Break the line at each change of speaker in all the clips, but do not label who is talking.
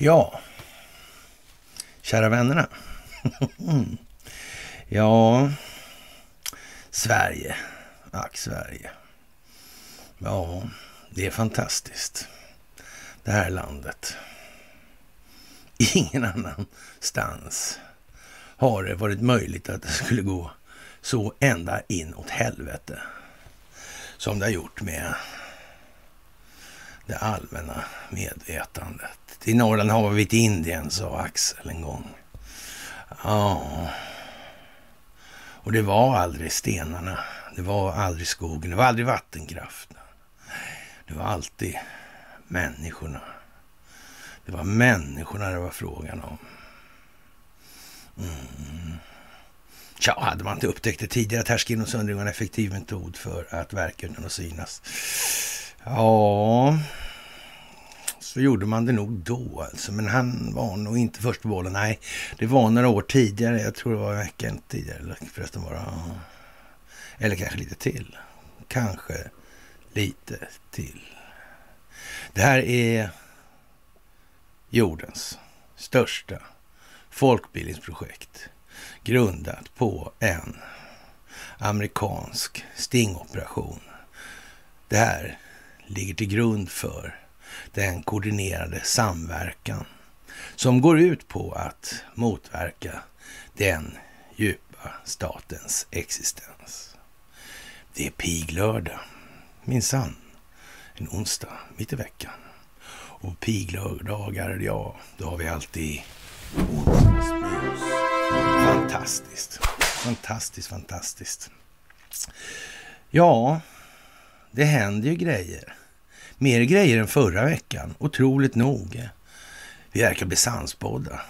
Ja, kära vännerna. ja, Sverige. Ack, Sverige. Ja, det är fantastiskt. Det här landet. Ingen annanstans har det varit möjligt att det skulle gå så ända in åt helvete som det har gjort med det allmänna medvetandet. Till Norrland har vi till Indien, sa Axel en gång. Ja, och det var aldrig stenarna. Det var aldrig skogen. Det var aldrig vattenkraften. Det var alltid människorna. Det var människorna det var frågan om. Mm. Tja, hade man inte upptäckt det tidigare att härskin och söndring var en effektiv metod för att verka utan att synas? Ja, så gjorde man det nog då alltså. Men han var nog inte först på bollen. Nej, det var några år tidigare. Jag tror det var en vecka tidigare. Eller förresten bara... Eller kanske lite till. Kanske lite till. Det här är jordens största folkbildningsprojekt grundat på en amerikansk stingoperation. Det här ligger till grund för den koordinerade samverkan som går ut på att motverka den djupa statens existens. Det är piglördag, minsann. En onsdag mitt i veckan. Och piglördagar, ja, då har vi alltid onsdagsmys. Fantastiskt. Fantastiskt, fantastiskt. Ja, det händer ju grejer. Mer grejer än förra veckan, otroligt nog. Vi verkar bli sannspådda.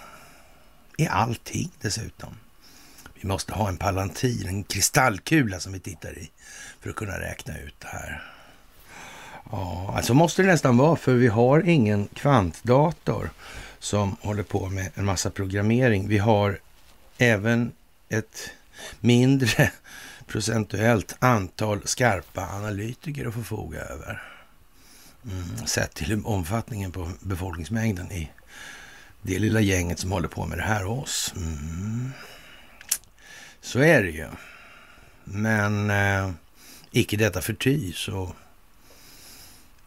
I allting dessutom. Vi måste ha en palantir, en kristallkula som vi tittar i för att kunna räkna ut det här. Ja, alltså måste det nästan vara, för vi har ingen kvantdator som håller på med en massa programmering. Vi har även ett mindre procentuellt antal skarpa analytiker att förfoga över. Mm, sett till omfattningen på befolkningsmängden i det lilla gänget som håller på med det här och oss. Mm. Så är det ju. Men eh, icke detta förty så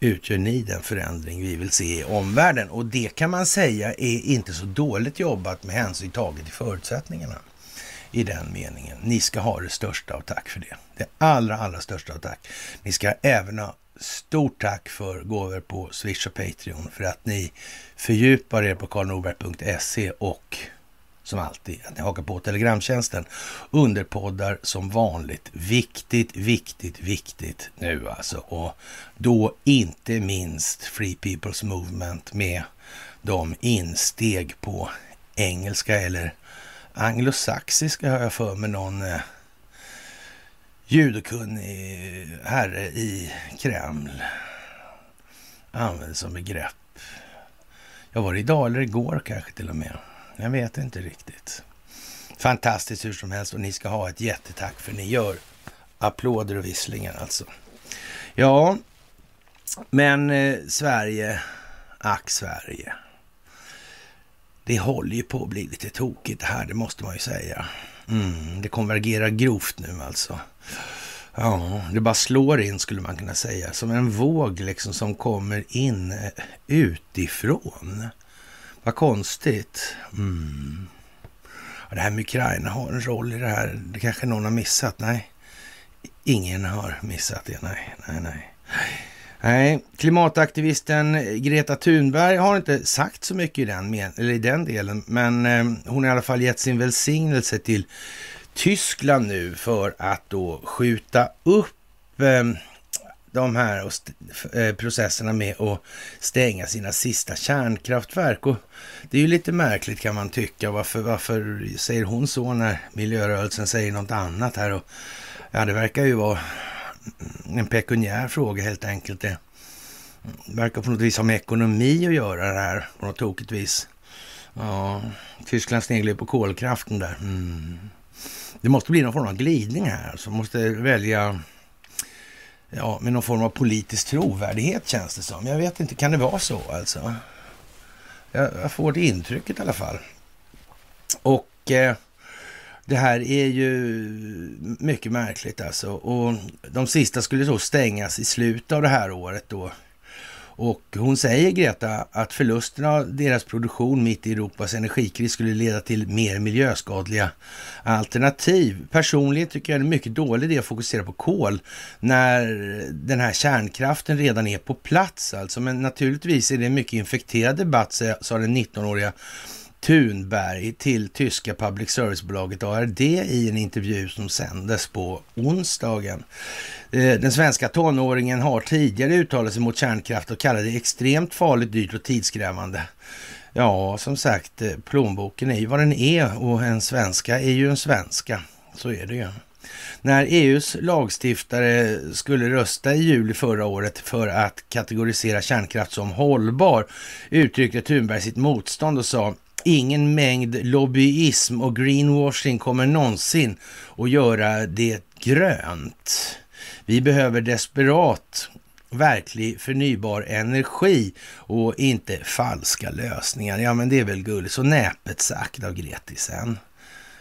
utgör ni den förändring vi vill se i omvärlden. Och det kan man säga är inte så dåligt jobbat med hänsyn taget till förutsättningarna i den meningen. Ni ska ha det största av tack för det. Det allra, allra största av tack. Ni ska även ha stort tack för gåvor på Swish och Patreon för att ni fördjupar er på karlnorberg.se och som alltid att ni hakar på Telegramtjänsten. Underpoddar som vanligt. Viktigt, viktigt, viktigt nu alltså. Och då inte minst Free People's Movement med de insteg på engelska eller anglosaxiska har jag för mig någon eh, judokunnig herre i Kreml använder som begrepp. Jag var det idag eller igår kanske till och med. Jag vet inte riktigt. Fantastiskt hur som helst och ni ska ha ett jättetack för ni gör applåder och visslingar alltså. Ja, men eh, Sverige, ack Sverige. Det håller ju på att bli lite tokigt det här, det måste man ju säga. Mm, det konvergerar grovt nu alltså. Ja, det bara slår in skulle man kunna säga. Som en våg liksom som kommer in eh, utifrån. Vad konstigt. Mm. det här med Ukraina har en roll i det här. Det kanske någon har missat. Nej, ingen har missat det. Nej, nej, nej. Nej, klimataktivisten Greta Thunberg har inte sagt så mycket i den, eller i den delen, men eh, hon har i alla fall gett sin välsignelse till Tyskland nu för att då skjuta upp eh, de här och eh, processerna med att stänga sina sista kärnkraftverk. Och det är ju lite märkligt kan man tycka. Varför, varför säger hon så när miljörörelsen säger något annat här? Och, ja, det verkar ju vara en pekuniär fråga helt enkelt. Det verkar på något vis ha med ekonomi att göra det här på något tokigt vis. Ja, Tyskland sneglar ju på kolkraften där. Mm. Det måste bli någon form av glidning här. Så måste välja ja, med någon form av politisk trovärdighet känns det som. Jag vet inte, kan det vara så alltså? Jag, jag får det intrycket i alla fall. Och eh, det här är ju mycket märkligt alltså. Och de sista skulle då stängas i slutet av det här året då. Och hon säger, Greta, att förlusten av deras produktion mitt i Europas energikris skulle leda till mer miljöskadliga alternativ. Personligen tycker jag det är en mycket dålig idé att fokusera på kol när den här kärnkraften redan är på plats alltså. Men naturligtvis är det en mycket infekterad debatt, sa den 19-åriga Thunberg till tyska public service-bolaget ARD i en intervju som sändes på onsdagen. Eh, den svenska tonåringen har tidigare uttalat sig mot kärnkraft och kallat det extremt farligt, dyrt och tidskrävande. Ja, som sagt, eh, plånboken är ju vad den är och en svenska är ju en svenska. Så är det ju. När EUs lagstiftare skulle rösta i juli förra året för att kategorisera kärnkraft som hållbar uttryckte Thunberg sitt motstånd och sa ingen mängd lobbyism och greenwashing kommer någonsin att göra det grönt. Vi behöver desperat verklig förnybar energi och inte falska lösningar. Ja, men det är väl gulligt. Så näpet sagt av Gretisen.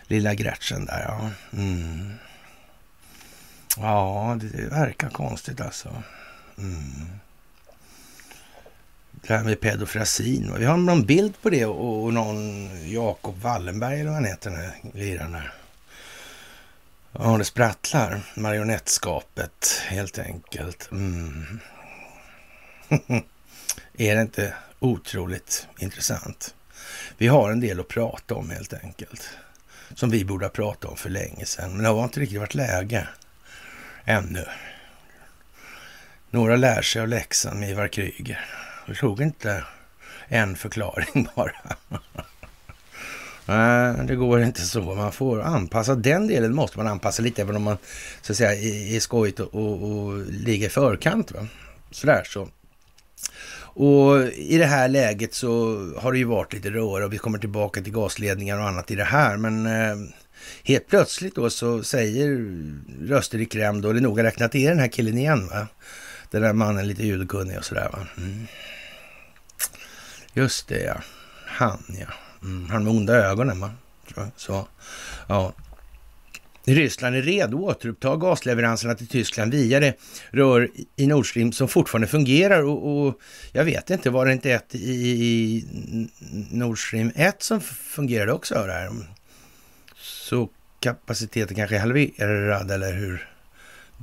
Lilla Gretchen där, ja. Mm. Ja, det verkar konstigt alltså. Mm det här med pedofrasin. Vi har någon bild på det och, någon Jakob Wallenberg eller vad han heter, den här liraren. Ja, det sprattlar. Marionettskapet, helt enkelt. Mm. är det inte otroligt intressant? Vi har en del att prata om helt enkelt. Som vi borde ha pratat om för länge sedan. Men det har inte riktigt varit läge ännu. Några lär sig av läxan med Ivar Kryger. Jag tog inte en förklaring bara. Nej, det går inte så. Man får anpassa. Den delen måste man anpassa lite, även om man så att säga är skojigt och, och, och ligger i förkant. Va? Sådär så. Och i det här läget så har det ju varit lite röra och vi kommer tillbaka till gasledningar och annat i det här. Men eh, helt plötsligt då så säger röster i Kreml då, det är noga räknat, är den här killen igen va? Den där mannen lite ljudkunnig och sådär va. Mm. Just det, ja. Han, ja. Mm, han med onda ögonen, va? Så, ja. Ryssland är redo att återuppta gasleveranserna till Tyskland via det rör i Nord Stream som fortfarande fungerar och, och, jag vet inte, var det inte ett i, i Nord Stream 1 som fungerade också? Där? Så kapaciteten kanske är halverad eller hur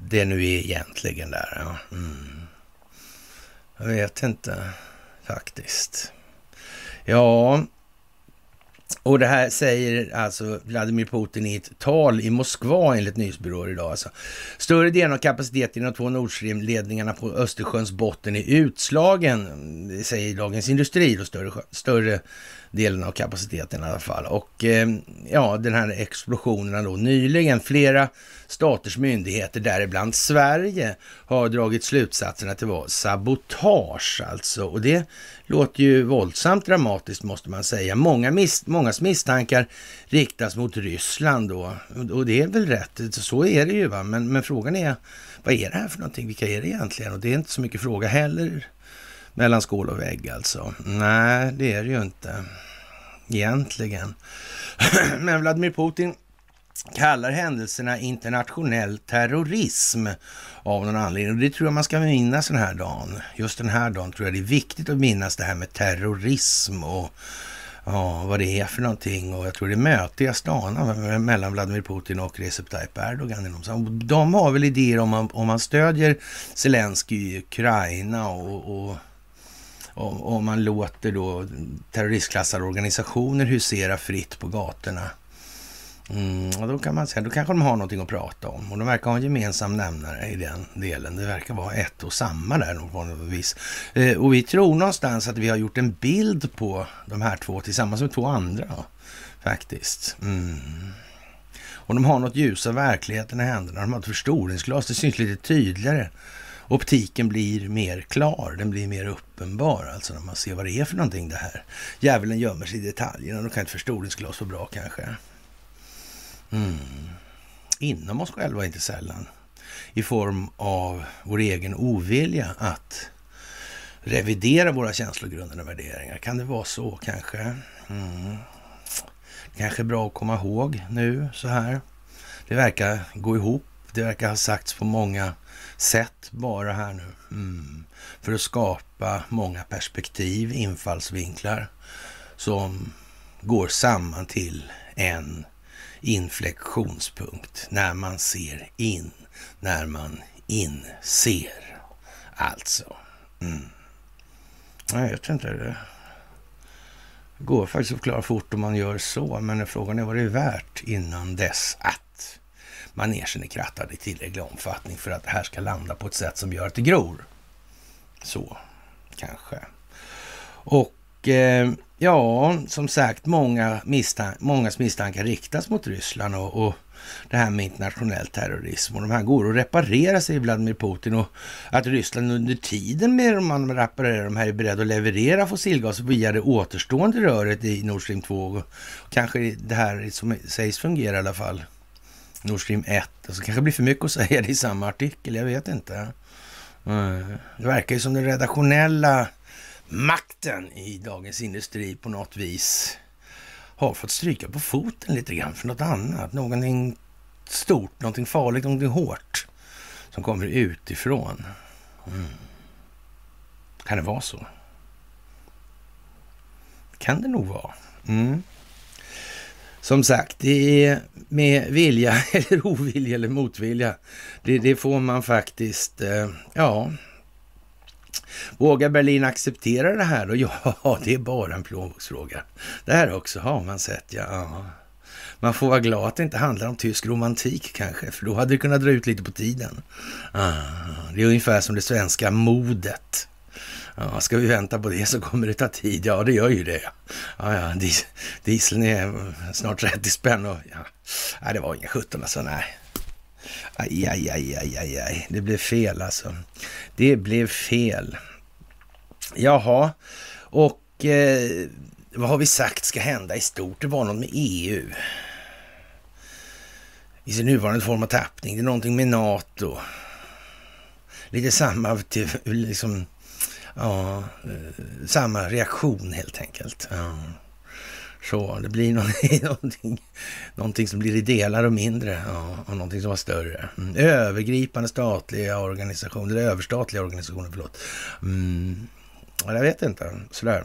det nu är egentligen där. Ja. Mm. Jag vet inte faktiskt. Ja, och det här säger alltså Vladimir Putin i ett tal i Moskva enligt nyhetsbyråer idag. Alltså. Större delen av kapaciteten i de två Nord Stream-ledningarna på Östersjöns botten är utslagen, säger Dagens Industri, då större, större delen av kapaciteten i alla fall. Och eh, ja, den här explosionen då nyligen, flera staters myndigheter, däribland Sverige, har dragit slutsatsen att det var sabotage alltså. Och det låter ju våldsamt dramatiskt måste man säga. Många mis mångas misstankar riktas mot Ryssland då. Och det är väl rätt, så är det ju va. Men, men frågan är, vad är det här för någonting? Vilka är det egentligen? Och det är inte så mycket fråga heller mellan skål och vägg alltså. Nej, det är det ju inte egentligen. Men Vladimir Putin kallar händelserna internationell terrorism av någon anledning. Och det tror jag man ska minnas den här dagen. Just den här dagen tror jag det är viktigt att minnas det här med terrorism och ja, vad det är för någonting. Och jag tror det är möte i Astana mellan Vladimir Putin och Recep Tayyip Erdogan. De har väl idéer om man, om man stödjer Zelensky i Ukraina och, och om, om man låter då terroristklassade organisationer husera fritt på gatorna. Mm, då kan man säga, då kanske de har någonting att prata om. Och de verkar ha en gemensam nämnare i den delen. Det verkar vara ett och samma där på något vis. Eh, och vi tror någonstans att vi har gjort en bild på de här två tillsammans med två andra. Faktiskt. Mm. Och de har något ljus av verkligheten i händerna. De har ett förstoringsglas. Det syns lite tydligare optiken blir mer klar, den blir mer uppenbar, alltså när man ser vad det är för någonting det här. Djävulen gömmer sig i detaljerna, då kan inte förstoringsglas vara bra kanske. Mm. Inom oss själva inte sällan. i form av vår egen ovilja att revidera våra känslogrunder och värderingar. Kan det vara så kanske? Mm. Kanske bra att komma ihåg nu så här. Det verkar gå ihop. Det verkar ha sagts på många sätt bara här nu. Mm. För att skapa många perspektiv, infallsvinklar som går samman till en inflektionspunkt när man ser in, när man inser. Alltså. Mm. Jag vet inte. Det går faktiskt att förklara fort om man gör så, men frågan är vad det är värt innan dess att manegen är krattad i tillräcklig omfattning för att det här ska landa på ett sätt som gör att det gror. Så, kanske. Och eh, ja, som sagt, många misstan mångas misstankar riktas mot Ryssland och, och det här med internationell terrorism. Och de här går att reparera, säger Vladimir Putin. Och att Ryssland under tiden med man reparerar de här är beredd att leverera fossilgas via det återstående röret i Nord Stream 2. Och kanske det här som sägs fungera i alla fall. Nord Stream 1. Alltså kanske blir för mycket att säga det i samma artikel, jag vet inte. Eh, det verkar ju som den redaktionella makten i Dagens Industri på något vis har fått stryka på foten lite grann för något annat. Någonting stort, någonting farligt, någonting hårt som kommer utifrån. Mm. Kan det vara så? Kan det nog vara. Mm. Som sagt, det är med vilja eller ovilja eller motvilja. Det, det får man faktiskt, eh, ja. Vågar Berlin acceptera det här då? Ja, det är bara en plånboksfråga. Det här också har man sett, ja. Man får vara glad att det inte handlar om tysk romantik kanske, för då hade det kunnat dra ut lite på tiden. Ah, det är ungefär som det svenska modet. Ja, ska vi vänta på det så kommer det ta tid. Ja, det gör ju det. Ja, ja, dis dieseln är snart 30 spänn och ja, nej, det var inga 17 alltså, nej. Aj, aj, aj, aj, aj, aj, det blev fel alltså. Det blev fel. Jaha, och eh, vad har vi sagt ska hända i stort? Det var något med EU. I sin nuvarande form av tappning. Det är någonting med NATO. Lite samma till, liksom, ja, eh, samma reaktion helt enkelt. Ja. Så det blir någonting, någonting som blir i delar och mindre ja, och någonting som var större. Mm. Övergripande statliga organisationer, eller överstatliga organisationer, förlåt. Mm. Jag vet inte, sådär.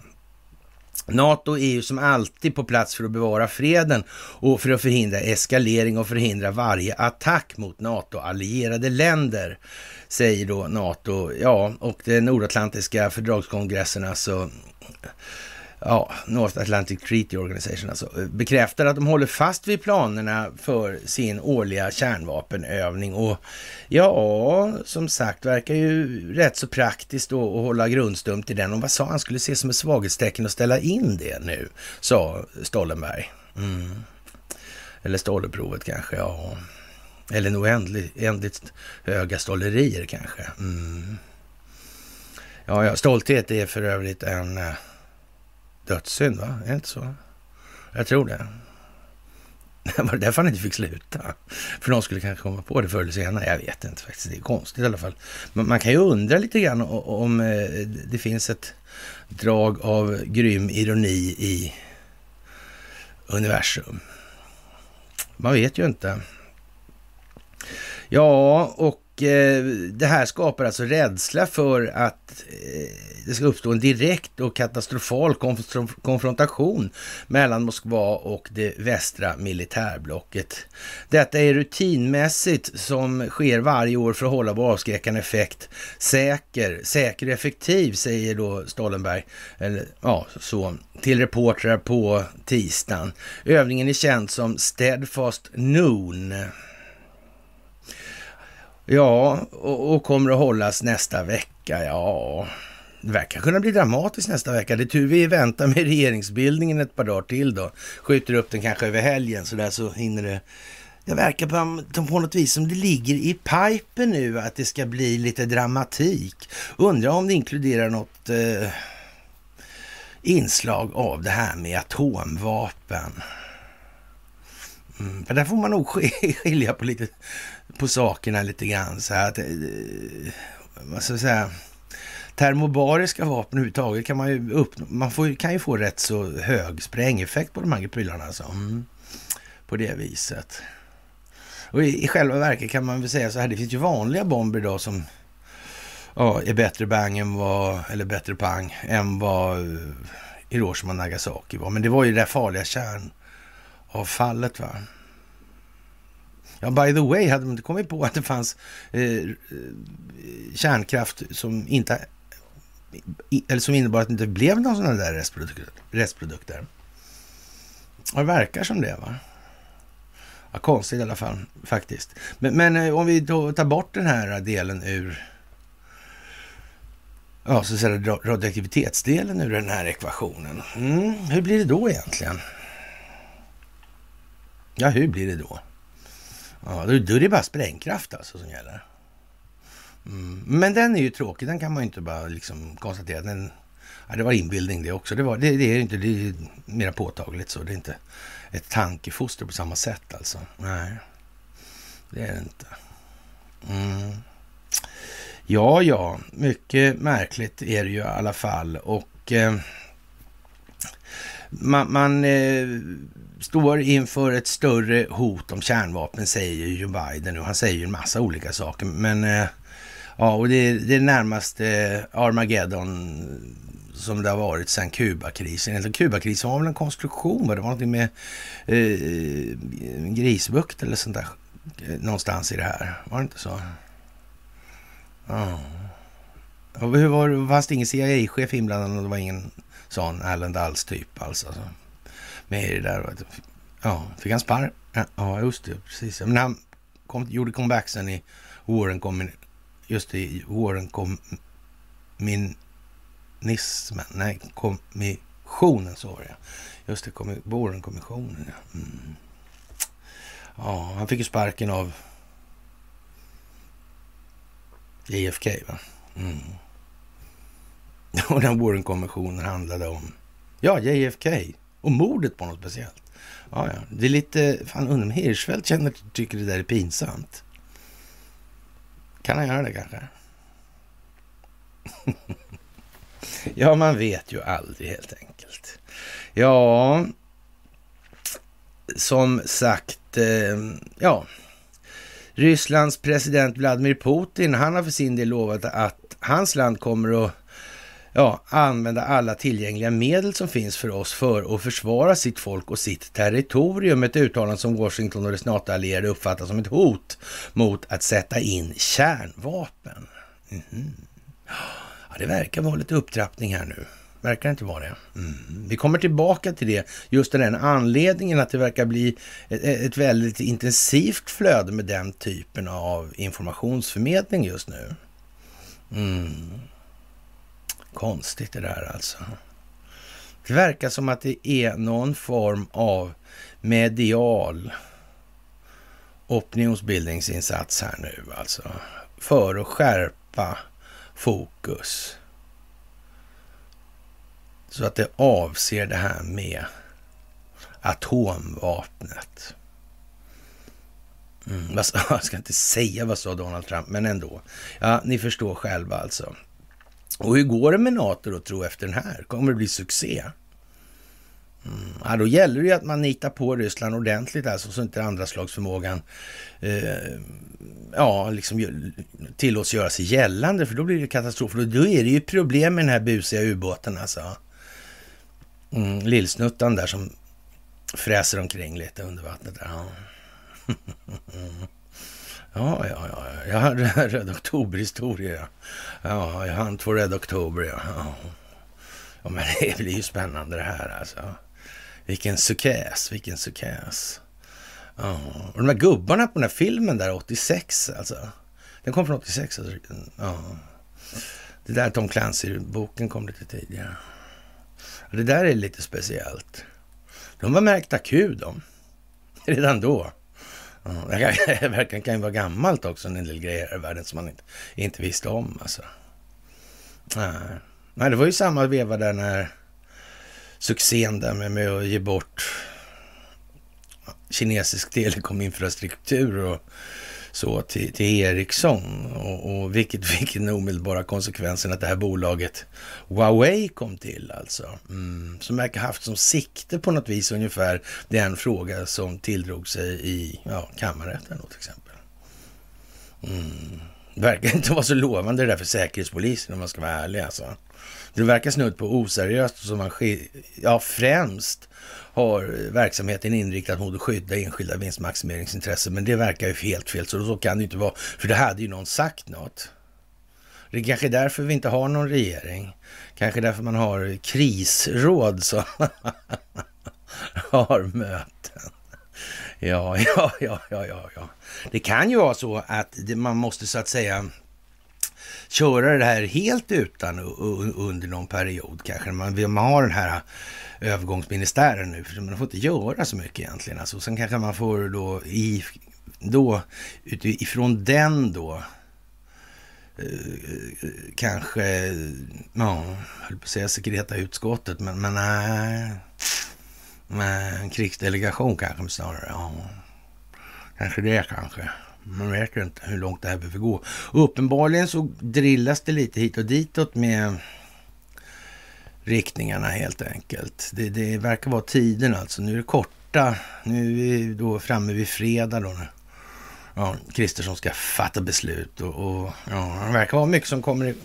NATO är ju som alltid på plats för att bevara freden och för att förhindra eskalering och förhindra varje attack mot NATO-allierade länder, säger då NATO. Ja, och den nordatlantiska fördragskongressen, alltså ja, North Atlantic Treaty Organization alltså, bekräftar att de håller fast vid planerna för sin årliga kärnvapenövning. Och ja, som sagt, verkar ju rätt så praktiskt då att hålla grundstumt i den. Och vad sa han skulle se som ett svaghetstecken att ställa in det nu, sa Stoltenberg. Mm. Eller Stolleprovet kanske, ja. Eller nog oändligt höga stollerier kanske. Mm. Ja, ja, stolthet är för övrigt en eh, dödssynd, va? Är det inte så? Jag tror det. Det var därför han inte fick sluta. För någon skulle kanske komma på det förr eller senare. Jag vet inte faktiskt. Det är konstigt i alla fall. Men man kan ju undra lite grann om eh, det finns ett drag av grym ironi i universum. Man vet ju inte. Ja, och Eh, det här skapar alltså rädsla för att eh, det ska uppstå en direkt och katastrofal konfrontation mellan Moskva och det västra militärblocket. Detta är rutinmässigt som sker varje år för att hålla vår avskräckande effekt säker, säker och effektiv, säger då Stoltenberg, eller ja, så, till reportrar på tisdagen. Övningen är känd som Steadfast Noon. Ja, och, och, kommer att hållas nästa vecka. Ja, det verkar kunna bli dramatiskt nästa vecka. Det är tur vi väntar med regeringsbildningen ett par dagar till då. Skjuter upp den kanske över helgen så där så hinner det. Det verkar på, på något vis som det ligger i pipen nu att det ska bli lite dramatik. Undrar om det inkluderar något eh, inslag av det här med atomvapen. Mm, för där får man nog skilja på, lite, på sakerna lite grann. Så att, eh, vad ska jag säga, termobariska vapen överhuvudtaget kan man ju uppnå. Man får, kan ju få rätt så hög sprängeffekt på de här prylarna. Alltså. Mm, på det viset. Och i, i själva verket kan man väl säga så här, det finns ju vanliga bomber idag som ja, är bättre bang än vad, eller bättre pang än vad eh, Hiroshima och Nagasaki var. Men det var ju det där farliga kärnavfallet va. Ja, by the way, hade man inte kommit på att det fanns eh, eh kärnkraft som inte eller som innebar att det inte blev någon sådana där restprodukter. restprodukter. det verkar som det va. Ja, konstigt i alla fall faktiskt. Men, men eh, om vi då tar bort den här delen ur ja, så säga radioaktivitetsdelen ur den här ekvationen. Mm, hur blir det då egentligen? Ja, hur blir det då? Ja, då, är det bara sprängkraft alltså som gäller. Mm. Men den är ju tråkig, den kan man ju inte bara liksom konstatera. Den, ja, det var inbildning det också. Det, var, det, det är inte, det är mer påtagligt så. Det är inte ett tankefoster på samma sätt alltså. Nej, det är det inte. Mm. Ja, ja, mycket märkligt är det ju i alla fall. Och eh, man, man eh, står inför ett större hot om kärnvapen, säger ju Biden nu. Han säger ju en massa olika saker, men eh, ja, och det, det är närmast eh, Armageddon som det har varit sedan Kubakrisen. Alltså, Kubakrisen var väl en konstruktion, det var någonting med eh, grisbukt eller sånt där eh, någonstans i det här. Var det inte så? Ja. Och hur var det? Fanns det ingen CIA-chef inblandad och det var ingen sån Allen Dulles typ alltså? Med i det där. Ja, fick han sparr. Ja, just det, precis. Men han kom, gjorde comeback sen i Warren kom, just det, i Warren kom min nismen, nej, kommissionen så var det Just det, Warren-kommissionen ja. Mm. Ja, han fick ju sparken av JFK va? Mm. Och den Warren-kommissionen handlade om, ja, JFK och mordet på något speciellt. Ja, ja. Det är lite, fan undrar om Hirschfeldt känner, tycker det där är pinsamt. Kan han göra det kanske? ja, man vet ju aldrig helt enkelt. Ja, som sagt, eh, ja. Rysslands president Vladimir Putin, han har för sin del lovat att hans land kommer att ja, använda alla tillgängliga medel som finns för oss för att försvara sitt folk och sitt territorium. Ett uttalande som Washington och dess NATO-allierade uppfattar som ett hot mot att sätta in kärnvapen. Mm. Ja, det verkar vara lite upptrappning här nu. Verkar det inte vara det. Mm. Vi kommer tillbaka till det, just av den anledningen att det verkar bli ett, ett, väldigt intensivt flöde med den typen av informationsförmedling just nu. Mm. Konstigt det där alltså. Det verkar som att det är någon form av medial opinionsbildningsinsats här nu alltså. För att skärpa fokus så att det avser det här med atomvapnet. Mm, jag ska inte säga vad sa Donald Trump, men ändå. Ja, ni förstår själva alltså. Och hur går det med NATO då, tro efter den här? Kommer det bli succé? Mm. Ja, då gäller det ju att man nitar på Ryssland ordentligt alltså, så inte andra slagsförmågan eh, ja, liksom tillåts göra sig gällande, för då blir det katastrof. Då är det ju problem med den här busiga ubåten alltså. Mm, lillsnuttan där som fräser omkring lite under vattnet. Ja. ja, ja, ja. Jag har Röd Oktober-historia. Ja. ja, jag hann två Röd Oktober. Ja. ja. ja, men det blir ju spännande det här alltså. Vilken sukäs, vilken sukäs. Ja. Och de här gubbarna på den här filmen där, 86 alltså. Den kom från 86. Alltså. Ja. Det där Tom Clancy-boken kom lite tidigare. Det där är lite speciellt. De var märkta Q de. Redan då. Det verkligen kan ju vara gammalt också, en del grejer i världen som man inte, inte visste om. Alltså. Nej. det var ju samma veva där när succén där med, med att ge bort kinesisk telekominfrastruktur och så till, till Ericsson och, och vilket fick den omedelbara konsekvensen att det här bolaget Huawei kom till alltså. Mm, som verkar haft som sikte på något vis ungefär den fråga som tilldrog sig i ja, kammarrätten då till exempel. Mm. Det verkar inte vara så lovande det där för säkerhetspolisen om man ska vara ärlig alltså. Det verkar snudd på oseriöst som man ja, främst har verksamheten inriktad mot att skydda enskilda vinstmaximeringsintressen. Men det verkar ju helt fel, så så kan det ju inte vara. För det hade ju någon sagt något. Det är kanske därför vi inte har någon regering. Kanske därför man har krisråd som har möten. Ja, ja, ja, ja, ja, ja. Det kan ju vara så att man måste så att säga köra det här helt utan under någon period kanske. Man, man har den här övergångsministären nu, för man får inte göra så mycket egentligen. Alltså, sen kanske man får då, i, då utifrån den då, eh, kanske, ja, höll på att säga sekreta utskottet, men, men eh, nej. Men krigsdelegation kanske snarare, ja. Kanske det kanske. Man vet ju inte hur långt det här behöver gå. uppenbarligen så drillas det lite hit och ditåt med riktningarna helt enkelt. Det, det verkar vara tiden alltså. Nu är det korta. Nu är vi då framme vid fredag då. Ja, Kristersson ska fatta beslut och, och ja, det verkar vara mycket som kommer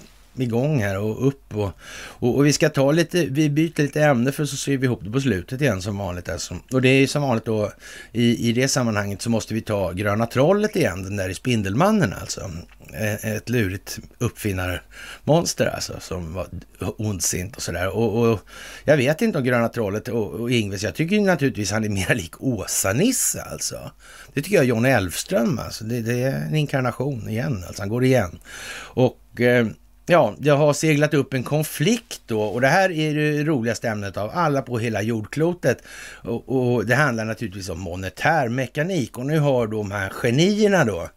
igång här och upp och, och, och, vi ska ta lite, vi byter lite ämne för så syr vi ihop det på slutet igen som vanligt. Alltså. Och det är som vanligt då, i, i det sammanhanget så måste vi ta Gröna Trollet igen, den där i Spindelmannen alltså. Ett lurigt uppfinnarmonster alltså, som var ondsint och sådär. Och, och, jag vet inte om Gröna Trollet och, och Ingves, jag tycker naturligtvis han är mer lik Åsa-Nisse alltså. Det tycker jag John Elfström alltså, det, det, är en inkarnation igen alltså, han går igen. Och eh, Ja, det har seglat upp en konflikt då och det här är det roligaste ämnet av alla på hela jordklotet. Och, och, det handlar naturligtvis om monetär mekanik och nu har de här genierna då,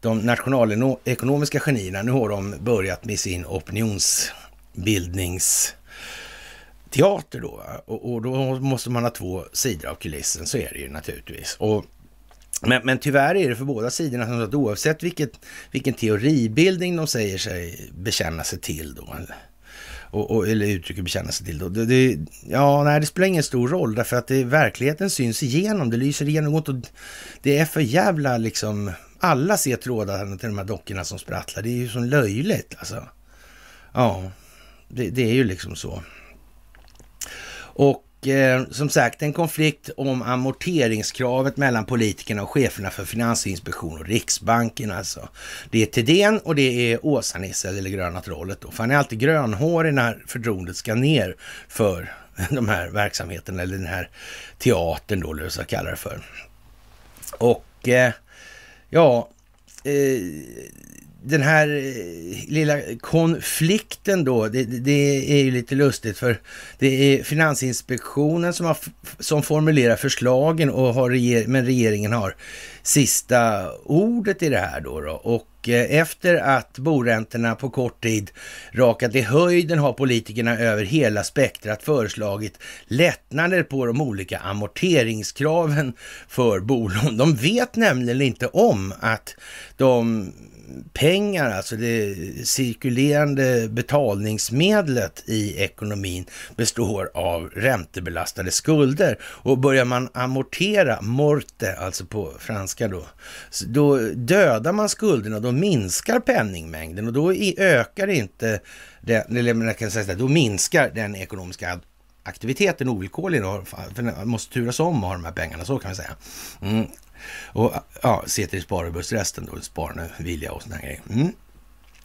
de nationalekonomiska genierna, nu har de börjat med sin opinionsbildningsteater då. Och, och då måste man ha två sidor av kulissen, så är det ju naturligtvis. Och men, men tyvärr är det för båda sidorna som att oavsett vilket, vilken teoribildning de säger sig bekänna sig till då, och, och, eller uttrycker bekänna sig till då, det, det, ja, nej, det spelar ingen stor roll därför att det, verkligheten syns igenom, det lyser igenom och det är för jävla liksom, alla ser trådarna till de här dockorna som sprattlar, det är ju så löjligt alltså. Ja, det, det är ju liksom så. Och eh, som sagt en konflikt om amorteringskravet mellan politikerna och cheferna för Finansinspektionen och Riksbanken alltså. Det är Thedéen och det är Åsa-Nisse, eller gröna trollet då. För han är alltid grönhårig när förtroendet ska ner för de här verksamheterna, eller den här teatern då, eller vad jag kallar det för. Och eh, ja, eh, den här eh, lilla konflikten då, det, det, är ju lite lustigt för det är Finansinspektionen som, har, som formulerar förslagen och har reger, men regeringen har sista ordet i det här då. då. Och eh, efter att boräntorna på kort tid rakat i höjden har politikerna över hela spektrat föreslagit lättnader på de olika amorteringskraven för bolån. De vet nämligen inte om att de pengar, alltså det cirkulerande betalningsmedlet i ekonomin består av räntebelastade skulder. Och börjar man amortera, morte, alltså på franska då, då dödar man skulderna, då minskar penningmängden och då ökar inte, den, eller man kan säga då minskar den ekonomiska aktiviteten ovillkorligen, för man måste turas om och ha de här pengarna, så kan vi säga. Mm. Och ja, se till sparbussresten då, sparande vilja och sådana grejer. Mm.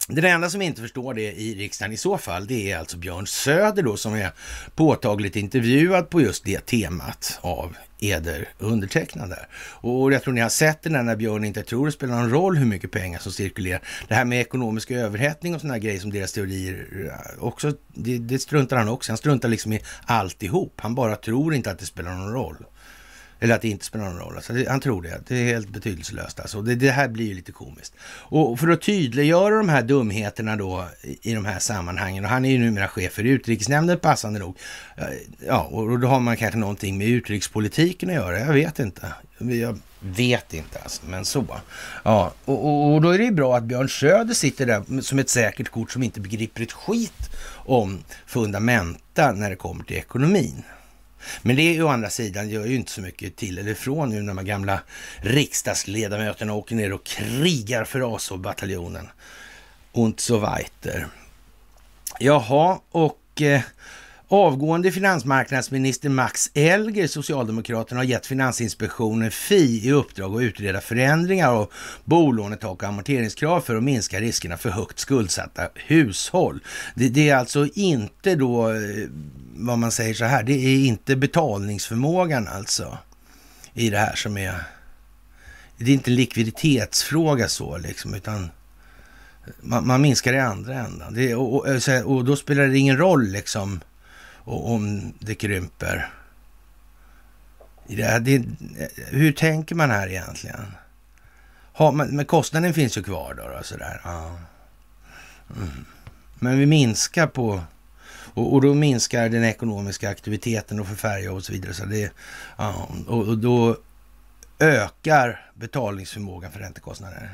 Den enda som inte förstår det i riksdagen i så fall, det är alltså Björn Söder då som är påtagligt intervjuad på just det temat av eder undertecknade. Och jag tror ni har sett den när Björn inte tror det spelar någon roll hur mycket pengar som cirkulerar. Det här med ekonomisk överhettning och sådana grejer som deras teorier eh, också, det, det struntar han också Han struntar liksom i alltihop. Han bara tror inte att det spelar någon roll. Eller att det inte spelar någon roll. Alltså, han tror det. Det är helt betydelselöst. Alltså. Det, det, här blir ju lite komiskt. Och för att tydliggöra de här dumheterna då i, i de här sammanhangen, och han är ju numera chef för utrikesnämnden passande nog. Ja, och då har man kanske någonting med utrikespolitiken att göra. Jag vet inte. Jag vet inte alltså, men så. Ja, och, och, och då är det ju bra att Björn Söder sitter där som ett säkert kort som inte begriper ett skit om fundamenta när det kommer till ekonomin. Men det å andra sidan gör ju inte så mycket till eller från nu när de gamla riksdagsledamöterna åker ner och krigar för Azov-bataljonen. Und so weiter. Jaha, och eh, Avgående finansmarknadsminister Max Elger, Socialdemokraterna, har gett Finansinspektionen, FI, i uppdrag att utreda förändringar av bolånetak och amorteringskrav för att minska riskerna för högt skuldsatta hushåll. Det, det är alltså inte då, eh, vad man säger så här, det är inte betalningsförmågan alltså i det här som är... Det är inte en likviditetsfråga så liksom, utan man, man minskar i andra ändan. Det, och, och, och, då spelar det ingen roll liksom och om det krymper. Det, det, hur tänker man här egentligen? Ha, men kostnaden finns ju kvar då. då sådär. Ja. Mm. Men vi minskar på... Och, och, då minskar den ekonomiska aktiviteten och för färja och så vidare. Så det, ja, och, och då ökar betalningsförmågan för räntekostnader.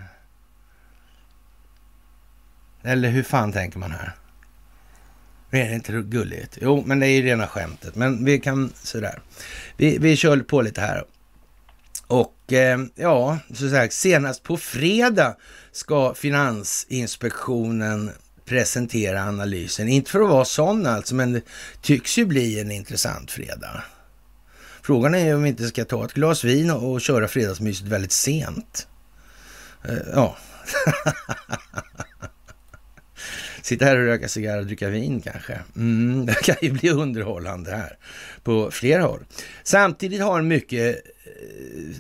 Eller hur fan tänker man här? Är det inte gulligt? Jo, men det är ju rena skämtet. Men vi kan sådär. Vi, vi kör på lite här. Och eh, ja, så sagt, senast på fredag ska Finansinspektionen presentera analysen. Inte för att vara sån alltså, men det tycks ju bli en intressant fredag. Frågan är om vi inte ska ta ett glas vin och, och köra fredagsmyset väldigt sent. Eh, ja. Sitta här och röka cigarr och dricka vin kanske. Mm, det kan ju bli underhållande här på flera håll. Samtidigt har en mycket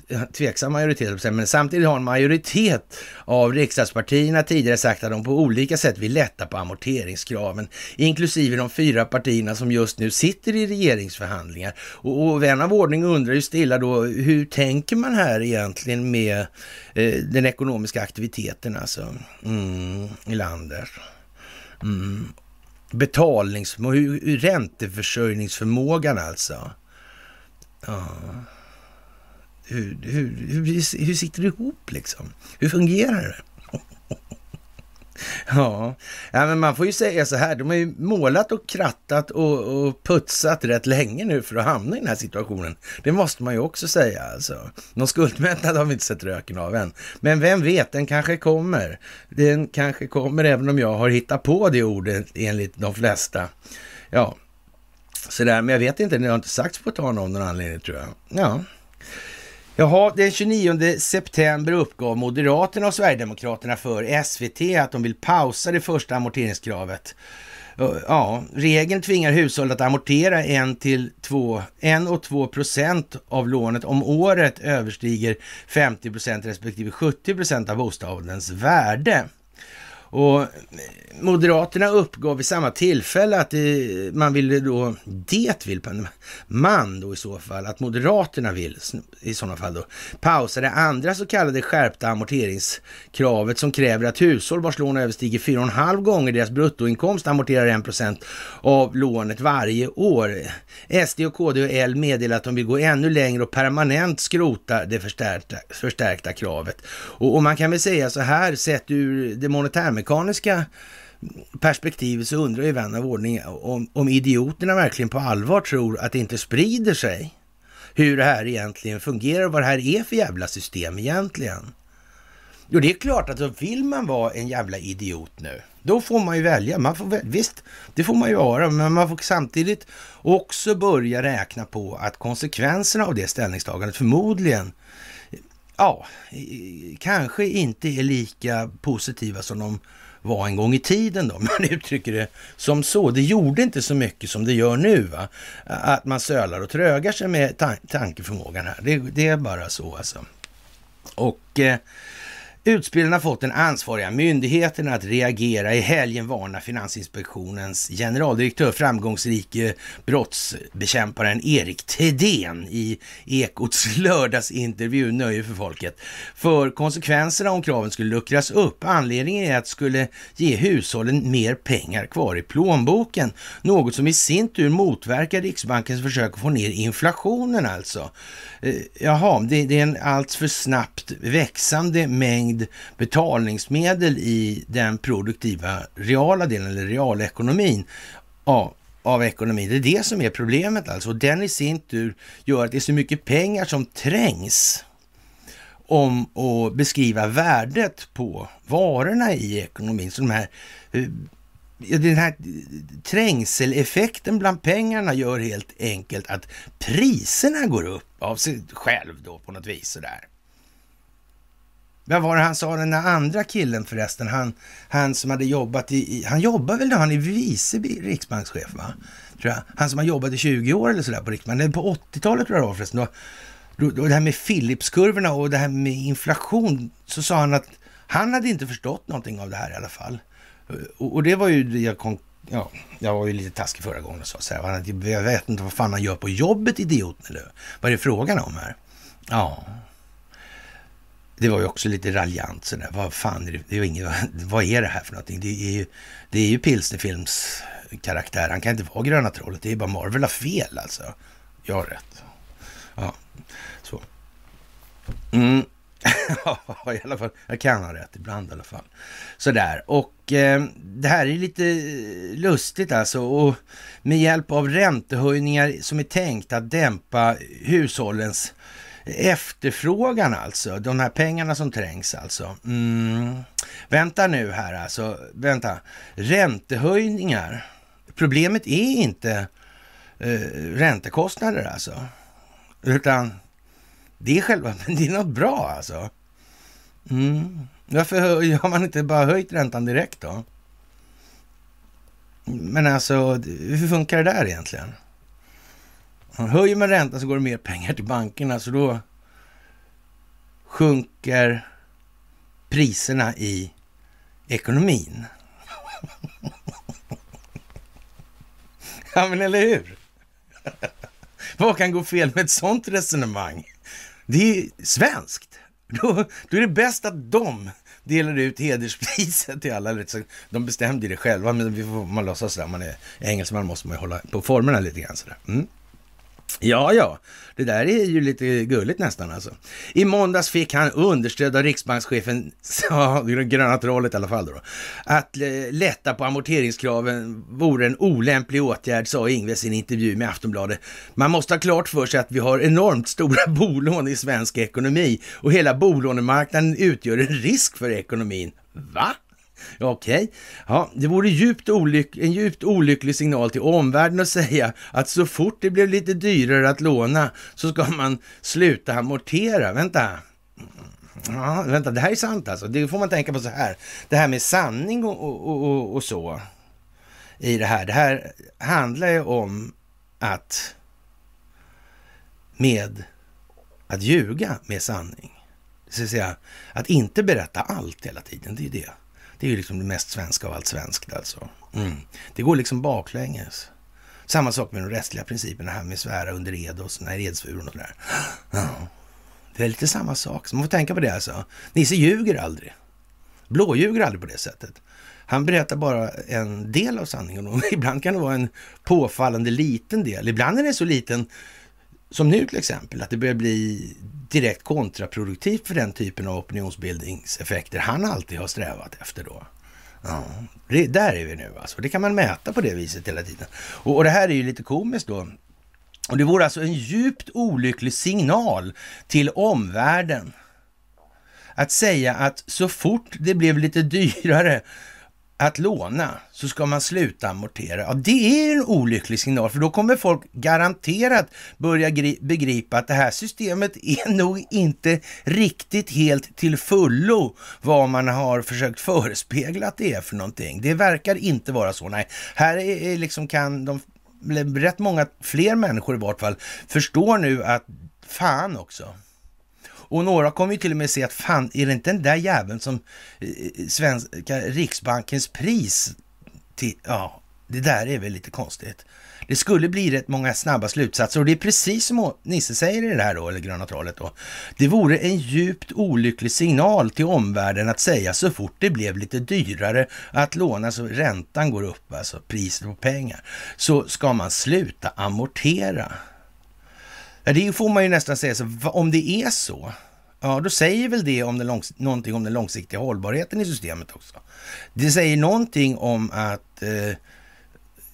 eh, tveksam majoritet, men samtidigt har en majoritet av riksdagspartierna tidigare sagt att de på olika sätt vill lätta på amorteringskraven, inklusive de fyra partierna som just nu sitter i regeringsförhandlingar. Och, och vän av ordning undrar ju stilla då, hur tänker man här egentligen med eh, den ekonomiska aktiviteten alltså mm, i landet? Mm. Betalnings... Ränteförsörjningsförmågan alltså. Ja. Hur, hur, hur, hur sitter det ihop liksom? Hur fungerar det? Ja. ja, men man får ju säga så här, de har ju målat och krattat och, och, putsat rätt länge nu för att hamna i den här situationen. Det måste man ju också säga alltså. Någon skuldmättnad har vi inte sett röken av än. Men vem vet, den kanske kommer. Den kanske kommer även om jag har hittat på det ordet enligt de flesta. Ja, sådär, men jag vet inte, det har inte sagts på ett tag av någon anledning tror jag. Ja. Jaha, den 29 september uppgav Moderaterna och Sverigedemokraterna för SVT att de vill pausa det första amorteringskravet. Eh, ja, regeln tvingar hushåll att amortera 1 till 2, 1 och 2 procent av lånet om året överstiger 50 procent respektive 70 procent av bostadens värde. Och Moderaterna uppgav vid samma tillfälle att det, man ville då, det vill man då i så fall, att Moderaterna vill i sådana fall då pausa det andra så kallade skärpta amorteringskravet som kräver att hushåll vars lån överstiger 4,5 gånger deras bruttoinkomst amorterar 1 procent av lånet varje år. SD och KD och L meddelar att de vill gå ännu längre och permanent skrota det förstärkta, förstärkta kravet. Och, och man kan väl säga så här, sett ur det monetära monetärmekaniska perspektivet så undrar ju vän av ordning om, om idioterna verkligen på allvar tror att det inte sprider sig hur det här egentligen fungerar och vad det här är för jävla system egentligen. Jo, det är klart att vill man vara en jävla idiot nu, då får man ju välja. Man får, visst, det får man ju vara, men man får samtidigt också börja räkna på att konsekvenserna av det ställningstagandet förmodligen, ja, kanske inte är lika positiva som de var en gång i tiden då. Man uttrycker det som så. Det gjorde inte så mycket som det gör nu. Va? Att man sölar och trögar sig med tan tankeförmågan här. Det, det, är bara så alltså. Och eh, Utspelen har fått den ansvariga myndigheten att reagera. I helgen varnar Finansinspektionens generaldirektör, framgångsrike brottsbekämparen Erik Thedéen i Ekots lördagsintervju Nöje för folket för konsekvenserna om kraven skulle luckras upp. Anledningen är att det skulle ge hushållen mer pengar kvar i plånboken, något som i sin tur motverkar Riksbankens försök att få ner inflationen alltså. Eh, jaha, det är en alltför snabbt växande mängd betalningsmedel i den produktiva reala delen, eller realekonomin ja, av ekonomin. Det är det som är problemet alltså. Och den i sin tur gör att det är så mycket pengar som trängs om att beskriva värdet på varorna i ekonomin. Så de här eh, den här trängseleffekten bland pengarna gör helt enkelt att priserna går upp av sig själv då på något vis sådär. Vad var det han sa, den där andra killen förresten, han, han som hade jobbat i, han jobbar väl då, han är vice riksbankschef va? Tror jag. Han som har jobbat i 20 år eller sådär på Riksbanken, på 80-talet tror jag det var förresten, då, då, det här med Philipskurvorna och det här med inflation, så sa han att han hade inte förstått någonting av det här i alla fall. Eh, och, och det var ju det jag kom, ja, jag var ju lite taskig förra gången och sa så här, jag vet inte vad fan han gör på jobbet idioten eller vad är det frågan om här? Ja, det var ju också lite raljant sådär. Vad fan är det? det är inget, vad är det här för någonting? Det är ju, det är ju pilsnerfilms karaktär. Han kan inte vara gröna trollet. Det är bara Marvel har fel alltså. Jag har rätt. Ja, så. Mm. i alla fall. Jag kan ha rätt ibland i alla fall. Sådär. Och eh, det här är lite lustigt alltså. Och med hjälp av räntehöjningar som är tänkt att dämpa hushållens efterfrågan alltså. De här pengarna som trängs alltså. Mm. Vänta nu här alltså. Vänta. Räntehöjningar. Problemet är inte eh, räntekostnader alltså. Utan det är själva, men det är något bra alltså. Mm. Varför har man inte bara höjt räntan direkt då? Men alltså, hur funkar det där egentligen? Höjer man räntan så går det mer pengar till bankerna, så då sjunker priserna i ekonomin. ja, men eller hur? Vad kan gå fel med ett sånt resonemang? Det är svenskt. Då, då är det bäst att de delar ut hederspriset till alla. De bestämde det själva, men vi får man låtsas sådär. Man är engelsman måste man ju hålla på formerna lite grann sådär. Mm. Ja, ja, det där är ju lite gulligt nästan alltså. I måndags fick han understöd av riksbankschefen, ja, gröna trollet i alla fall då, att lätta på amorteringskraven vore en olämplig åtgärd, sa Ingves i en intervju med Aftonbladet. Man måste ha klart för sig att vi har enormt stora bolån i svensk ekonomi och hela bolånemarknaden utgör en risk för ekonomin. Va? Okej, okay. ja, det vore djupt olyck en djupt olycklig signal till omvärlden att säga att så fort det blev lite dyrare att låna så ska man sluta amortera. Vänta, ja, vänta, det här är sant alltså. Det får man tänka på så här. Det här med sanning och, och, och, och så i det här. Det här handlar ju om att med att ljuga med sanning. Det vill säga, att inte berätta allt hela tiden, det är det. Det är ju liksom det mest svenska av allt svenskt alltså. Mm. Det går liksom baklänges. Samma sak med de rättsliga principerna här med svära under ed och sådana här edsvuren och sådär. Ja. Det är lite samma sak, så man får tänka på det alltså. Nisse ljuger aldrig. Blåljuger aldrig på det sättet. Han berättar bara en del av sanningen och ibland kan det vara en påfallande liten del. Ibland är den så liten som nu till exempel, att det börjar bli direkt kontraproduktivt för den typen av opinionsbildningseffekter han alltid har strävat efter då. Ja, det, där är vi nu alltså. Det kan man mäta på det viset hela tiden. Och, och det här är ju lite komiskt då. Och det vore alltså en djupt olycklig signal till omvärlden att säga att så fort det blev lite dyrare att låna så ska man sluta amortera. Ja, det är en olycklig signal för då kommer folk garanterat börja begripa att det här systemet är nog inte riktigt helt till fullo vad man har försökt förespegla att det är för någonting. Det verkar inte vara så. Nej, här är liksom kan de rätt många fler människor i vart fall förstår nu att fan också. Och några kommer ju till och med se att fan, är det inte den där jäveln som eh, eh, svenska Riksbankens pris till, ja, det där är väl lite konstigt. Det skulle bli rätt många snabba slutsatser och det är precis som Nisse säger i det här då, eller gröna talet då. Det vore en djupt olycklig signal till omvärlden att säga så fort det blev lite dyrare att låna, så räntan går upp, alltså priset på pengar, så ska man sluta amortera. Det får man ju nästan säga, så om det är så, ja då säger väl det om den långs någonting om den långsiktiga hållbarheten i systemet också. Det säger någonting om att eh,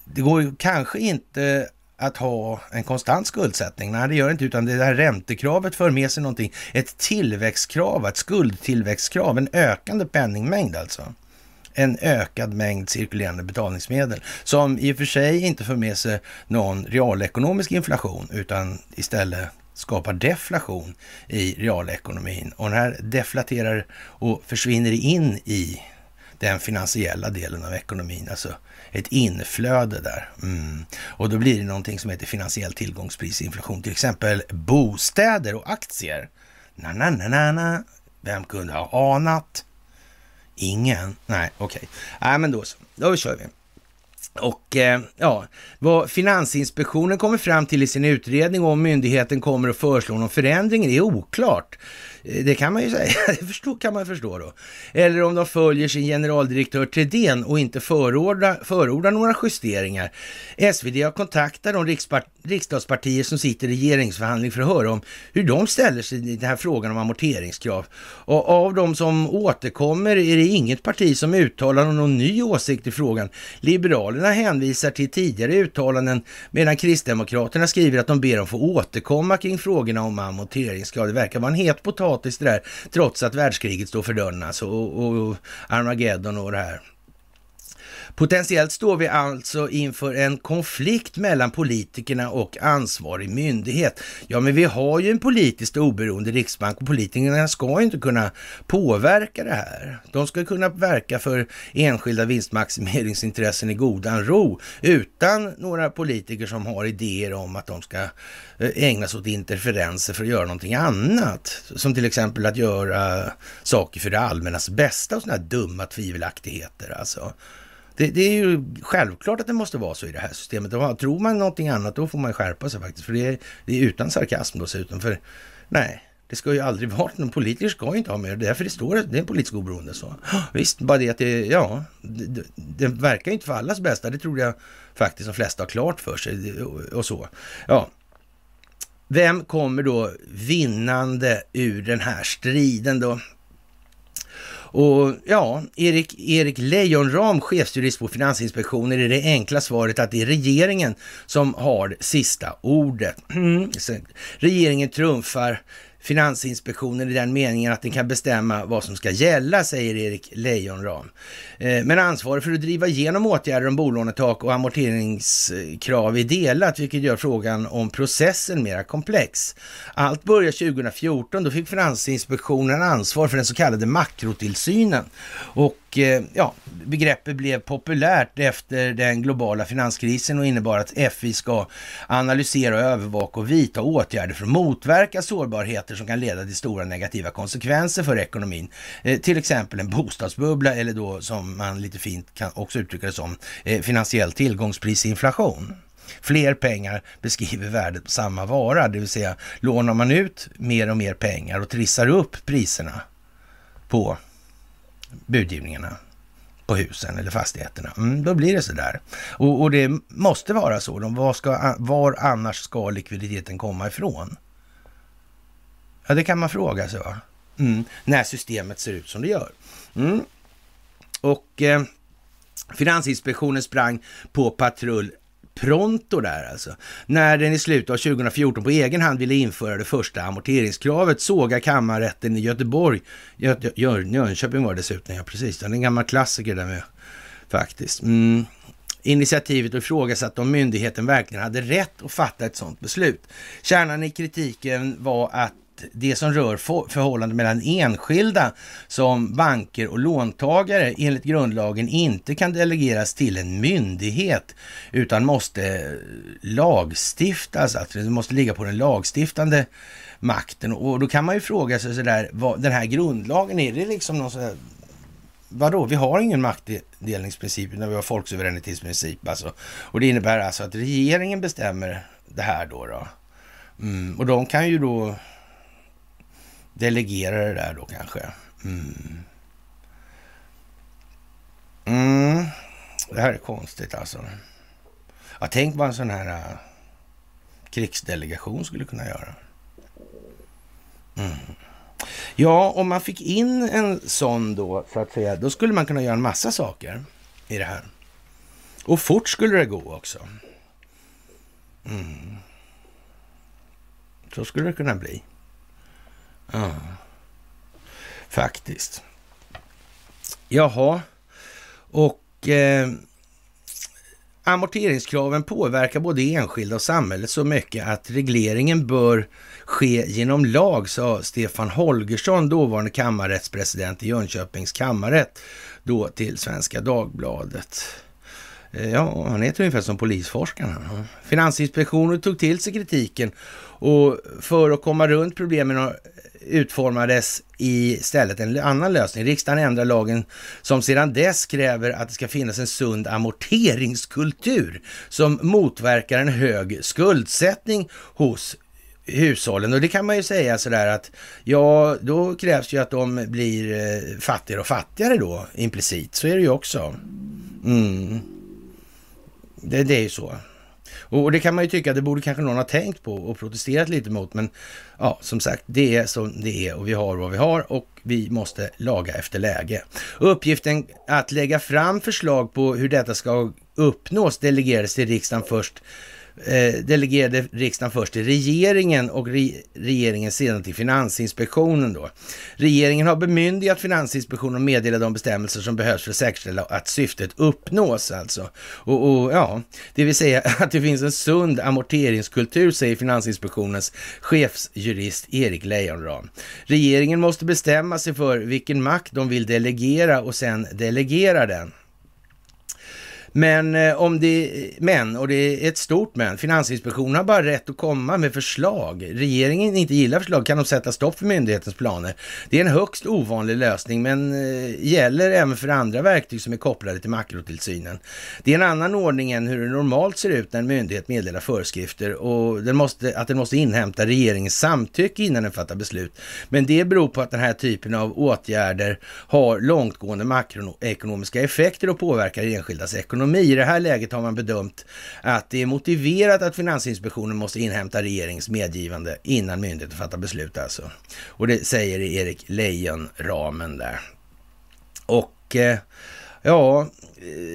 det går ju kanske inte att ha en konstant skuldsättning. Nej, det gör det inte, utan det här räntekravet för med sig någonting. Ett tillväxtkrav, ett skuldtillväxtkrav, en ökande penningmängd alltså. En ökad mängd cirkulerande betalningsmedel som i och för sig inte för med sig någon realekonomisk inflation utan istället skapar deflation i realekonomin. Och den här deflaterar och försvinner in i den finansiella delen av ekonomin, alltså ett inflöde där. Mm. Och då blir det någonting som heter finansiell tillgångsprisinflation, till exempel bostäder och aktier. Na, na, na, na, na. Vem kunde ha anat? Ingen? Nej, okej. Okay. Nej, men då så. Då kör vi. Och eh, ja, vad Finansinspektionen kommer fram till i sin utredning om myndigheten kommer att föreslå någon förändring är oklart. Eh, det kan man ju säga, det förstå, kan man förstå då. Eller om de följer sin generaldirektör Tredén och inte förordar, förordar några justeringar. SvD har kontaktat de riksdagspartier som sitter i regeringsförhandling för att höra om hur de ställer sig i den här frågan om amorteringskrav. Och av de som återkommer är det inget parti som uttalar någon ny åsikt i frågan. Liberalerna hänvisar till tidigare uttalanden medan Kristdemokraterna skriver att de ber om få återkomma kring frågorna om amorteringskrav. Det verkar vara en het potatis det där, trots att världskriget står för dörren alltså, och, och Armageddon och det här. Potentiellt står vi alltså inför en konflikt mellan politikerna och ansvarig myndighet. Ja, men vi har ju en politiskt oberoende riksbank och politikerna ska inte kunna påverka det här. De ska kunna verka för enskilda vinstmaximeringsintressen i godan ro utan några politiker som har idéer om att de ska eh, ägna sig åt interferenser för att göra någonting annat. Som till exempel att göra saker för det allmännas bästa och sådana här dumma tvivelaktigheter alltså. Det, det, är ju självklart att det måste vara så i det här systemet. Och tror man någonting annat, då får man skärpa sig faktiskt. För det är, det är utan sarkasm då dessutom. För nej, det ska ju aldrig vara någon politiker ska ju inte ha med det. Därför det står det är en politisk oberoende. Så. Visst, bara det att det, ja, det, det verkar inte för allas bästa. Det tror jag faktiskt de flesta har klart för sig och så. Ja, vem kommer då vinnande ur den här striden då? Och ja, Erik, Erik Lejonram, chefsjurist på Finansinspektionen, är det enkla svaret att det är regeringen som har sista ordet. Mm. Regeringen trumfar Finansinspektionen i den meningen att den kan bestämma vad som ska gälla, säger Erik Leijonram. Eh, men ansvaret för att driva igenom åtgärder om bolånetak och amorteringskrav är delat, vilket gör frågan om processen mera komplex. Allt började 2014, då fick Finansinspektionen ansvar för den så kallade makrotillsynen. Och Eh, ja, begreppet blev populärt efter den globala finanskrisen och innebar att FI ska analysera och övervaka och vidta åtgärder för att motverka sårbarheter som kan leda till stora negativa konsekvenser för ekonomin. Eh, till exempel en bostadsbubbla eller då som man lite fint kan också uttrycka det som eh, finansiell tillgångsprisinflation. Fler pengar beskriver värdet på samma vara, det vill säga lånar man ut mer och mer pengar och trissar upp priserna på budgivningarna på husen eller fastigheterna. Mm, då blir det så där. Och, och det måste vara så. De, var, ska, var annars ska likviditeten komma ifrån? Ja, det kan man fråga sig. Va? Mm, när systemet ser ut som det gör. Mm. Och eh, Finansinspektionen sprang på patrull pronto där alltså. När den i slutet av 2014 på egen hand ville införa det första amorteringskravet sågar kammarrätten i Göteborg, Gö Gö Jönköping var det dessutom, ja precis, det är en gammal klassiker där med faktiskt. Mm. Initiativet och ifrågasatte om myndigheten verkligen hade rätt att fatta ett sådant beslut. Kärnan i kritiken var att det som rör förhållandet mellan enskilda som banker och låntagare enligt grundlagen inte kan delegeras till en myndighet utan måste lagstiftas, alltså det måste ligga på den lagstiftande makten. Och då kan man ju fråga sig sådär, vad, den här grundlagen, är det liksom någon sån Vadå, vi har ingen maktdelningsprincip utan vi har folksuveränitetsprincip alltså. Och det innebär alltså att regeringen bestämmer det här då. då. Mm, och de kan ju då delegera det där då kanske. Mm. Mm. Det här är konstigt alltså. Ja, tänk vad en sån här uh, krigsdelegation skulle kunna göra. Mm. Ja, om man fick in en sån då, så att säga, då skulle man kunna göra en massa saker i det här. Och fort skulle det gå också. Mm. Så skulle det kunna bli. Ja, faktiskt. Jaha, och eh, amorteringskraven påverkar både enskilda och samhället så mycket att regleringen bör ske genom lag, sa Stefan Holgersson, dåvarande kammarrättspresident i Jönköpings kammarrätt, då till Svenska Dagbladet. Eh, ja, han heter ungefär som polisforskarna. Finansinspektionen tog till sig kritiken och för att komma runt problemen utformades i stället en annan lösning. Riksdagen ändrar lagen som sedan dess kräver att det ska finnas en sund amorteringskultur som motverkar en hög skuldsättning hos hushållen. Och det kan man ju säga sådär att ja, då krävs ju att de blir eh, fattigare och fattigare då implicit. Så är det ju också. Mm. Det, det är ju så. Och det kan man ju tycka, det borde kanske någon ha tänkt på och protesterat lite mot. Men ja, som sagt, det är som det är och vi har vad vi har och vi måste laga efter läge. Uppgiften att lägga fram förslag på hur detta ska uppnås delegerades till riksdagen först eh, delegerade riksdagen först till regeringen och re regeringen sedan till Finansinspektionen. Då. Regeringen har bemyndigat Finansinspektionen att meddela de bestämmelser som behövs för att säkerställa att syftet uppnås. Alltså. Och, och, ja, det vill säga att det finns en sund amorteringskultur, säger Finansinspektionens chefsjurist Erik Leijonram. Regeringen måste bestämma sig för vilken makt de vill delegera och sen delegera den. Men eh, om det, men, och det är ett stort men, Finansinspektionen har bara rätt att komma med förslag. Regeringen inte gillar förslag kan de sätta stopp för myndighetens planer. Det är en högst ovanlig lösning, men eh, gäller även för andra verktyg som är kopplade till makrotillsynen. Det är en annan ordning än hur det normalt ser ut när en myndighet meddelar föreskrifter och den måste, att den måste inhämta regeringens samtycke innan den fattar beslut. Men det beror på att den här typen av åtgärder har långtgående makroekonomiska effekter och påverkar enskildas ekonomi ekonomi. I det här läget har man bedömt att det är motiverat att Finansinspektionen måste inhämta regeringens medgivande innan myndigheten fattar beslut alltså. Och det säger Erik Leijon, ramen där. Och eh, Ja,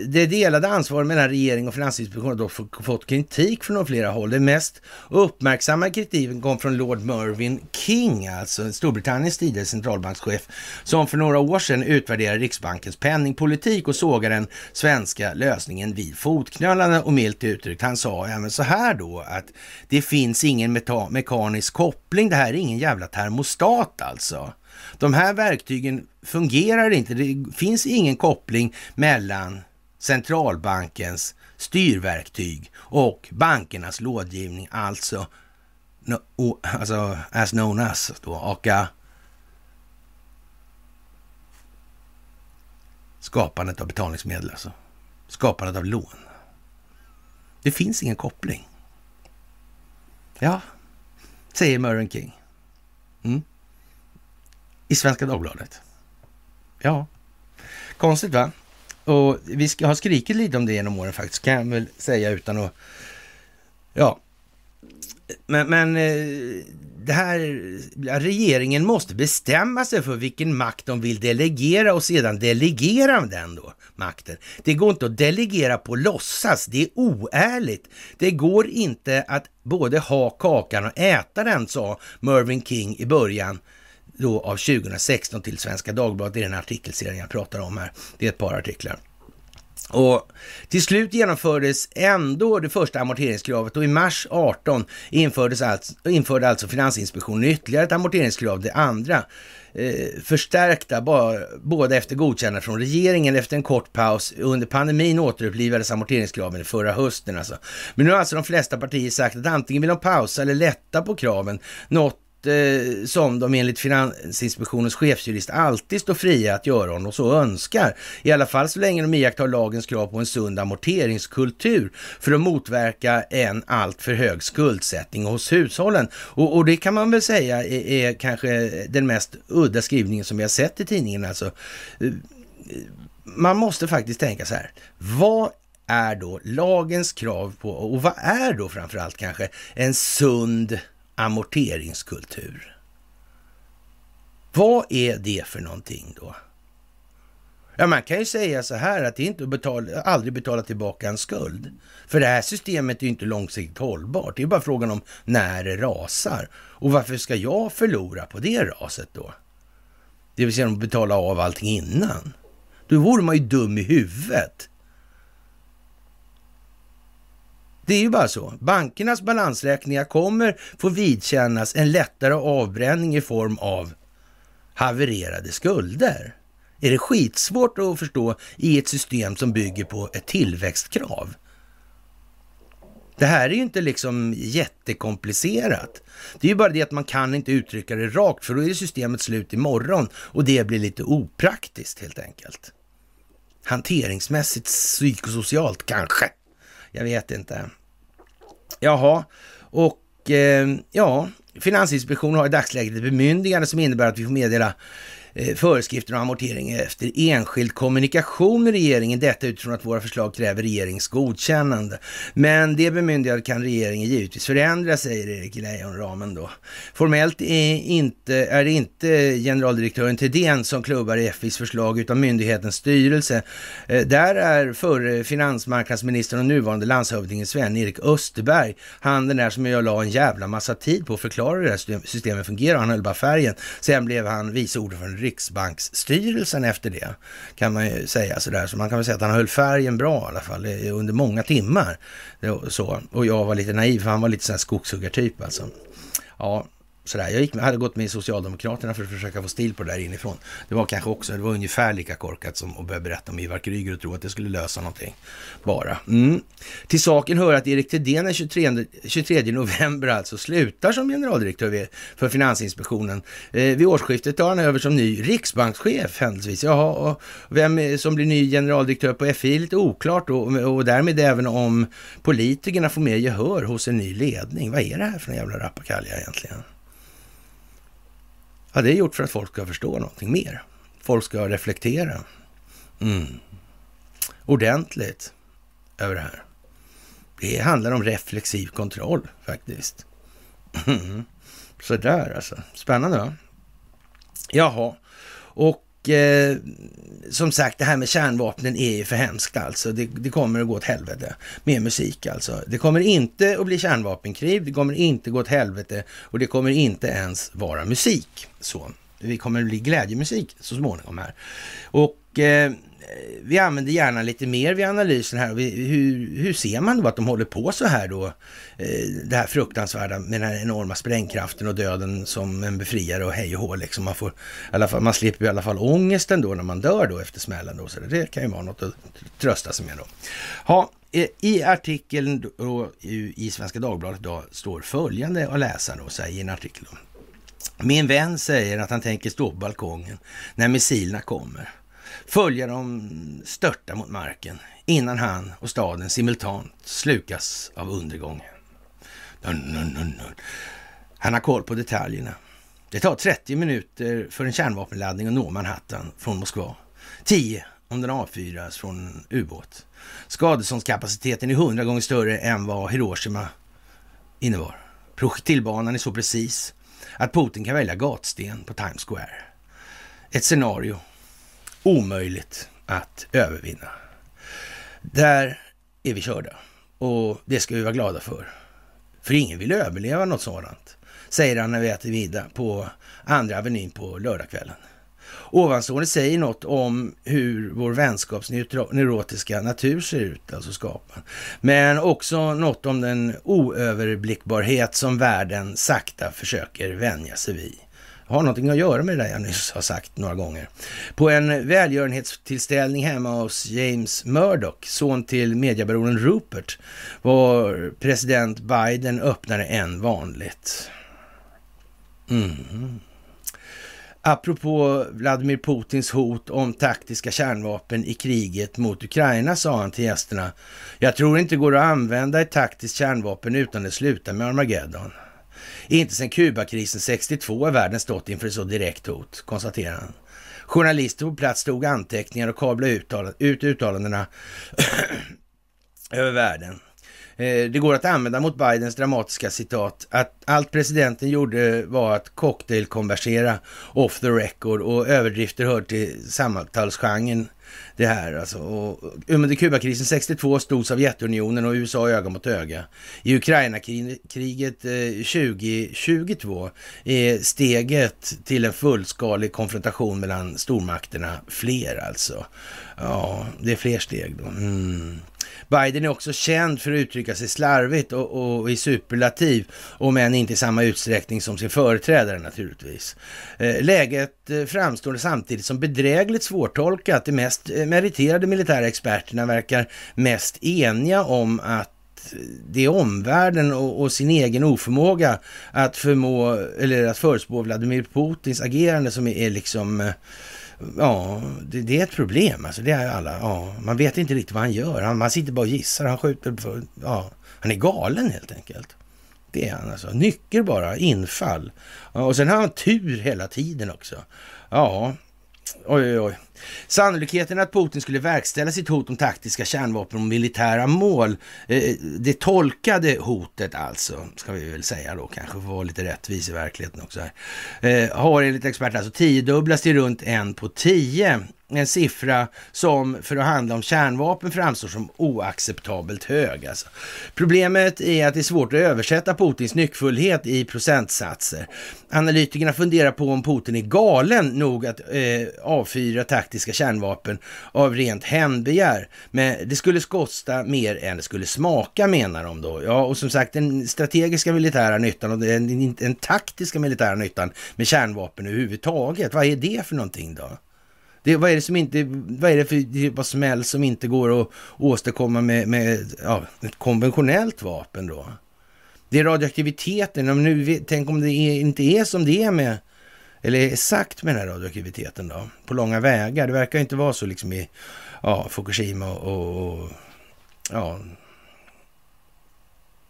det delade ansvaret mellan regering och finansinspektion har dock fått kritik från flera håll. Den mest uppmärksamma kritiken kom från Lord Mervyn King, alltså Storbritanniens tidigare centralbankschef, som för några år sedan utvärderade Riksbankens penningpolitik och sågade den svenska lösningen vid fotknölarna och milt uttryckt. Han sa även så här då att det finns ingen mekanisk koppling, det här är ingen jävla termostat alltså. De här verktygen fungerar inte. Det finns ingen koppling mellan centralbankens styrverktyg och bankernas lådgivning, alltså, no, alltså as known as då, och skapandet av betalningsmedel, alltså skapandet av lån. Det finns ingen koppling. Ja, säger Murren King. Mm i Svenska Dagbladet. Ja, konstigt va? Och vi har skrikit lite om det genom åren faktiskt, kan jag väl säga utan att... Ja. Men, men eh, det här... Regeringen måste bestämma sig för vilken makt de vill delegera och sedan delegera den då, makten. Det går inte att delegera på låtsas, det är oärligt. Det går inte att både ha kakan och äta den, sa Mervyn King i början då av 2016 till Svenska Dagbladet. Det är den artikelserien jag pratar om här. Det är ett par artiklar. Och till slut genomfördes ändå det första amorteringskravet och i mars 18 infördes alltså, införde alltså Finansinspektionen ytterligare ett amorteringskrav, det andra eh, förstärkta båda efter godkännande från regeringen efter en kort paus. Under pandemin återupplivades amorteringskraven förra hösten alltså. Men nu har alltså de flesta partier sagt att antingen vill de pausa eller lätta på kraven, något eh, som de enligt Finansinspektionens chefsjurist alltid står fria att göra om de så önskar. I alla fall så länge de iakttar lagens krav på en sund amorteringskultur för att motverka en alltför hög skuldsättning hos hushållen. Och, och det kan man väl säga är, är, kanske den mest udda skrivningen som vi har sett i tidningen. Alltså, eh, man måste faktiskt tänka så här. Vad är då lagens krav på, och vad är då framförallt kanske en sund amorteringskultur? Vad är det för någonting då? Ja, man kan ju säga så här att det är inte att betala, aldrig betala tillbaka en skuld. För det här systemet är ju inte långsiktigt hållbart. Det är bara frågan om när det rasar. Och varför ska jag förlora på det raset då? Det vill säga att betala av allting innan. Då vore man ju dum i huvudet. Det är ju bara så. Bankernas balansräkningar kommer få vidkännas en lättare avbränning i form av havererade skulder. Är det skitsvårt att förstå i ett system som bygger på ett tillväxtkrav? Det här är ju inte liksom jättekomplicerat. Det är ju bara det att man kan inte uttrycka det rakt för då är systemet slut imorgon och det blir lite opraktiskt helt enkelt. Hanteringsmässigt, psykosocialt kanske. Jag vet inte. Jaha, och eh, ja, Finansinspektionen har i dagsläget ett bemyndigande som innebär att vi får meddela Eh, föreskrifter och amortering efter enskild kommunikation med regeringen. Detta utifrån att våra förslag kräver regeringens godkännande. Men det bemyndigandet kan regeringen givetvis förändra, säger Erik Leijonramen då. Formellt är, inte, är det inte generaldirektören Thedéen som klubbar FIs förslag utan myndighetens styrelse. Eh, där är förre finansmarknadsministern och nuvarande landshövdingen Sven-Erik Österberg, han den där som jag la en jävla massa tid på att förklara hur det här systemet fungerar. Han höll bara färgen. Sen blev han vice ordförande Riksbanksstyrelsen efter det, kan man ju säga sådär. Så man kan väl säga att han höll färgen bra i alla fall eh, under många timmar. Så. Och jag var lite naiv, för han var lite sån här skogshuggartyp alltså. Ja, sådär. Jag gick med, hade gått med i Socialdemokraterna för att försöka få stil på det där inifrån. Det var kanske också, det var ungefär lika korkat som att börja berätta om Ivar Kryger och tro att det skulle lösa någonting. Bara. Mm. Till saken hör att Erik Thedéen den 23, 23 november alltså slutar som generaldirektör för Finansinspektionen. Eh, vid årsskiftet tar han över som ny riksbankschef händelsevis. Jaha, och vem som blir ny generaldirektör på FI är lite oklart och, och därmed även om politikerna får mer gehör hos en ny ledning. Vad är det här för en jävla rappakalja egentligen? Ja, det är gjort för att folk ska förstå någonting mer. Folk ska reflektera mm. ordentligt över det här. Det handlar om reflexiv kontroll faktiskt. Mm. Sådär alltså. Spännande va? Jaha. Och eh, som sagt, det här med kärnvapnen är ju för hemskt alltså. Det, det, kommer att gå åt helvete med musik alltså. Det kommer inte att bli kärnvapenkrig, det kommer inte gå åt helvete och det kommer inte ens vara musik. Så, det kommer att bli glädjemusik så småningom här. Och Eh, vi använder gärna lite mer vid analysen här. hur, hur ser man då att de håller på så här då? Eh, det här fruktansvärda med den här enorma sprängkraften och döden som en befriare och hej och hå. Liksom man, får, fall, man slipper i alla fall ångesten då när man dör då efter smällen. Då, så det kan ju vara något att trösta sig med då. Ha, eh, i artikeln då, i Svenska Dagbladet då, står följande att läsa då, så här, i en artikel. Då. Min vän säger att han tänker stå på balkongen när missilerna kommer följa dem störta mot marken innan han och staden simultant slukas av undergången. Han har koll på detaljerna. Det tar 30 minuter för en kärnvapenladdning att nå Manhattan från Moskva. 10 om den avfyras från en ubåt. Skadeståndskapaciteten är 100 gånger större än vad Hiroshima innebar. Projektilbanan är så precis att Putin kan välja gatsten på Times Square. Ett scenario omöjligt att övervinna. Där är vi körda och det ska vi vara glada för. För ingen vill överleva något sådant, säger han när vi äter middag på Andra Avenyn på lördagskvällen. Ovanstående säger något om hur vår vänskapsneurotiska natur ser ut, alltså skaparen. Men också något om den oöverblickbarhet som världen sakta försöker vänja sig vid har någonting att göra med det där jag nyss har sagt några gånger. På en välgörenhetstillställning hemma hos James Murdoch, son till mediebaronen Rupert, var president Biden öppnare än vanligt. Mm. Apropå Vladimir Putins hot om taktiska kärnvapen i kriget mot Ukraina sa han till gästerna. Jag tror inte det går att använda ett taktiskt kärnvapen utan det slutar med Armageddon. Inte sedan Kubakrisen 62 har världen stått inför ett så direkt hot, konstaterar han. Journalister på plats tog anteckningar och kablade ut uttalandena över världen. Eh, det går att använda mot Bidens dramatiska citat att allt presidenten gjorde var att cocktailkonversera off the record och överdrifter hör till samtalsgenren det här alltså. Och under Kubakrisen 62 stod Sovjetunionen och USA öga mot öga. I Ukraina-kriget eh, 2022 är steget till en fullskalig konfrontation mellan stormakterna fler alltså. Ja, det är fler steg då. Mm. Biden är också känd för att uttrycka sig slarvigt och, och i superlativ, om än inte i samma utsträckning som sin företrädare naturligtvis. Eh, läget eh, framstår samtidigt som bedrägligt svårtolkat. det mest meriterade militära experterna verkar mest eniga om att det är omvärlden och, och, sin egen oförmåga att förmå, eller att förutspå Vladimir Putins agerande som är, är liksom eh, Ja, det, det, är ett problem. Alltså, det är alla. Ja, man vet inte riktigt vad han gör. Han, man sitter bara och gissar. Han skjuter för, ja, Han är galen helt enkelt. Det är han alltså. Nycker bara, infall. Ja, och sen har han tur hela tiden också. Ja, Oj, oj, oj. Sannolikheten att Putin skulle verkställa sitt hot om taktiska kärnvapen och militära mål, eh, det tolkade hotet alltså, ska vi väl säga då kanske, för att vara lite rättvis i verkligheten också här, eh, har enligt experter alltså tiodubblats till runt en på tio en siffra som för att handla om kärnvapen framstår som oacceptabelt hög. Alltså. Problemet är att det är svårt att översätta Putins nyckfullhet i procentsatser. Analytikerna funderar på om Putin är galen nog att eh, avfyra taktiska kärnvapen av rent hämndbegär. Men det skulle kosta mer än det skulle smaka menar de då. Ja, och som sagt den strategiska militära nyttan och den, den taktiska militära nyttan med kärnvapen överhuvudtaget. Vad är det för någonting då? Det, vad är det som inte, vad är det för typ av smäll som inte går att åstadkomma med, med ja, ett konventionellt vapen då? Det är radioaktiviteten, om nu, tänk om det är, inte är som det är med, eller exakt med den här radioaktiviteten då, på långa vägar. Det verkar inte vara så liksom i ja, Fukushima och, och ja,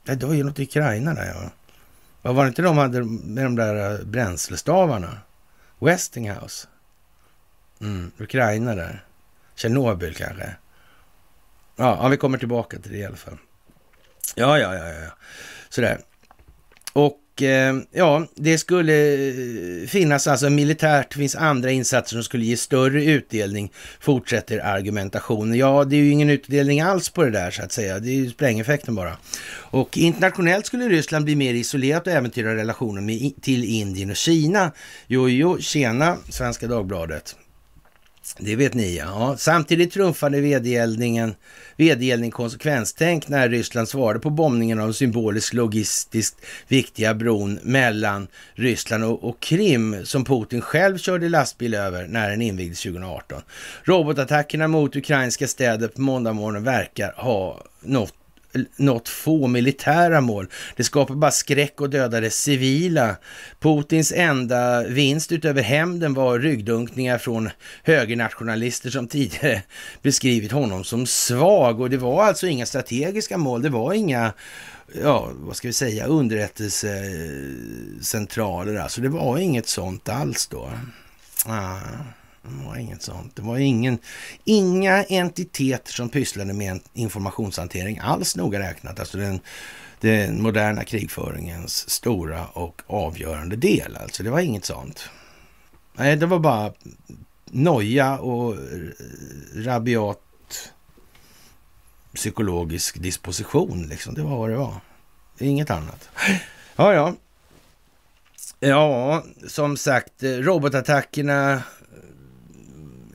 det var ju något i Ukraina där ja. Vad var det inte de hade med de där eh, bränslestavarna? Westinghouse. Mm, Ukraina där. Tjernobyl kanske. Ja, ja, vi kommer tillbaka till det i alla fall. Ja, ja, ja, ja. Sådär. Och Eh, ja, det skulle eh, finnas alltså militärt, finns andra insatser som skulle ge större utdelning, fortsätter argumentationen. Ja, det är ju ingen utdelning alls på det där så att säga. Det är ju sprängeffekten bara. Och internationellt skulle Ryssland bli mer isolerat och äventyra relationen med, till Indien och Kina. Jo, jo, tjena, Svenska Dagbladet. Det vet ni ja. Samtidigt trumfade vedergällningen vedergällning konsekvenstänk när Ryssland svarade på bombningen av den symboliskt logistiskt viktiga bron mellan Ryssland och, och, Krim som Putin själv körde lastbil över när den invigdes 2018. Robotattackerna mot ukrainska städer på måndagmorgonen verkar ha nått något få militära mål. Det skapar bara skräck och dödade civila. Putins enda vinst utöver hämnden var ryggdunkningar från högernationalister som tidigare beskrivit honom som svag. Och det var alltså inga strategiska mål, det var inga ja, vad ska vi säga, underrättelsecentraler. Alltså det var inget sånt alls då. Ah. Det var inget sånt. Det var ingen, inga entiteter som pysslade med informationshantering alls noga räknat. Alltså den, den moderna krigföringens stora och avgörande del. Alltså det var inget sånt. Nej, det var bara noja och rabiat psykologisk disposition. Liksom. Det var vad det var. Inget annat. Ja, ja. Ja, som sagt, robotattackerna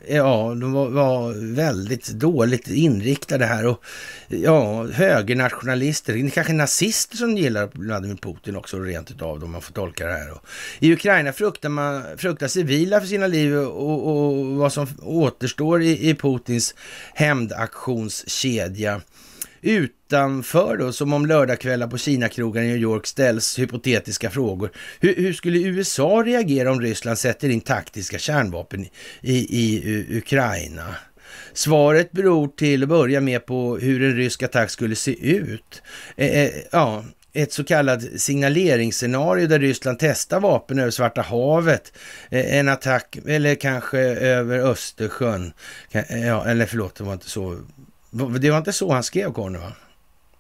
ja, de var, var, väldigt dåligt inriktade här. Och ja, högernationalister, kanske nazister som gillar Vladimir Putin också rent utav om man får tolka det här. Och I Ukraina fruktar, man, fruktar civila för sina liv och, och vad som återstår i, i Putins hämndaktionskedja utanför då, som om lördagskvällar på Kinakrogar i New York ställs hypotetiska frågor. Hur, hur, skulle USA reagera om Ryssland sätter in taktiska kärnvapen i, i, i Ukraina? Svaret beror till att börja med på hur en rysk attack skulle se ut. Eh, eh, ja, ett så kallat signaleringsscenario där Ryssland testar vapen över Svarta havet, eh, en attack eller kanske över Östersjön. Eh, ja, eller förlåt, det var inte så. Det var inte så han skrev Conny va?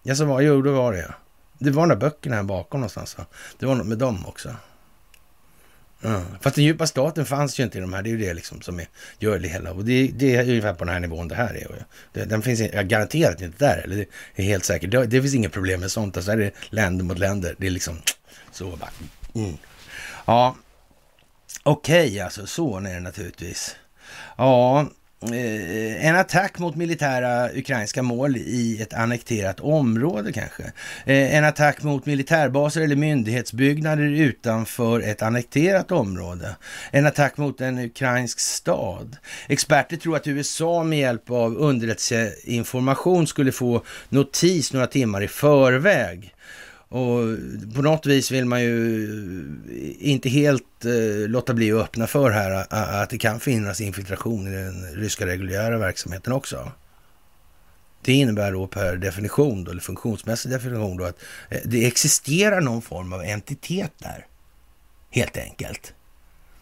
Jag sa, jo, det var det. Det var de där böckerna här bakom någonstans. Va? Det var något med dem också. Mm. Fast den djupa staten fanns ju inte i de här. Det är ju det liksom som är, gör det hela. Och det, det är ungefär på den här nivån det här är. Det, den finns jag garanterat inte där. Eller det är helt säkert. Det, det finns inga problem med sånt. Alltså är det länder mot länder. Det är liksom så bara. Mm. Ja, okej okay, alltså. Så är det naturligtvis. Ja, Eh, en attack mot militära ukrainska mål i ett annekterat område kanske. Eh, en attack mot militärbaser eller myndighetsbyggnader utanför ett annekterat område. En attack mot en ukrainsk stad. Experter tror att USA med hjälp av underrättelseinformation skulle få notis några timmar i förväg och på något vis vill man ju inte helt eh, låta bli att öppna för här att det kan finnas infiltration i den ryska reguljära verksamheten också. Det innebär då per definition, då, eller funktionsmässig definition, då, att eh, det existerar någon form av entitet där. Helt enkelt.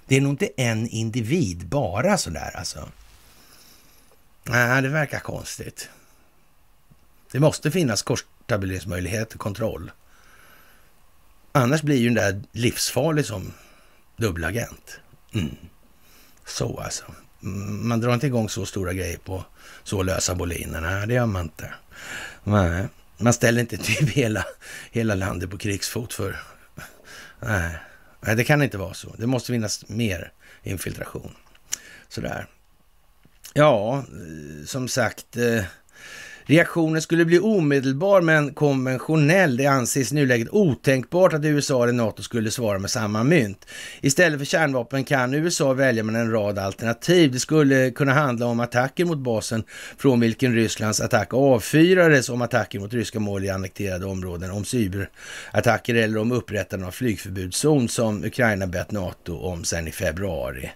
Det är nog inte en individ bara sådär alltså. Nej, det verkar konstigt. Det måste finnas korstabuleringsmöjlighet och kontroll. Annars blir ju den där livsfarlig som dubbelagent. Mm. Så alltså. Mm, man drar inte igång så stora grejer på så lösa boliner. Nej, det gör man inte. Nej. Man ställer inte typ hela, hela landet på krigsfot för... Nej. Nej, det kan inte vara så. Det måste finnas mer infiltration. Sådär. Ja, eh, som sagt. Eh, Reaktionen skulle bli omedelbar men konventionell. Det anses i nuläget otänkbart att USA eller NATO skulle svara med samma mynt. Istället för kärnvapen kan USA välja med en rad alternativ. Det skulle kunna handla om attacker mot basen från vilken Rysslands attack avfyrades, om attacker mot ryska mål i annekterade områden, om cyberattacker eller om upprättande av flygförbudszon som Ukraina bett NATO om sedan i februari.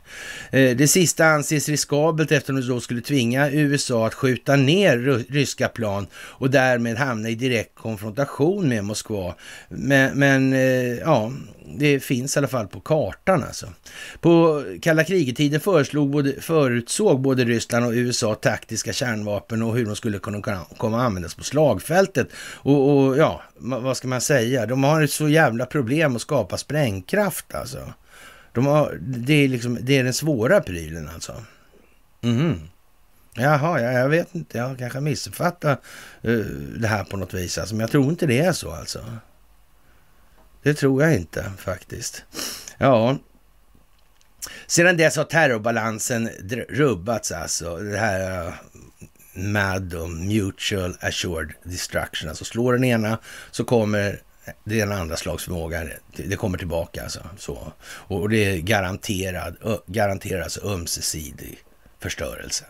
Eh, det sista anses riskabelt eftersom det då skulle tvinga USA att skjuta ner ryska ryska plan och därmed hamna i direkt konfrontation med Moskva. Men, men eh, ja, det finns i alla fall på kartan alltså. På kalla krigetiden föreslog både, förutsåg både Ryssland och USA taktiska kärnvapen och hur de skulle kunna komma att användas på slagfältet. Och, och ja, vad ska man säga? De har ett så jävla problem att skapa sprängkraft alltså. De har, det, är liksom, det är den svåra prylen alltså. Mm. Jaha, ja, jag vet inte. Jag kanske missuppfattat uh, det här på något vis. Alltså, men jag tror inte det är så alltså. Det tror jag inte faktiskt. Ja, sedan dess har terrorbalansen rubbats alltså. Det här uh, MAD och Mutual Assured Destruction. Alltså slår den ena så kommer den andra slags förmåga. det kommer tillbaka alltså. Så. Och det är garanterad, garanterad alltså ömsesidig förstörelse.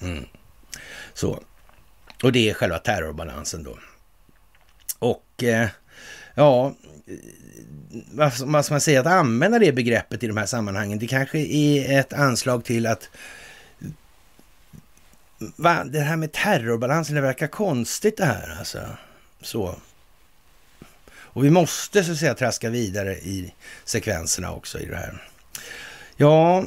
Mm. Så. Och det är själva terrorbalansen då. Och eh, ja, vad, vad ska man säga, att använda det begreppet i de här sammanhangen, det kanske är ett anslag till att va, det här med terrorbalansen, det verkar konstigt det här alltså. Så. Och vi måste så att säga traska vidare i sekvenserna också i det här. Ja,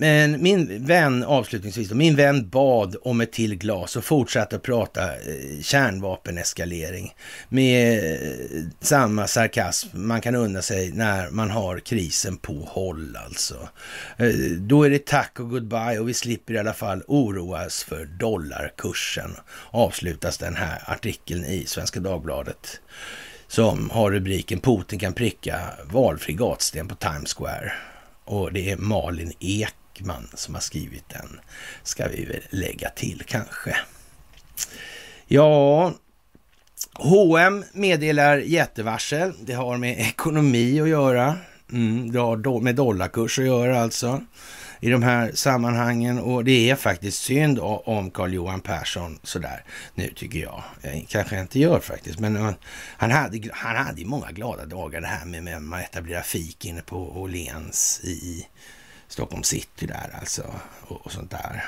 men min vän, avslutningsvis, min vän bad om ett till glas och fortsatte prata eh, kärnvapeneskalering med eh, samma sarkasm man kan unna sig när man har krisen på håll alltså. Eh, då är det tack och goodbye och vi slipper i alla fall oroas för dollarkursen. Avslutas den här artikeln i Svenska Dagbladet som har rubriken Putin kan pricka valfri gatsten på Times Square. Och det är Malin Ek Ekman som har skrivit den, ska vi väl lägga till kanske. Ja, H&M meddelar jättevarsel. Det har med ekonomi att göra. Mm, det har med dollarkurs att göra alltså. i de här sammanhangen och det är faktiskt synd om Carl Johan Persson sådär nu tycker jag. jag kanske jag inte gör faktiskt, men eh, han hade, han hade många glada dagar det här med, med att man etablerar fik inne på Åhléns i Stockholm city där alltså och, och sånt där.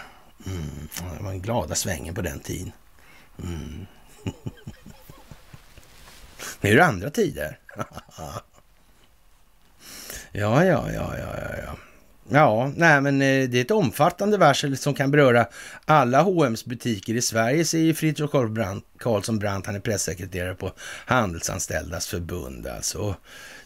Mm. Det var en glada svängen på den tiden. Mm. nu är det andra tider. ja, ja, ja, ja, ja. Ja, Ja, nej men eh, det är ett omfattande varsel som kan beröra alla H&M's butiker i Sverige, säger Fritiof Karlsson Brandt. Han är pressekreterare på Handelsanställdas förbund. Alltså.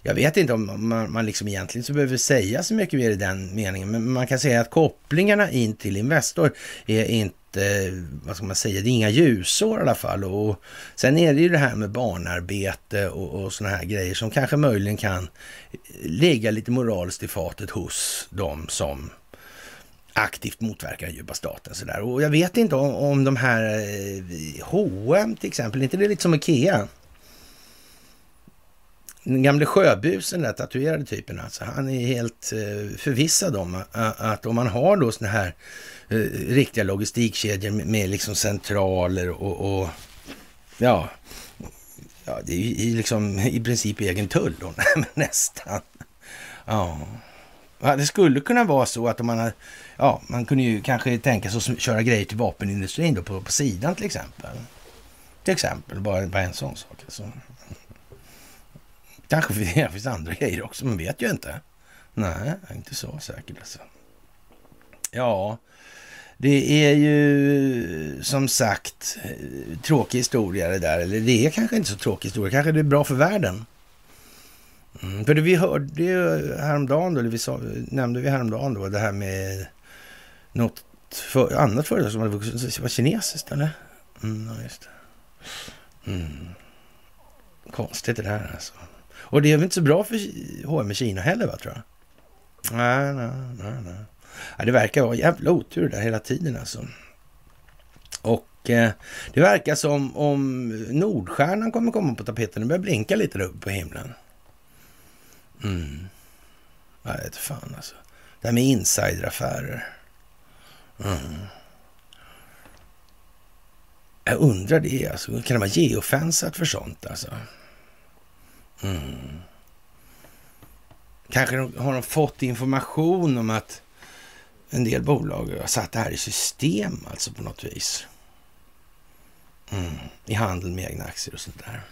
Jag vet inte om man, man liksom egentligen så behöver säga så mycket mer i den meningen, men man kan säga att kopplingarna in till Investor är inte vad ska man säga, det är inga ljusår i alla fall. Och sen är det ju det här med barnarbete och, och sådana här grejer som kanske möjligen kan ligga lite moraliskt i fatet hos de som aktivt motverkar den djupa staten. Sådär. Och jag vet inte om, om de här eh, H&M till exempel, inte det är lite som Ikea? Den gamle sjöbusen, den där tatuerade typen, alltså, han är helt eh, förvissad om eh, att, om man har då såna här eh, riktiga logistikkedjor med, liksom centraler och, och ja, ja, det är ju liksom i princip egen tull då, nästan. Ja. det skulle kunna vara så att om man ja, man kunde ju kanske tänka sig att köra grejer till vapenindustrin då på, på sidan till exempel. Till exempel, bara, bara en sån sak. Alltså. Kanske det finns andra grejer också, man vet ju inte. Nej, inte så säkert alltså. Ja, det är ju som sagt eh, tråkig historia det där. Eller det är kanske inte så tråkig historia, kanske det är bra för världen. Mm, för det vi hörde ju häromdagen, då, eller vi sa, nämnde vi häromdagen då, det här med något för, annat företag som hade vuxit, var kinesiskt, eller? Mm, ja, just det. Mm. Konstigt det där alltså. Och det är väl inte så bra för H&M i Kina heller, va, tror jag? Nej, nej, nej. nej. Ja, det verkar vara jävla otur där hela tiden alltså. Och eh, det verkar som om Nordstjärnan kommer komma på tapeten. Det börjar blinka lite där uppe på himlen. Mm. Jag vet fan alltså. Det här med insideraffärer. Mm. Jag undrar det alltså. Kan det vara geofensat för sånt alltså? Mm. Kanske har de fått information om att en del bolag har satt det här i system alltså på något vis. Mm. I handel med egna aktier och sånt där.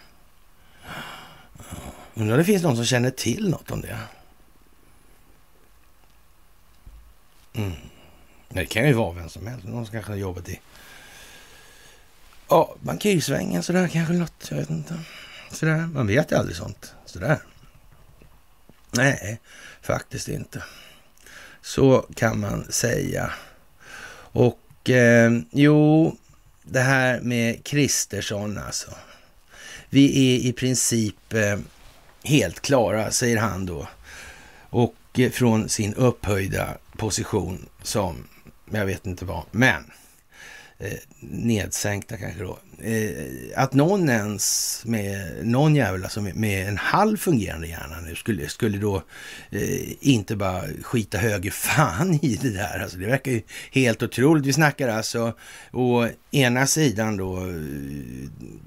Undrar om det finns någon som känner till något om det. Mm. Det kan ju vara vem som helst. Någon som kanske har jobbat i ja, bankirsvängen sådär kanske något. Jag vet inte. Sådär. Man vet ju aldrig sånt. Sådär. Nej, faktiskt inte. Så kan man säga. Och eh, jo, det här med Kristersson alltså. Vi är i princip eh, helt klara, säger han då. Och eh, från sin upphöjda position som, jag vet inte vad, men eh, nedsänkta kanske då. Eh, att någon ens med någon jävel alltså med, en halv fungerande hjärna nu skulle, skulle då eh, inte bara skita höger fan i det där. Alltså det verkar ju helt otroligt. Vi snackar alltså å ena sidan då eh,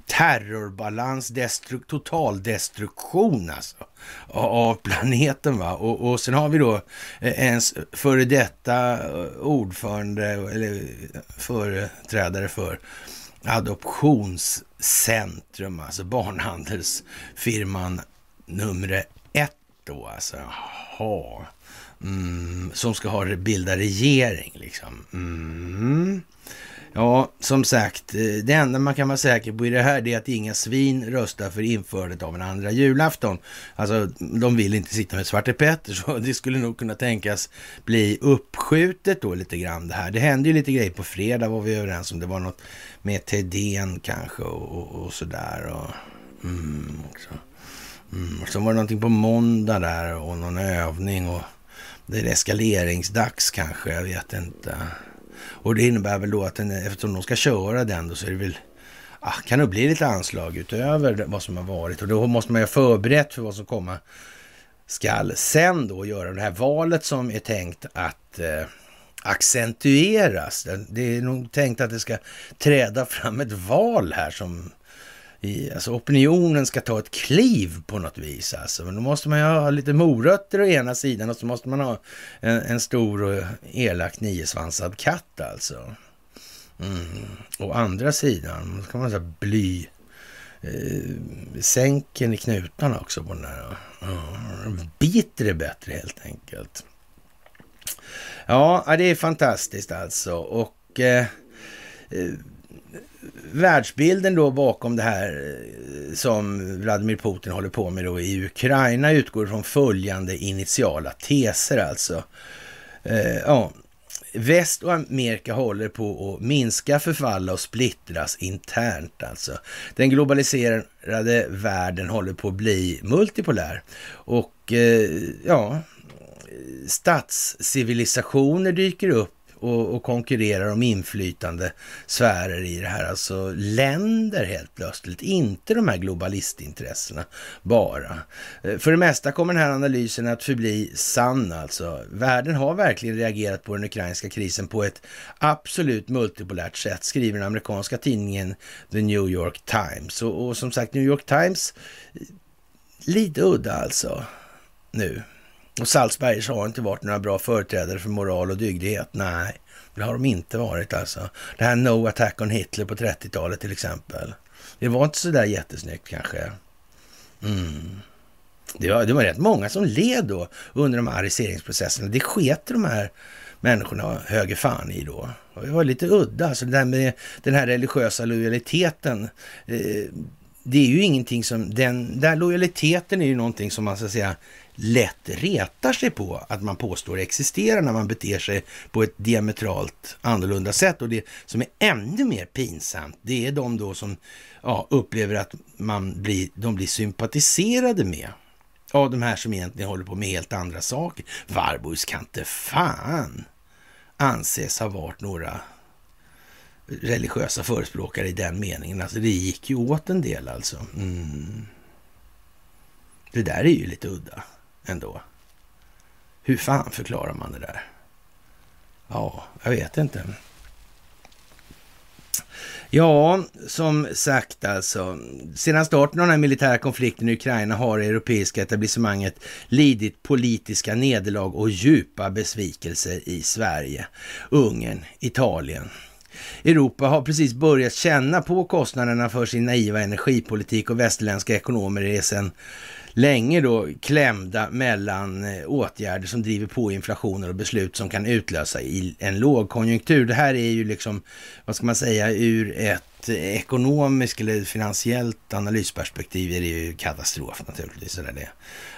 terrorbalans, destru total destruktion alltså av planeten. va och, och sen har vi då eh, ens före detta eh, ordförande eller företrädare för adoptionscentrum, alltså barnhandelsfirman nummer ett då alltså. Jaha. Mm, som ska ha bilda regering liksom. Mm. Ja, som sagt, eh, det enda man kan vara säker på i det här är att inga svin röstar för införandet av en andra julafton. Alltså, de vill inte sitta med Svarte Petter, så det skulle nog kunna tänkas bli uppskjutet då lite grann det här. Det hände ju lite grejer på fredag var vi överens om. Det var något med Tedén kanske och, och, och sådär. Och, mm, också. Mm, och så var det någonting på måndag där och någon övning och det är eskaleringsdags kanske, jag vet inte. Och det innebär väl då att den, eftersom de ska köra den då så är det väl ah, kan det bli lite anslag utöver vad som har varit och då måste man ju ha förberett för vad som komma skall sen då göra det här valet som är tänkt att eh, accentueras. Det är nog tänkt att det ska träda fram ett val här som i, alltså opinionen ska ta ett kliv på något vis. Alltså. Men då måste man ju ha lite morötter å ena sidan och så måste man ha en, en stor och elak niosvansad katt alltså. Mm. Å andra sidan kan man säga bly eh, sänken i knutarna också på den där. Mm. biter det bättre helt enkelt. Ja, det är fantastiskt alltså. Och eh, eh, världsbilden då bakom det här eh, som Vladimir Putin håller på med då i Ukraina utgår från följande initiala teser alltså. Eh, ja, Väst och Amerika håller på att minska, förfalla och splittras internt alltså. Den globaliserade världen håller på att bli multipolär och eh, ja, statscivilisationer dyker upp och, och konkurrerar om inflytande sfärer i det här. Alltså länder helt plötsligt, inte de här globalistintressena bara. Eh, för det mesta kommer den här analysen att förbli sann alltså. Världen har verkligen reagerat på den ukrainska krisen på ett absolut multipolärt sätt, skriver den amerikanska tidningen The New York Times. Och, och som sagt, New York Times, eh, lite udda alltså nu. Och Salzbergers har inte varit några bra företrädare för moral och dygdighet. Nej, det har de inte varit alltså. Det här No Attack on Hitler på 30-talet till exempel. Det var inte så där jättesnyggt kanske. Mm. Det, var, det var rätt många som led då under de här ariseringsprocesserna. Det sket de här människorna höger fan i då. Och det var lite udda, alltså det där med den här religiösa lojaliteten. Eh, det är ju ingenting som, den där lojaliteten är ju någonting som man så att säga lätt retar sig på att man påstår existerar när man beter sig på ett diametralt annorlunda sätt. Och det som är ännu mer pinsamt, det är de då som ja, upplever att man blir, de blir sympatiserade med av de här som egentligen håller på med helt andra saker. Warburgs kan inte fan anses ha varit några religiösa förespråkare i den meningen. Alltså det gick ju åt en del alltså. Mm. Det där är ju lite udda ändå. Hur fan förklarar man det där? Ja, jag vet inte. Ja, som sagt alltså. Sedan starten av den här militära konflikten i Ukraina har det europeiska etablissemanget lidit politiska nederlag och djupa besvikelser i Sverige, Ungern, Italien. Europa har precis börjat känna på kostnaderna för sin naiva energipolitik och västerländska ekonomer är sedan länge då klämda mellan eh, åtgärder som driver på inflationen och beslut som kan utlösa i en lågkonjunktur. Det här är ju liksom, vad ska man säga, ur ett eh, ekonomiskt eller finansiellt analysperspektiv är det ju katastrof naturligtvis. Så det.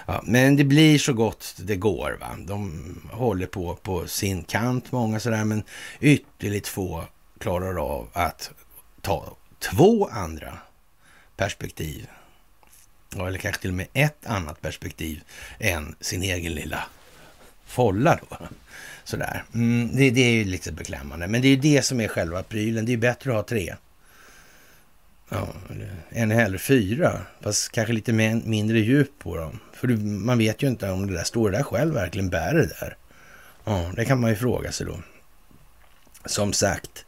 Ja, men det blir så gott det går. Va? De håller på på sin kant, många sådär, men ytterligt få klarar av att ta två andra perspektiv eller kanske till och med ett annat perspektiv än sin egen lilla folla då. Sådär. Mm, det, det är ju lite beklämmande, men det är ju det som är själva prylen. Det är ju bättre att ha tre. Ja, än hellre fyra, fast kanske lite mindre djup på dem. För man vet ju inte om det där står där själv verkligen bär det där. Ja, det kan man ju fråga sig då. Som sagt,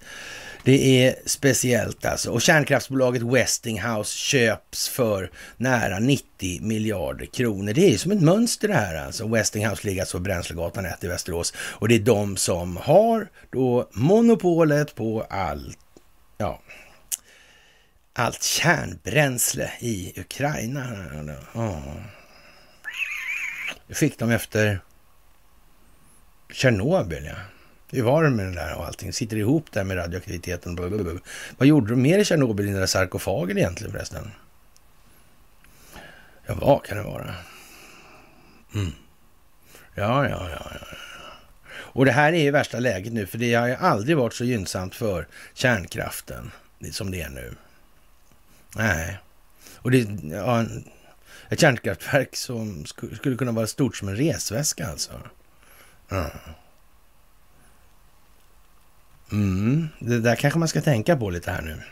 det är speciellt alltså. Och kärnkraftsbolaget Westinghouse köps för nära 90 miljarder kronor. Det är ju som ett mönster det här alltså. Westinghouse ligger alltså på Bränslegatan 1 i Västerås. Och det är de som har då monopolet på allt, ja, allt kärnbränsle i Ukraina. Oh. Det fick de efter Tjernobyl, ja. Hur var det med den där och allting? Sitter ihop där med radioaktiviteten? Blablabla. Vad gjorde de mer i Tjernobyl i den där sarkofagen egentligen förresten? Ja, vad kan det vara? Mm. Ja, ja, ja, ja. Och det här är ju värsta läget nu, för det har ju aldrig varit så gynnsamt för kärnkraften som det är nu. Nej. Och det ja, ett kärnkraftverk som skulle kunna vara stort som en resväska alltså. Mm. Mm, det där kanske man ska tänka på lite här nu.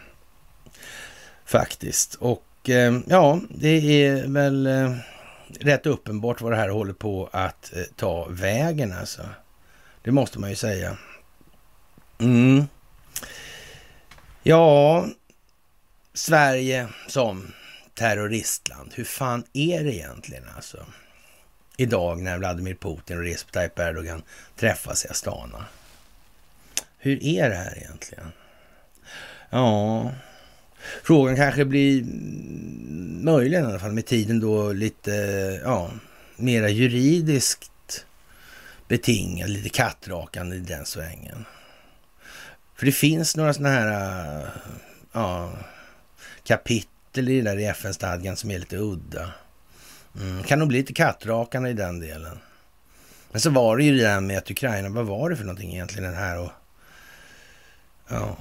Faktiskt. Och eh, ja, det är väl eh, rätt uppenbart vad det här håller på att eh, ta vägen alltså. Det måste man ju säga. Mm. Ja, Sverige som terroristland. Hur fan är det egentligen alltså? Idag när Vladimir Putin och Recep Tayyip Erdogan träffas i Astana. Hur är det här egentligen? Ja, frågan kanske blir möjligen i alla fall med tiden då lite, ja, mera juridiskt betingad, lite kattrakande i den svängen. För det finns några sådana här ja, kapitel i det där i FN-stadgan som är lite udda. Mm, kan nog bli lite kattrakande i den delen. Men så var det ju det där med att Ukraina, vad var det för någonting egentligen den här och... Ja...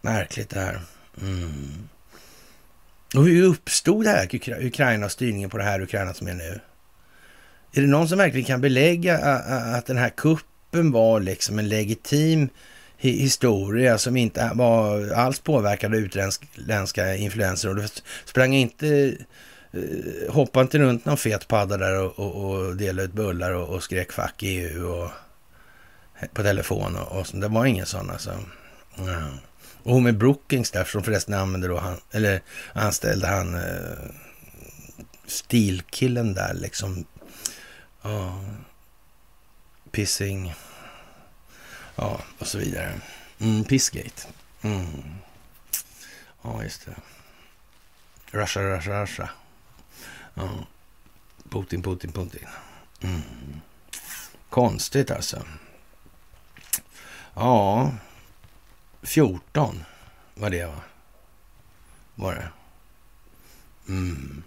Märkligt det här. Mm. Och hur uppstod det här Ukraina och styrningen på det här Ukraina som är nu? Är det någon som verkligen kan belägga att den här kuppen var liksom en legitim historia som inte var alls påverkad av utländska influenser och det sprang inte eh, hoppade inte runt någon fet padda där och, och, och delade ut bullar och, och skrek fuck EU och, på telefon och, och så. Det var ingen sån alltså. Ja. Och hon med Brookings där, som förresten använde då han, eller anställde han eh, stilkillen där liksom. Ja, pissing. Ja, och så vidare. Mm, Pissgate. Mm. Ja, just det. Russia, Russia, Russia. Ja. Putin, Putin, Putin. Mm. Konstigt alltså. Ja, 14 var det va? Var det? Mm.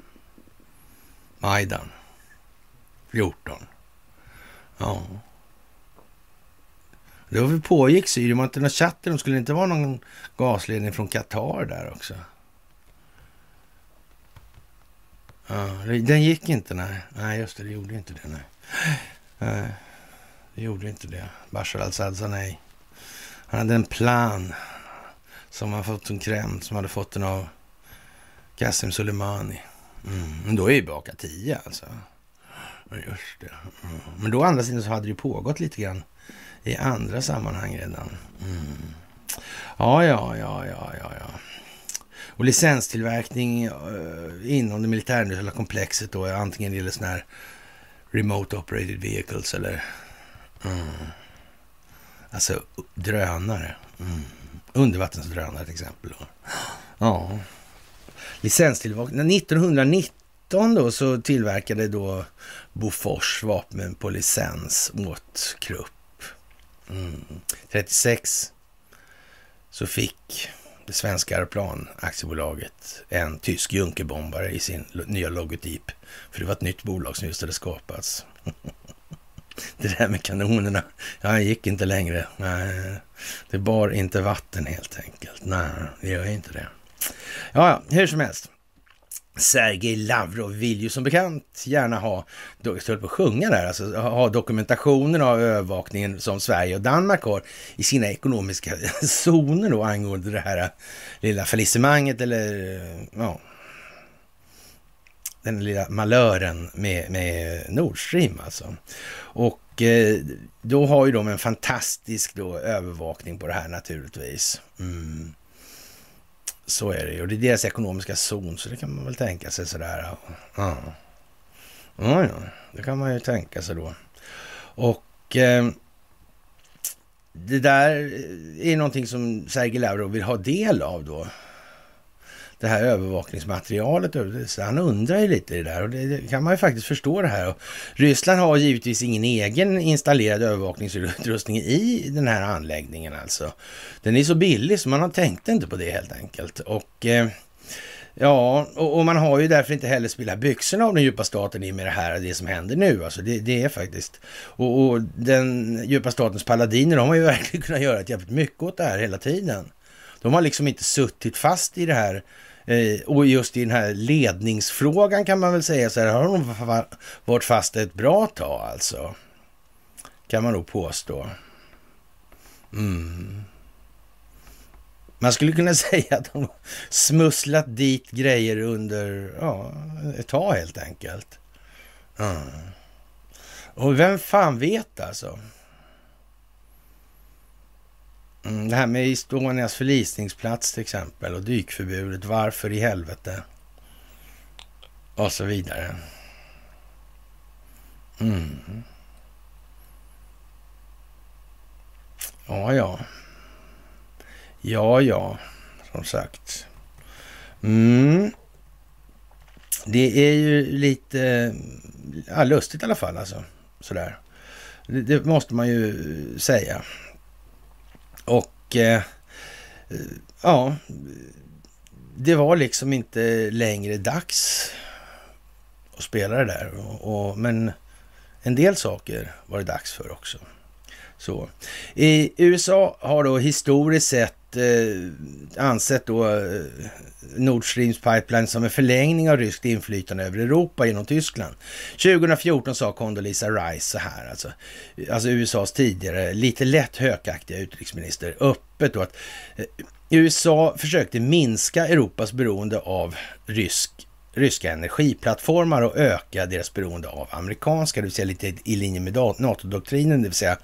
Majdan. 14. Ja. Det var väl pågick Syrien, var inte någon chatten, skulle det inte vara någon gasledning från Qatar där också? Ja, den gick inte, nej. Nej, just det, det gjorde inte det, nej. nej det gjorde inte det. Bashar al-Assad sa nej. Han hade en plan som han fått som kräm, som hade fått den av Qasem Soleimani. Mm. Men då är ju baka tio alltså. Just det. Mm. Men då andra sidan så hade det ju pågått lite grann i andra sammanhang redan. Mm. Ja, ja, ja, ja, ja, ja. Och licenstillverkning uh, inom det militärindustriella komplexet då, antingen det gäller sådana här remote operated vehicles eller mm alltså drönare. Mm. Undervattensdrönare till exempel. Ja. Licenstillverkning. 1919 då så tillverkade då Bofors vapen på licens åt Krupp. Mm. 36 så fick det svenska aeroplanaktiebolaget en tysk Junkerbombare i sin nya logotyp. För det var ett nytt bolag som just hade skapats. det där med kanonerna, jag gick inte längre. Nej, det bar inte vatten helt enkelt. Nej, det gör inte det. Ja, ja, hur som helst. Sergej Lavrov vill ju som bekant gärna ha, jag på att sjunga där, alltså ha dokumentationen av övervakningen som Sverige och Danmark har i sina ekonomiska zoner då angående det här lilla fallissemanget eller ja, den lilla malören med, med Nord Stream alltså. Och eh, då har ju de en fantastisk då övervakning på det här naturligtvis. Mm. Så är det ju. Och det är deras ekonomiska zon, så det kan man väl tänka sig sådär. Ja, ja, ja det kan man ju tänka sig då. Och eh, det där är någonting som Sergej Lavrov vill ha del av då det här övervakningsmaterialet. Så han undrar ju lite det där och det kan man ju faktiskt förstå det här. Och Ryssland har givetvis ingen egen installerad övervakningsutrustning i den här anläggningen alltså. Den är så billig så man har tänkt inte på det helt enkelt. Och eh, Ja, och, och, man har ju därför inte heller spelat byxorna av den djupa staten i med det här, det som händer nu. Alltså det, det är faktiskt... Och, och, den djupa statens paladiner, de har ju verkligen kunnat göra ett jävligt mycket åt det här hela tiden. De har liksom inte suttit fast i det här Eh, Eh, och just i den här ledningsfrågan kan man väl säga så här, har de varit fast ett bra tag alltså. Kan man nog påstå. Mm. Man skulle kunna säga att de smusslat dit grejer under ja, ett tag helt enkelt. Mm. Och vem fan vet alltså? Mm, det här med Estonias förlisningsplats till exempel och dykförbudet. Varför i helvete? Och så vidare. Mm. Ja, ja. Ja, ja, som sagt. Mm. Det är ju lite ja, lustigt i alla fall alltså. Sådär. Det, det måste man ju säga. Och eh, ja, det var liksom inte längre dags att spela det där. Och, och, men en del saker var det dags för också. Så. I USA har då historiskt sett eh, ansett då eh, Nord Streams pipeline som en förlängning av ryskt inflytande över Europa genom Tyskland. 2014 sa Condoleezza Rice så här, alltså, alltså USAs tidigare lite lätt hökaktiga utrikesminister, öppet då att eh, USA försökte minska Europas beroende av rysk ryska energiplattformar och öka deras beroende av amerikanska, det vill säga lite i linje med NATO-doktrinen, det vill säga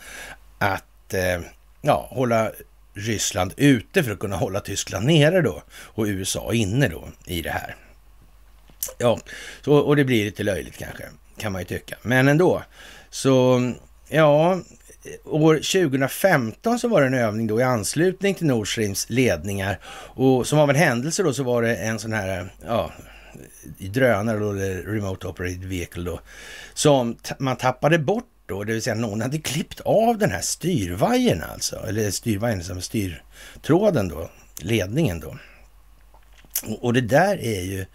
att eh, ja, hålla Ryssland ute för att kunna hålla Tyskland nere då och USA inne då i det här. Ja, så, och det blir lite löjligt kanske, kan man ju tycka. Men ändå, så ja, år 2015 så var det en övning då i anslutning till Nord Streams ledningar och som av en händelse då så var det en sån här, ja, drönare då, eller Remote Operated Vehicle då, som man tappade bort då, det vill säga någon hade klippt av den här styrvajern alltså, eller styrvajern som styrtråden då, ledningen då. Och, och det där är ju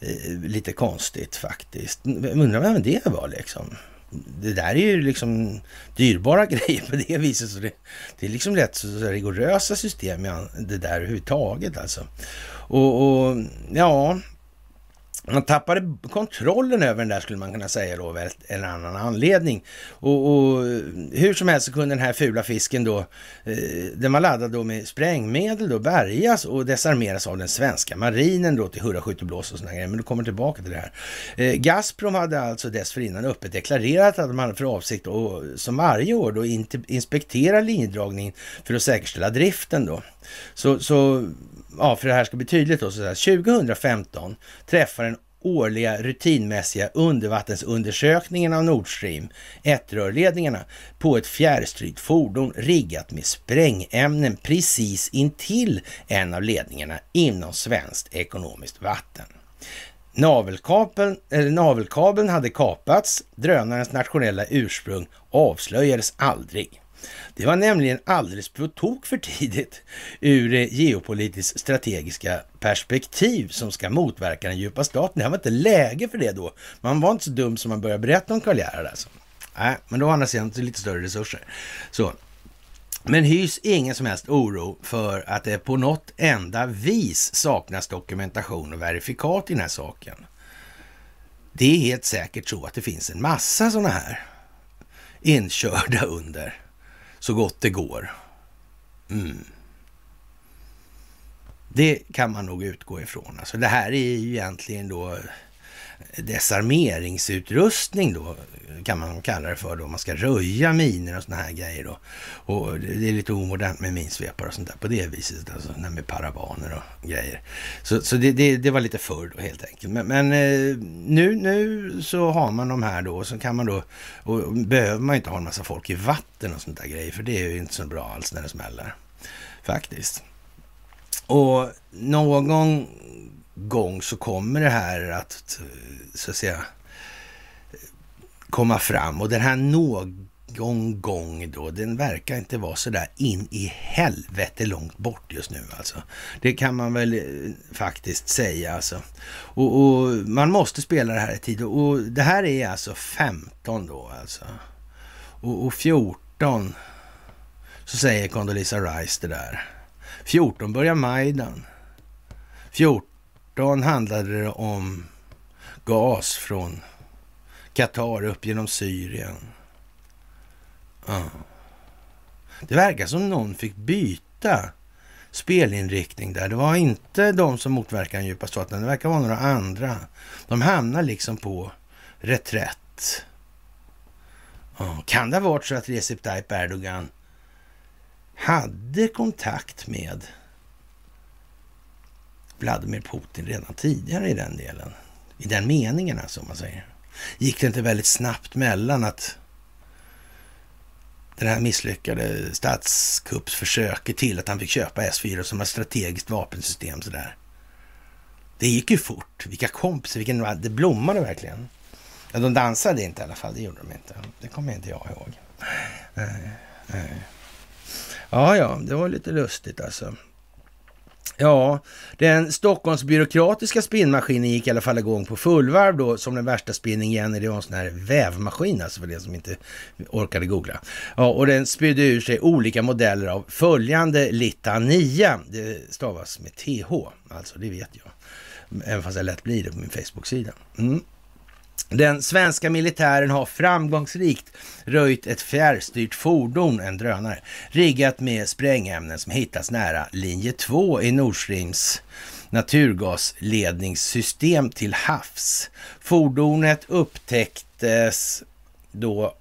eh, lite konstigt faktiskt. Undrar vem det var liksom. Det där är ju liksom dyrbara grejer på det viset. Så det, det är liksom rätt så, så rigorösa system det där överhuvudtaget alltså. Och, och ja, man tappade kontrollen över den där skulle man kunna säga då, av en annan anledning. Och, och, hur som helst så kunde den här fula fisken då, eh, den var laddad då med sprängmedel då, bärgas och desarmeras av den svenska marinen då till hurra skytteblås och sådana grejer. Men du kommer tillbaka till det här. Eh, Gazprom hade alltså dessförinnan öppet deklarerat att de hade för avsikt att som varje år då inspektera linjedragningen för att säkerställa driften då. Så, så ja, för det här ska bli tydligt då, så här, 2015 träffar den årliga rutinmässiga undervattensundersökningen av Nord Stream 1-rörledningarna på ett fjärrstyrt fordon riggat med sprängämnen precis intill en av ledningarna inom svenskt ekonomiskt vatten. Navelkabeln, eller navelkabeln hade kapats, drönarens nationella ursprung avslöjades aldrig. Det var nämligen alldeles på tok för tidigt ur eh, geopolitiskt strategiska perspektiv som ska motverka den djupa staten. Det var inte läge för det då. Man var inte så dum som man började berätta om Karl Gerhard alltså. Nej, men då har han sidan lite större resurser. Så. Men hys ingen som helst oro för att det på något enda vis saknas dokumentation och verifikat i den här saken. Det är helt säkert så att det finns en massa sådana här inkörda under så gott det går. Mm. Det kan man nog utgå ifrån. Alltså det här är ju egentligen då desarmeringsutrustning då, kan man kalla det för då. Man ska röja miner och såna här grejer då. Och det är lite omodernt med minsvepare och sånt där på det viset, alltså med parabaner och grejer. Så, så det, det, det var lite förr då helt enkelt. Men, men, eh, nu, nu så har man de här då, och så kan man då, och behöver man inte ha en massa folk i vatten och sånt där grejer, för det är ju inte så bra alls när det smäller. Faktiskt. Och någon gång så kommer det här att, så att säga, komma fram. Och den här någon gång då, den verkar inte vara så där in i helvete långt bort just nu alltså. Det kan man väl eh, faktiskt säga alltså. Och, och man måste spela det här i tid. Och det här är alltså 15 då alltså. Och, och 14 så säger Condoleezza Rice det där. 14 börjar Majdan. 14 18 handlade det om gas från Qatar upp genom Syrien. Ja. Det verkar som någon fick byta spelinriktning där. Det var inte de som motverkar den djupa staten, det verkar vara några andra. De hamnar liksom på reträtt. Ja, kan det ha varit så att Recep Tayyip Erdogan hade kontakt med Vladimir Putin redan tidigare i den delen? I den meningen alltså, om man säger. Gick det inte väldigt snabbt mellan att den här misslyckade statskuppsförsöket till att han fick köpa S4 som ett strategiskt vapensystem sådär. Det gick ju fort. Vilka kompisar, vilken, det blommade verkligen. Ja, de dansade inte i alla fall, det gjorde de inte. Det kommer inte jag ihåg. Nej, nej. Ja, ja, det var lite lustigt alltså. Ja, den Stockholmsbyråkratiska spinnmaskinen gick i alla fall igång på fullvarv då som den värsta spinningen. Det var en sån här vävmaskin alltså för det som inte orkade googla. Ja, och den spydde ur sig olika modeller av följande litania. Det stavas med TH, alltså det vet jag. Även fast jag lätt blir det på min Facebook-sida. Mm. Den svenska militären har framgångsrikt röjt ett fjärrstyrt fordon, en drönare, riggat med sprängämnen som hittats nära linje 2 i Nord Streams naturgasledningssystem till havs. Fordonet upptäcktes då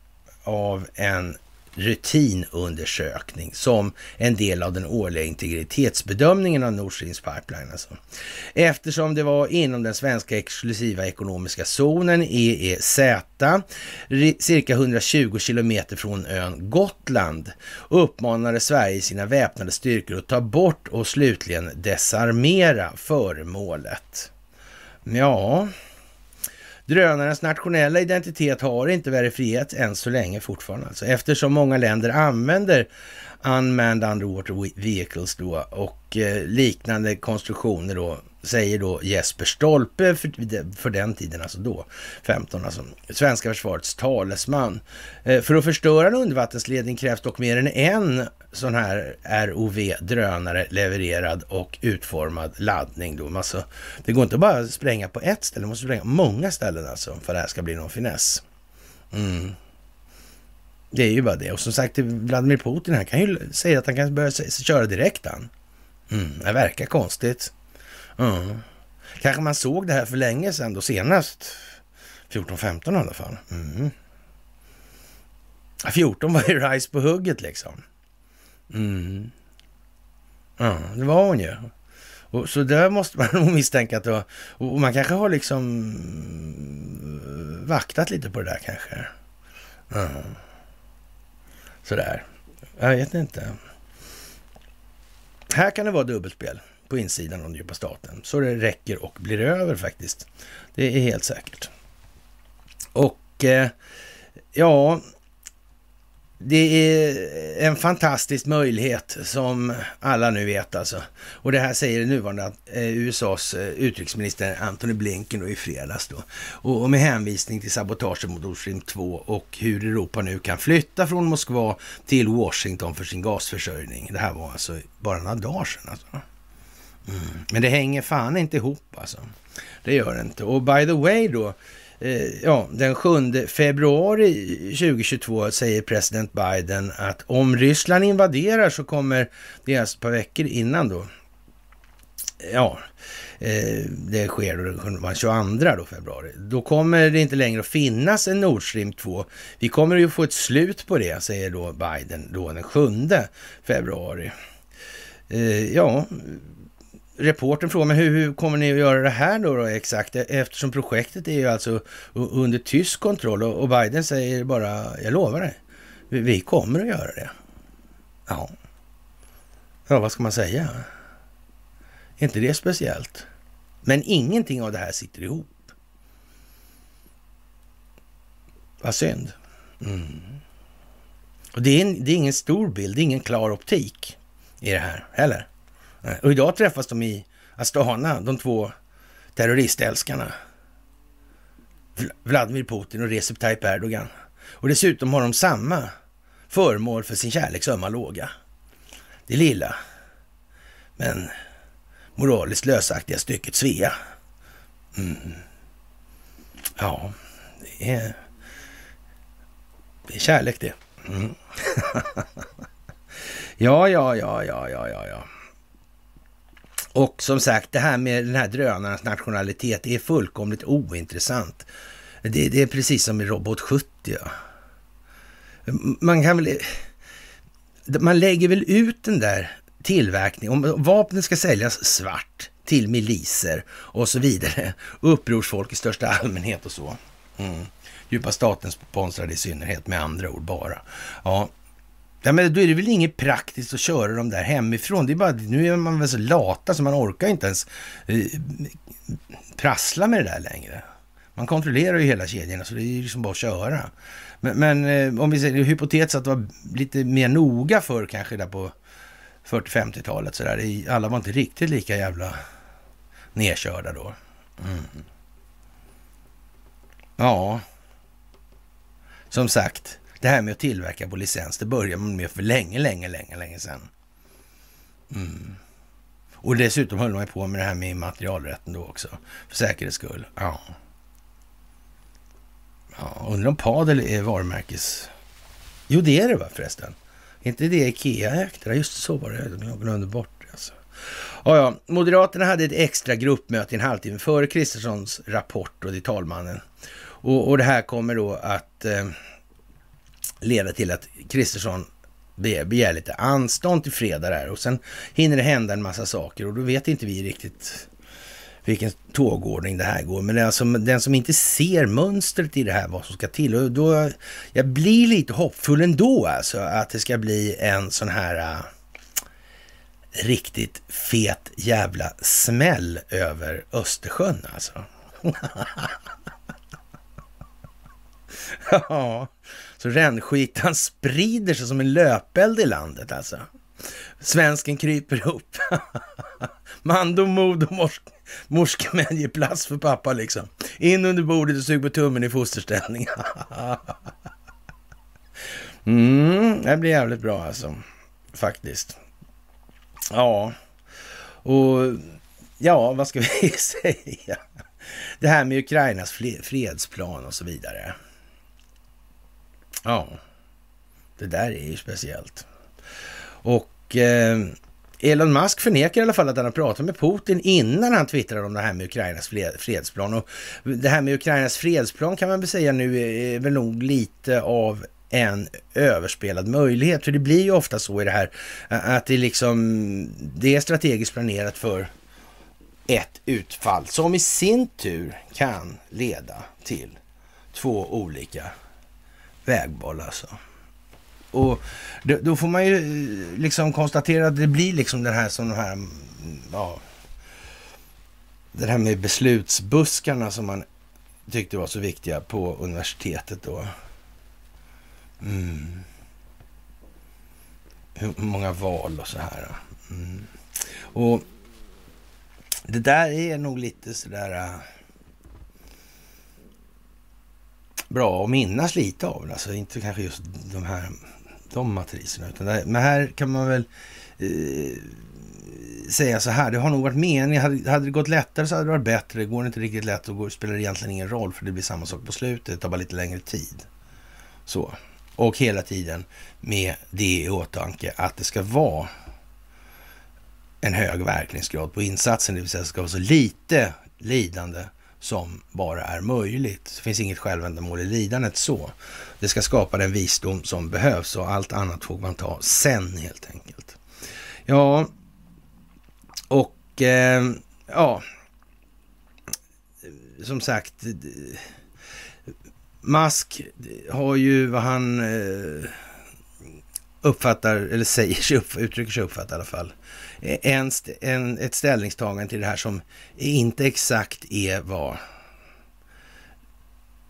av en rutinundersökning som en del av den årliga integritetsbedömningen av Nord Streams pipeline. Alltså. Eftersom det var inom den svenska exklusiva ekonomiska zonen EEZ, cirka 120 kilometer från ön Gotland, uppmanade Sverige sina väpnade styrkor att ta bort och slutligen desarmera föremålet. Ja, Drönarens nationella identitet har inte verifierats än så länge fortfarande, alltså, eftersom många länder använder unmanned underwater vehicles då och eh, liknande konstruktioner då säger då Jesper Stolpe för, för den tiden, alltså då, 15, alltså svenska försvarets talesman. Eh, för att förstöra en undervattensledning krävs dock mer än en sån här ROV-drönare levererad och utformad laddning. Då. Alltså, det går inte bara att spränga på ett ställe, det måste spränga många ställen alltså för att det här ska bli någon finess. Mm. Det är ju bara det. Och som sagt, Vladimir Putin han kan ju säga att han kan börja köra direkt han. Mm, det verkar konstigt. Mm. Kanske man såg det här för länge sedan då senast. 14-15 i alla fall. Mm. 14 var ju Rice på hugget liksom. Mm. Ja, det var hon ju. Och, så där måste man nog misstänka att det var, och man kanske har liksom mm, vaktat lite på det där kanske. Mm. Sådär. Jag vet inte. Här kan det vara dubbelspel på insidan av den djupa staten. Så det räcker och blir över faktiskt. Det är helt säkert. Och eh, ja, det är en fantastisk möjlighet som alla nu vet alltså. Och det här säger nuvarande eh, USAs eh, utrikesminister Antony Blinken då i fredags då. Och, med hänvisning till sabotaget mot Nord Stream 2 och hur Europa nu kan flytta från Moskva till Washington för sin gasförsörjning. Det här var alltså bara några dagar sedan alltså. Mm. Men det hänger fan inte ihop alltså. Det gör det inte. Och by the way då, eh, Eh, ja, den 7 februari 2022 säger president Biden att om Ryssland invaderar så kommer, det alltså ett par veckor innan då, ja, eh, det sker då, 22 då februari. Då kommer det inte längre att finnas en Nord Stream 2. Vi kommer ju få ett slut på det, säger då Biden då den 7 februari. Eh, ja, reporten frågar mig hur, hur kommer ni att göra det här då, då, exakt? Eftersom projektet är ju alltså under tysk kontroll och, och Biden säger bara, jag lovar dig, vi, vi kommer att göra det. Ja. Ja, vad ska man säga? Är inte det speciellt? Men ingenting av det här sitter ihop. Vad synd. Mm. Och det är, en, det är ingen stor bild, det är ingen klar optik i det här heller. Eh, och idag träffas de i Astana, de två terroristälskarna. Vladimir Putin och Recep Tayyip Erdogan. Och dessutom har de samma föremål för sin kärleks ömma låga. Det lilla, men moraliskt lösaktiga stycket Svea. Mm. Ja, det är, det är kärlek det. Mm. ja, ja, ja, ja, ja, ja, ja. Och som sagt, det här med den här drönarens nationalitet är fullkomligt ointressant. Det, det är precis som i Robot 70. Ja. Man kan väl... Man lägger väl ut den där tillverkningen, om vapnen ska säljas svart till miliser och så vidare, upprorsfolk i största allmänhet och så. Mm. Djupa staten sponsrade i synnerhet, med andra ord bara. Ja, Ja, men då är det väl inget praktiskt att köra dem där hemifrån. Det är bara, nu är man väl så lata så man orkar inte ens eh, prassla med det där längre. Man kontrollerar ju hela kedjorna så det är ju liksom bara att köra. Men, men eh, om vi säger hypotetiskt att det var lite mer noga för kanske där på 40-50-talet sådär. Alla var inte riktigt lika jävla nedkörda då. Mm. Ja, som sagt, det här med att tillverka på licens, det började man med för länge, länge, länge, länge sedan. Mm. Och dessutom höll man på med det här med immaterialrätten då också, för säkerhets skull. Ja. ja undrar om Padel är varumärkes... Jo, det är det va förresten? Inte det Ikea ägde? Just så var det. Jag glömde bort det. Alltså. Ja, ja. Moderaterna hade ett extra gruppmöte en halvtimme före Kristerssons rapport och det talmannen. Och, och det här kommer då att eh, leda till att Kristersson begär lite anstånd till fredag där och sen hinner det hända en massa saker och då vet inte vi riktigt vilken tågordning det här går. Men det är alltså den som inte ser mönstret i det här, vad som ska till. Och då, jag blir lite hoppfull ändå alltså att det ska bli en sån här uh, riktigt fet jävla smäll över Östersjön alltså. ja, så rännskitan sprider sig som en löpeld i landet alltså. Svensken kryper upp. Mando, mod och morsk, ger plats för pappa liksom. In under bordet och sug på tummen i fosterställning. mm, det blir jävligt bra alltså. Faktiskt. Ja, och ja, vad ska vi säga? Det här med Ukrainas fredsplan och så vidare. Ja, det där är ju speciellt. Och eh, Elon Musk förnekar i alla fall att han har pratat med Putin innan han twittrar om det här med Ukrainas fredsplan. Och det här med Ukrainas fredsplan kan man väl säga nu är väl nog lite av en överspelad möjlighet. För det blir ju ofta så i det här att det liksom det är strategiskt planerat för ett utfall som i sin tur kan leda till två olika vägboll alltså. Och då får man ju eh, liksom konstatera att det blir liksom den här som de här, mm, ja, det här med beslutsbuskarna som man tyckte var så viktiga på universitetet då. Mm. Hur många val och så här. Mm. Och det där är nog lite sådär eh, bra att minnas lite av. Alltså inte kanske just de här de matriserna. Utan det, men här kan man väl eh, säga så här. Det har nog varit meningen. Hade, hade det gått lättare så hade det varit bättre. Det går inte riktigt lätt och går, spelar egentligen ingen roll för det blir samma sak på slutet. Det tar bara lite längre tid. Så. Och hela tiden med det i åtanke att det ska vara en hög verkningsgrad på insatsen, det vill säga det ska vara så lite lidande som bara är möjligt. Det finns inget självändamål i lidandet så. Det ska skapa den visdom som behövs och allt annat får man ta sen helt enkelt. Ja, och eh, ja, som sagt, Musk har ju vad han eh, uppfattar, eller säger sig, uttrycker sig uppfatta i alla fall, en, en, ett ställningstagande till det här som inte exakt är vad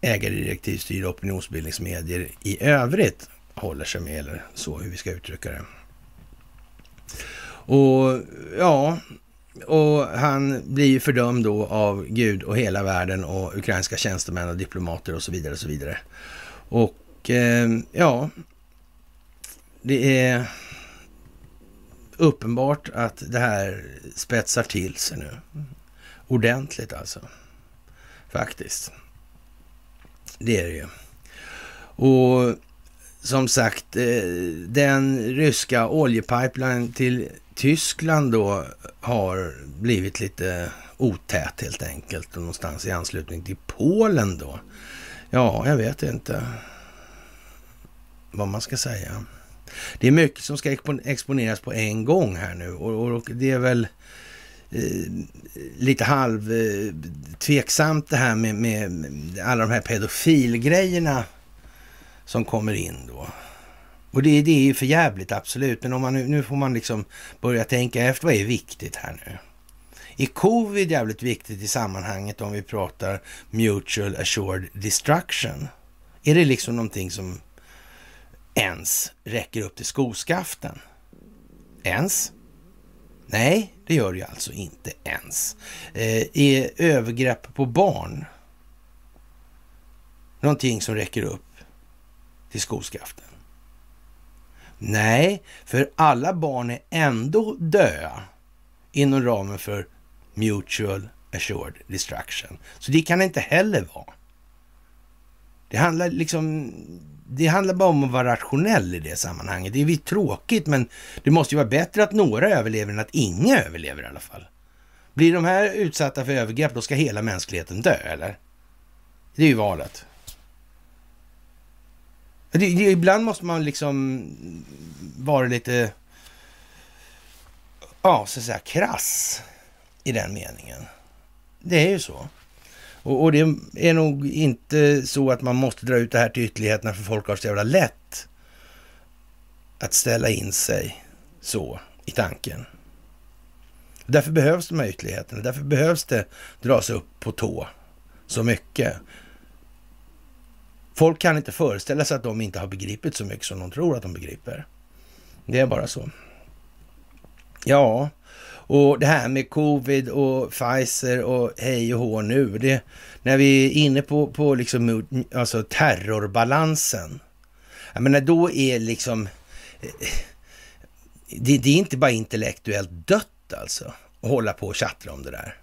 ägardirektivstyrda opinionsbildningsmedier i övrigt håller sig med, eller så hur vi ska uttrycka det. Och ja, och han blir ju fördömd då av Gud och hela världen och ukrainska tjänstemän och diplomater och så vidare och så vidare. Och eh, ja, det är uppenbart att det här spetsar till sig nu. Ordentligt alltså. Faktiskt. Det är det ju. Och som sagt, eh, den ryska oljepipeline till Tyskland då har blivit lite otät helt enkelt och någonstans i anslutning till Polen då. Ja, jag vet inte vad man ska säga. Det är mycket som ska exponeras på en gång här nu och, och det är väl eh, lite halv eh, tveksamt det här med, med alla de här pedofilgrejerna som kommer in då. Och det, det är ju för jävligt absolut, men om man, nu får man liksom börja tänka efter vad är viktigt här nu. Är covid jävligt viktigt i sammanhanget om vi pratar mutual assured destruction? Är det liksom någonting som ens räcker upp till skoskaften? Ens? Nej, det gör det ju alltså inte ens. Eh, är övergrepp på barn någonting som räcker upp till skoskaften? Nej, för alla barn är ändå döda inom ramen för mutual assured destruction. Så det kan det inte heller vara. Det handlar liksom det handlar bara om att vara rationell i det sammanhanget. Det är tråkigt, men det måste ju vara bättre att några överlever än att inga överlever i alla fall. Blir de här utsatta för övergrepp, då ska hela mänskligheten dö, eller? Det är ju valet. Det, det, ibland måste man liksom vara lite, ja, så att säga krass i den meningen. Det är ju så. Och, och, det är nog inte så att man måste dra ut det här till ytterligheterna för folk har så jävla lätt att ställa in sig så i tanken. Därför behövs de här ytterligheterna. Därför behövs det dras upp på tå så mycket. Folk kan inte föreställa sig att de inte har begripit så mycket som de tror att de begriper. Det är bara så. Ja, och det här med covid och Pfizer och hej och hå nu. Det, när vi är inne på, på liksom, alltså terrorbalansen. Jag menar, då är liksom... Eh, det, det är inte bara intellektuellt dött alltså, att hålla på och tjattra om det där.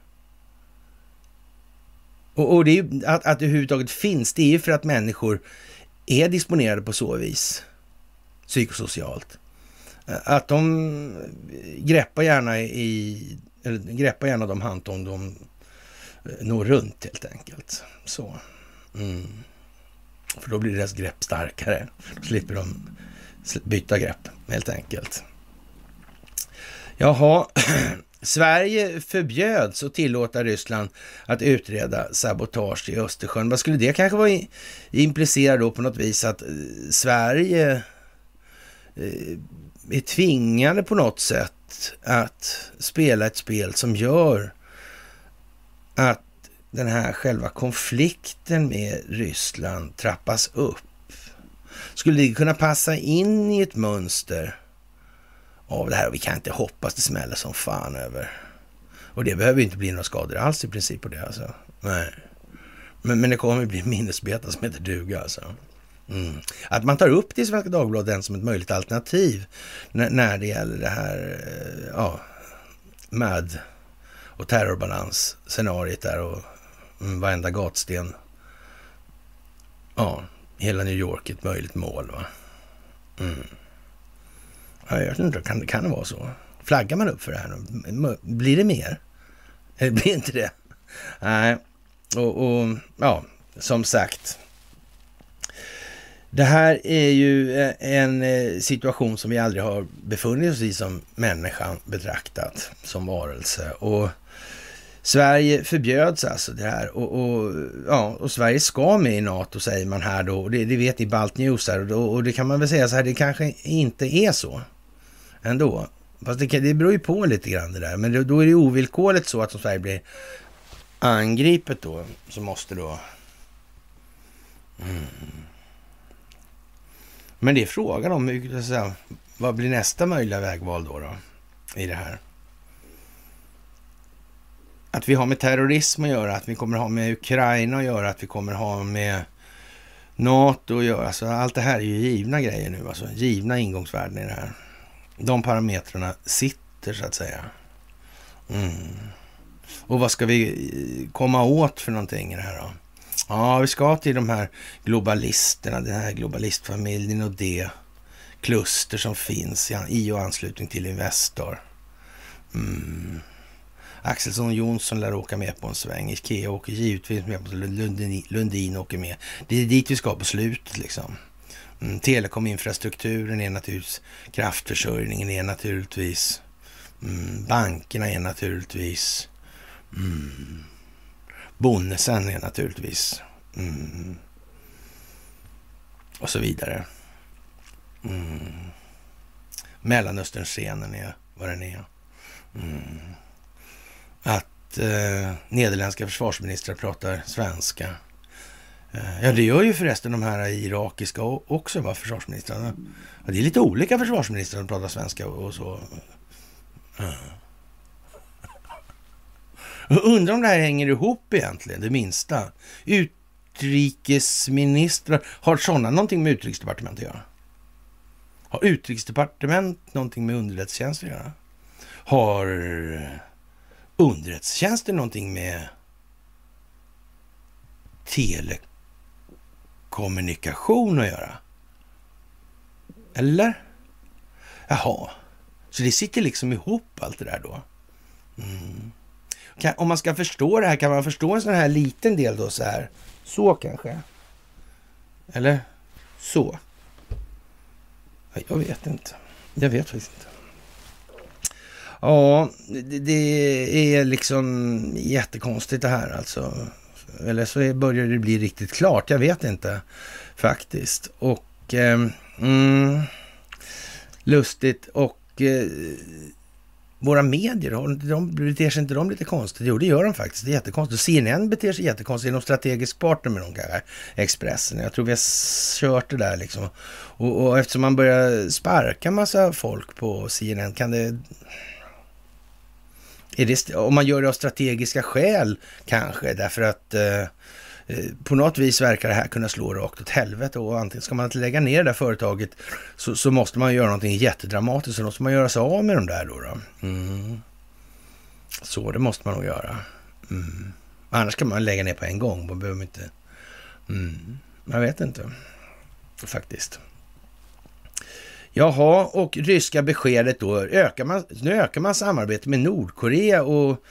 Och, och det är ju, att, att det överhuvudtaget finns, det är ju för att människor är disponerade på så vis, psykosocialt. Att de greppar gärna i, eller greppar gärna de handtag de eh, når runt helt enkelt. Så. Mm. För då blir deras grepp starkare. Då slipper de byta grepp helt enkelt. Jaha, Sverige förbjöds att tillåta Ryssland att utreda sabotage i Östersjön. Vad skulle det kanske vara implicera då på något vis att eh, Sverige eh, är tvingade på något sätt att spela ett spel som gör att den här själva konflikten med Ryssland trappas upp. Skulle det kunna passa in i ett mönster av det här? Vi kan inte hoppas det smäller som fan över. Och det behöver inte bli några skador alls i princip på det alltså. Nej. Men, men det kommer bli en minnesbeta som heter duga alltså. Mm. Att man tar upp det i Svenska Dagbladet som ett möjligt alternativ när, när det gäller det här eh, ja, MAD och terrorbalans-scenariet där och mm, varenda gatsten. Ja, hela New York ett möjligt mål. Va? Mm. Ja, jag vet inte, kan, kan det vara så? Flaggar man upp för det här? Blir det mer? Eller blir inte det? Nej, och, och ja, som sagt. Det här är ju eh, en eh, situation som vi aldrig har befunnit oss i som människan betraktat som varelse. Och Sverige förbjöds alltså det här och, och, ja, och Sverige ska med i NATO säger man här då. Det, det vet ni Balt News här och, och det kan man väl säga så här, det kanske inte är så ändå. Fast det, det beror ju på lite grann det där. Men då är det ovillkorligt så att om Sverige blir angripet då så måste då... Mm. Men det är frågan om säga, vad blir nästa möjliga vägval då, då i det här? Att vi har med terrorism att göra, att vi kommer ha med Ukraina att göra, att vi kommer ha med NATO att göra. Alltså, allt det här är ju givna grejer nu, alltså givna ingångsvärden i det här. De parametrarna sitter så att säga. Mm. Och vad ska vi komma åt för någonting i det här då? Ja, vi ska till de här globalisterna, den här globalistfamiljen och det kluster som finns i och anslutning till Investor. Mm. Axelsson och Jonsson lär åka med på en sväng. Ikea åker givetvis med på Lundin, Lundin åker med. Det är dit vi ska på slutet liksom. Mm. Telekominfrastrukturen är naturligtvis, kraftförsörjningen är naturligtvis, mm. bankerna är naturligtvis, mm. Bonnesen är naturligtvis, mm. och så vidare. Mm. Mellanösternscenen är vad den är. Mm. Att eh, nederländska försvarsministrar pratar svenska. Eh, ja, det gör ju förresten de här irakiska också, va, försvarsministrarna. Ja, det är lite olika försvarsministrar som pratar svenska och så. Mm. Undrar om det här hänger ihop egentligen, det minsta. Utrikesministrar, har sådana någonting med utrikesdepartementet att göra? Har utrikesdepartement någonting med underrättelsetjänster att göra? Har underrättelsetjänsten någonting med telekommunikation att göra? Eller? Jaha, så det sitter liksom ihop allt det där då? Mm. Kan, om man ska förstå det här, kan man förstå en sån här liten del då så här? Så kanske? Eller så? Jag vet inte. Jag vet faktiskt inte. Ja, det är liksom jättekonstigt det här alltså. Eller så börjar det bli riktigt klart. Jag vet inte faktiskt. Och eh, mm, lustigt och eh, våra medier, de, beter sig inte de lite konstigt? Jo, det gör de faktiskt. Det är jättekonstigt. CNN beter sig jättekonstigt. Är de strategisk partner med de kanske? Expressen. Jag tror vi har kört det där liksom. Och, och eftersom man börjar sparka massa folk på CNN, kan det... Är det om man gör det av strategiska skäl kanske, därför att Eh, på något vis verkar det här kunna slå rakt åt helvete och antingen ska man lägga ner det där företaget så, så måste man göra någonting jättedramatiskt så måste man göra sig av med de där då. då. Mm. Så det måste man nog göra. Mm. Annars kan man lägga ner på en gång. Man behöver inte... Mm. Jag vet inte faktiskt. Jaha, och ryska beskedet då. Ökar man, nu ökar man samarbetet med Nordkorea och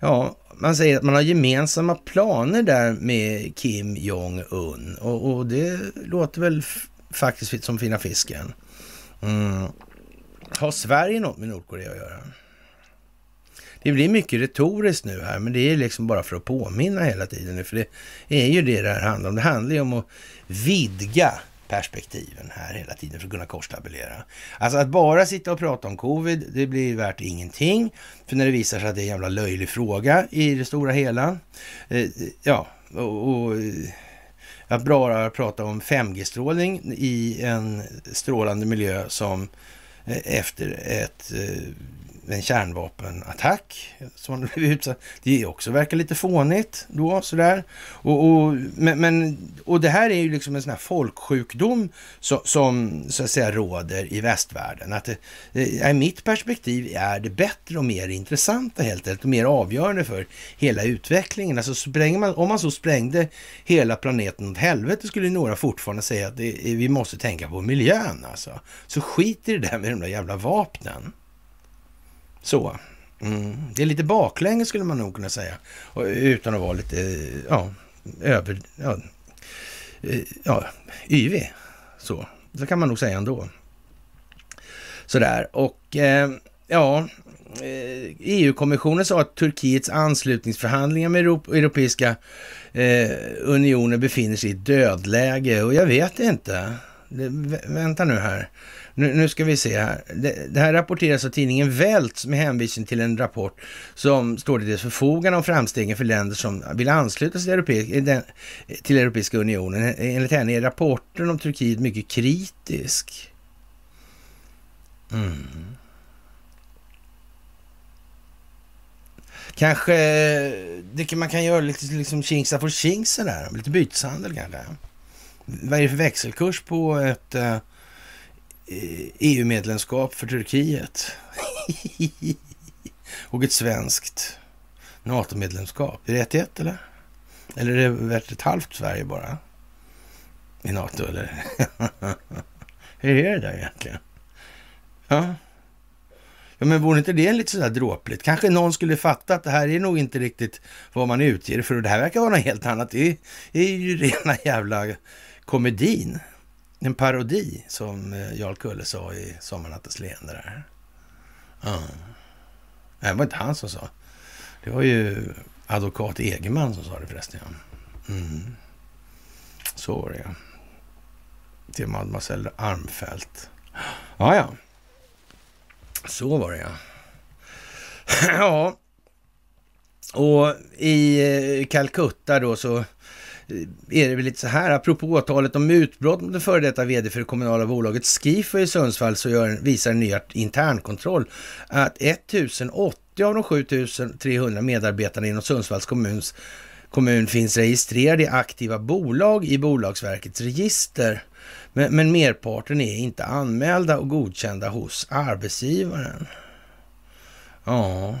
ja, man säger att man har gemensamma planer där med Kim Jong-Un och, och, det låter väl faktiskt som fina fisken. Mm. Har Sverige något med Nordkorea att göra? Det blir mycket retoriskt nu här, men det är liksom bara för att påminna hela tiden. För det är ju det det här handlar om. Det handlar ju om att vidga perspektiven här hela tiden för att kunna korstabulera. Alltså att bara sitta och prata om covid, det blir värt ingenting. För när det visar sig att det är en jävla löjlig fråga i det stora hela. Eh, ja, och, och eh, att bara prata om 5G-strålning i en strålande miljö som eh, efter ett eh, en kärnvapenattack som han blev utsatt. Det också verkar lite fånigt då sådär. Och, och, men, men, och det här är ju liksom en sån här folksjukdom som, som så att säga råder i västvärlden. Att det, i mitt perspektiv är det bättre och mer intressanta helt enkelt och mer avgörande för hela utvecklingen. Alltså spränger man, om man så sprängde hela planeten åt helvete skulle några fortfarande säga att det, vi måste tänka på miljön alltså. Så skit i det där med de där jävla vapnen. Så. Mm. Det är lite baklänges skulle man nog kunna säga. Och, utan att vara lite, ja, över, ja, ja, yvig. Så. Så kan man nog säga ändå. Sådär. Och eh, ja, eh, e EU-kommissionen sa att Turkiets anslutningsförhandlingar med Europeiska eh, unionen befinner sig i dödläge. Och jag vet inte. Det, vänta nu här. Nu, nu, ska vi se här. Det, det, här rapporteras av tidningen Welt med hänvisning till en rapport som står till dess förfogande om framstegen för länder som vill ansluta sig till, eh, den, till Europeiska unionen. Enligt henne är rapporten om Turkiet mycket kritisk. Mm. Kanske eh, det, man kan göra lite liksom kingsa for kingsa där, lite byteshandel kanske. Vad är det för växelkurs på ett uh, Eh, e EU-medlemskap för Turkiet. och ett svenskt NATO-medlemskap. Är det 1 1 eller? Eller är det värt ett halvt Sverige bara? I NATO eller? Hur är det där egentligen? Ja. Ja, men vore inte det lite sådär dråpligt? Kanske någon skulle fatta att det här är nog inte riktigt vad man utger för. Det här verkar vara något helt annat. Det är, det är ju rena jävla komedin. En parodi, som eh, Jarl Kulle sa i Sommarnattens leende där. Ja. Det var inte han som sa. Det var ju advokat Egerman som sa det förresten. Ja. Mm. Så var det ja. Till mademoiselle Armfelt. Ja, ja. Så var det ja. ja. Och i eh, Calcutta då så Eh, är det väl lite så här, apropå åtalet om utbrott mot den före detta vd för det kommunala bolaget Skifo i Sundsvall så gör, visar en ny internkontroll att 1080 av de 7300 medarbetarna inom Sundsvalls kommuns kommun finns registrerade i aktiva bolag i Bolagsverkets register. Men, men merparten är inte anmälda och godkända hos arbetsgivaren. Ja,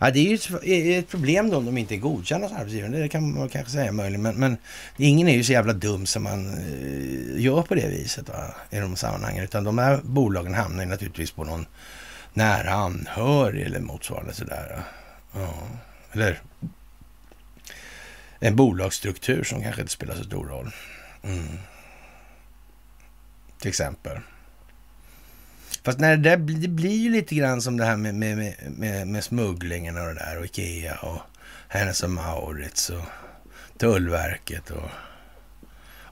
Ja, det är ju ett problem då om de inte är godkända som arbetsgivare. Det kan man kanske säga möjligen. Men, men ingen är ju så jävla dum som man eh, gör på det viset va, i de sammanhangen. Utan de här bolagen hamnar ju naturligtvis på någon nära anhörig eller motsvarande sådär. Ja. Eller en bolagsstruktur som kanske inte spelar så stor roll. Mm. Till exempel. Fast när det, där, det blir ju lite grann som det här med, med, med, med smugglingen och det där och Ikea och Hennes och Maurits och Tullverket och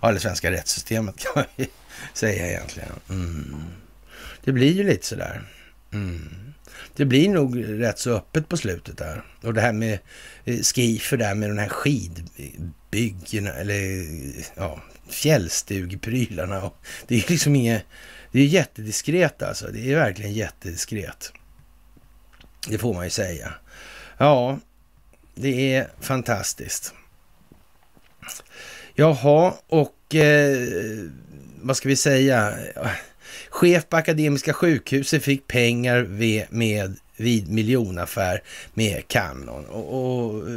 ja, det svenska rättssystemet kan man ju säga egentligen. Mm. Det blir ju lite sådär. Mm. Det blir nog rätt så öppet på slutet där. Och det här med eh, skifer där med de här skidbyggena eller ja, fjällstugeprylarna. Det är ju liksom inget det är jättediskret alltså. Det är verkligen jättediskret. Det får man ju säga. Ja, det är fantastiskt. Jaha, och eh, vad ska vi säga? Chef på Akademiska sjukhuset fick pengar vid, med, vid miljonaffär med Canon. Och, och,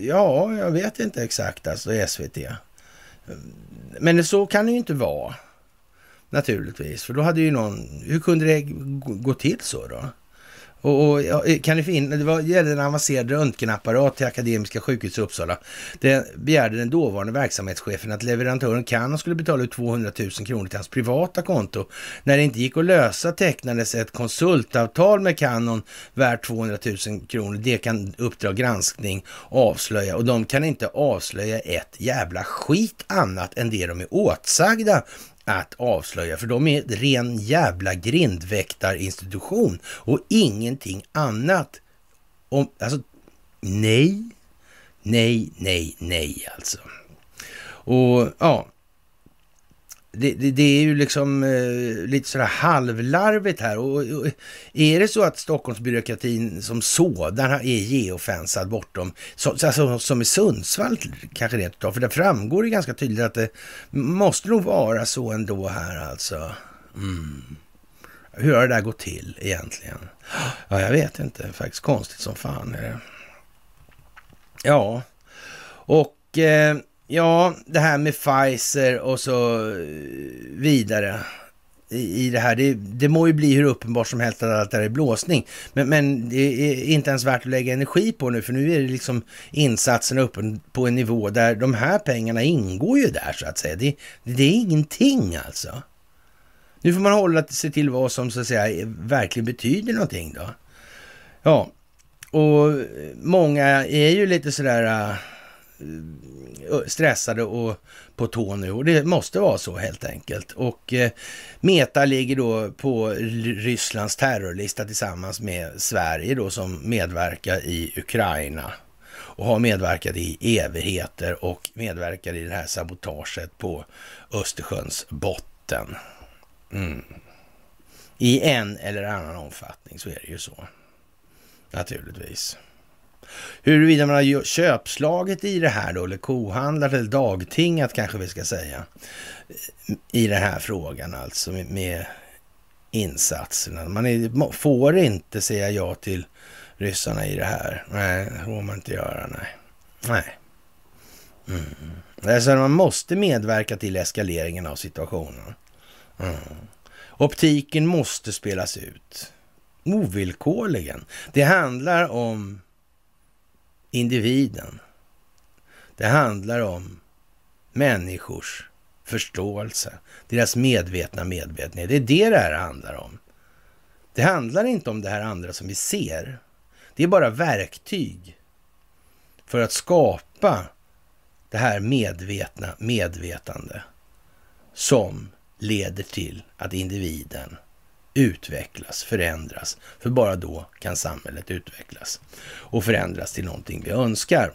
ja, jag vet inte exakt alltså SVT. Men så kan det ju inte vara. Naturligtvis, för då hade ju någon... Hur kunde det gå till så då? Och, och kan det finna, det var, gällde en avancerad röntgenapparat till Akademiska sjukhuset i Uppsala. Det begärde den dåvarande verksamhetschefen att leverantören Canon skulle betala ut 200 000 kronor till hans privata konto. När det inte gick att lösa tecknades ett konsultavtal med Canon värt 200 000 kronor. Det kan Uppdrag granskning avslöja och de kan inte avslöja ett jävla skit annat än det de är åtsagda att avslöja, för de är ren jävla grindväktarinstitution och ingenting annat. Om, alltså, nej, nej, nej, nej alltså. Och ja, det, det, det, är ju liksom eh, lite sådär halvlarvigt här. Och, och, är det så att Stockholmsbyråkratin som sådan är geofensad bortom, så, alltså, som i Sundsvall kanske rent utav, för där framgår det ganska tydligt att det måste nog vara så ändå här alltså. Mm. Hur har det där gått till egentligen? Ja, jag vet inte. Faktiskt konstigt som fan är det. Ja, och eh, Ja, det här med Pfizer och så eh, vidare i, i det här. Det, det må ju bli hur uppenbart som helst att allt det här är blåsning. Men, men det är inte ens värt att lägga energi på nu, för nu är det liksom insatserna uppe på en nivå där de här pengarna ingår ju där så att säga. Det, det är ingenting alltså. Nu får man hålla sig till vad som så att säga verkligen betyder någonting då. Ja, och många är ju lite sådär eh, Eh, stressade och på tå nu och det måste vara så helt enkelt. Och eh, Meta ligger då på Rysslands terrorlista tillsammans med Sverige då som medverkar i Ukraina och har medverkat i evigheter och medverkar i det här sabotaget på Östersjöns botten. Mm. I en eller annan omfattning så är det ju så. Naturligtvis. Huruvida man har köpslaget i det här då, eller kohandlat eller dagtingat kanske vi ska säga, i den här frågan alltså med, insatserna. Man är, får inte säga ja till ryssarna i det här. Nej, det får man inte göra. Nej. Nej. Mm. Alltså man måste medverka till eskaleringen av situationen. Mm. Optiken måste spelas ut. ovillkorligen. Det handlar om individen. Det handlar om människors förståelse, deras medvetna medvetenhet. Det är det det här handlar om. Det handlar inte om det här andra som vi ser. Det är bara verktyg för att skapa det här medvetna medvetande som leder till att individen utvecklas, förändras. För bara då kan samhället utvecklas och förändras till någonting vi önskar.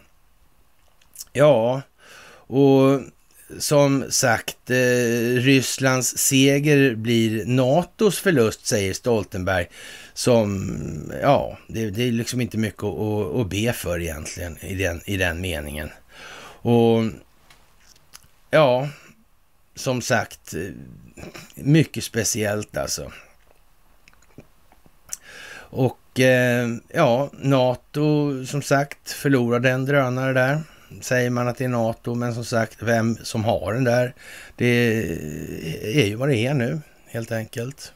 Ja, och som sagt, eh, Rysslands seger blir NATOs förlust, säger Stoltenberg. Som, ja, det, det är liksom inte mycket att, att, be för egentligen i den, i den meningen. Och ja, som sagt, eh, mycket speciellt alltså. Och eh, ja, NATO som sagt förlorade en drönare där. Säger man att det är NATO, men som sagt, vem som har den där, det är ju vad det är nu helt enkelt.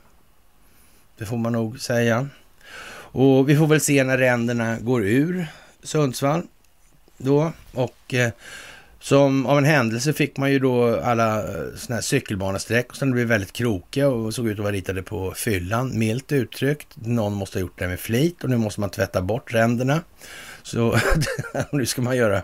Det får man nog säga. Och vi får väl se när ränderna går ur Sundsvall då. Och eh, som av en händelse fick man ju då alla eh, såna här cykelbanesträck som blev väldigt krokiga och såg ut att vara ritade på fyllan, milt uttryckt. Någon måste ha gjort det med flit och nu måste man tvätta bort ränderna. Så nu ska man göra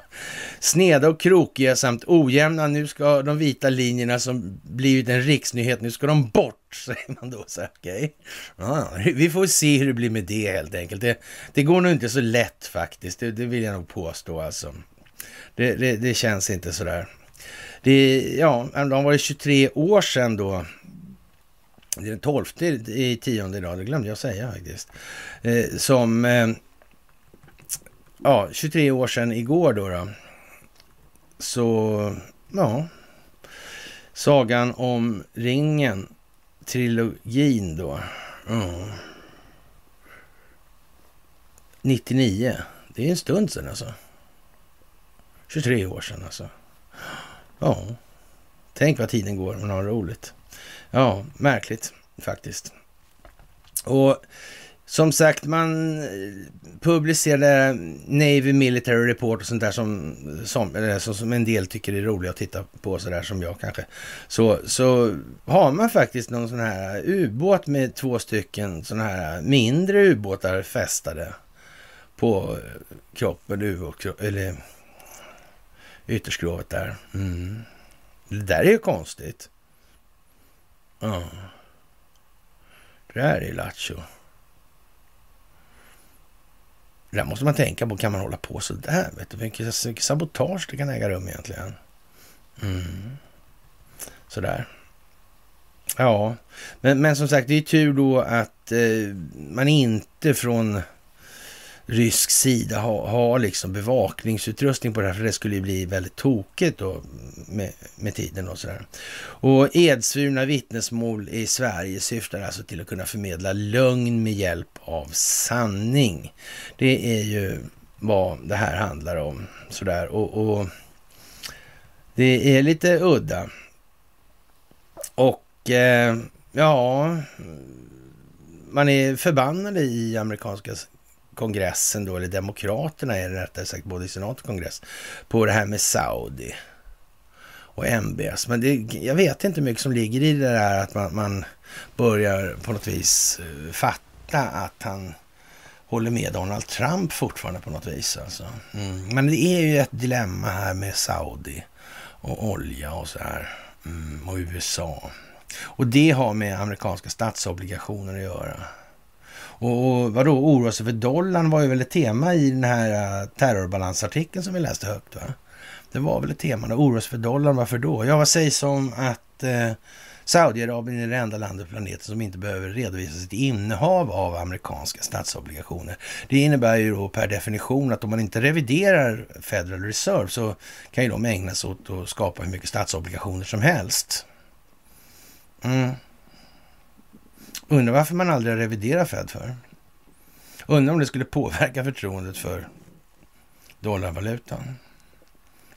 sneda och krokiga samt ojämna. Nu ska de vita linjerna som blivit en riksnyhet, nu ska de bort, säger man då. Så, okay. ja, vi får se hur det blir med det helt enkelt. Det, det går nog inte så lätt faktiskt, det, det vill jag nog påstå alltså. Det, det, det känns inte sådär. Det, ja, de var det 23 år sedan då. Det är den 12 i tionde idag, det glömde jag säga faktiskt. Eh, som, eh, ja, 23 år sedan igår då. då så, ja, sagan om ringen, trilogin då. Mm. 99, det är en stund sedan alltså. 23 år sedan alltså. Ja, tänk vad tiden går, man har roligt. Ja, märkligt faktiskt. Och som sagt, man eh, publicerar Navy Military Report och sånt där som, som, eller som en del tycker är roligt att titta på, sådär som jag kanske. Så, så har man faktiskt någon sån här ubåt med två stycken sådana här mindre ubåtar fästade på kroppen, ubåt, eller ytterskrovet där. Mm. Det där är ju konstigt. Ja. Det där är ju lattjo. Det där måste man tänka på. Kan man hålla på så där? Vet du? Vilket, vilket sabotage det kan äga rum egentligen. Mm. Sådär. Ja, men, men som sagt, det är tur då att eh, man inte från rysk sida har ha liksom bevakningsutrustning på det här, för det skulle ju bli väldigt tokigt då med, med tiden och sådär. Och edsvurna vittnesmål i Sverige syftar alltså till att kunna förmedla lögn med hjälp av sanning. Det är ju vad det här handlar om sådär och, och det är lite udda. Och eh, ja, man är förbannade i amerikanska kongressen då, eller demokraterna är det rättare sagt, både i senat och kongress, på det här med Saudi och MBS. Men det, jag vet inte mycket som ligger i det där att man, man börjar på något vis eh, fatta att han håller med Donald Trump fortfarande på något vis. Alltså. Mm. Men det är ju ett dilemma här med Saudi och olja och så här. Mm, och USA. Och det har med amerikanska statsobligationer att göra. Och vadå, oroa sig för dollarn var ju väl ett tema i den här eh, terrorbalansartikeln som vi läste högt va? Det var väl ett tema, oroa sig för dollarn, varför då? Ja, vad sägs om att eh, Saudiarabien är det enda landet på planeten som inte behöver redovisa sitt innehav av amerikanska statsobligationer. Det innebär ju då per definition att om man inte reviderar Federal Reserve så kan ju de ägna sig åt att skapa hur mycket statsobligationer som helst. Mm. Undrar varför man aldrig reviderar Fed för. Undrar om det skulle påverka förtroendet för dollarvalutan.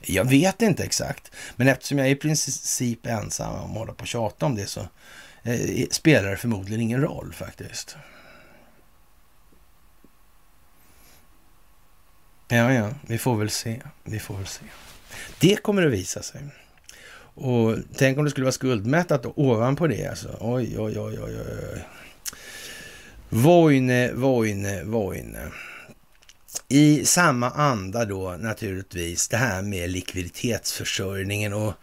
Jag vet inte exakt, men eftersom jag är i princip ensam om att hålla på och tjata om det så eh, spelar det förmodligen ingen roll faktiskt. Ja, ja, vi får väl se. Vi får väl se. Det kommer att visa sig. Och tänk om det skulle vara skuldmättat ovanpå det. Alltså. Oj, oj, oj, oj, oj. Vojne, Vojne, Vojne. I samma anda då naturligtvis det här med likviditetsförsörjningen och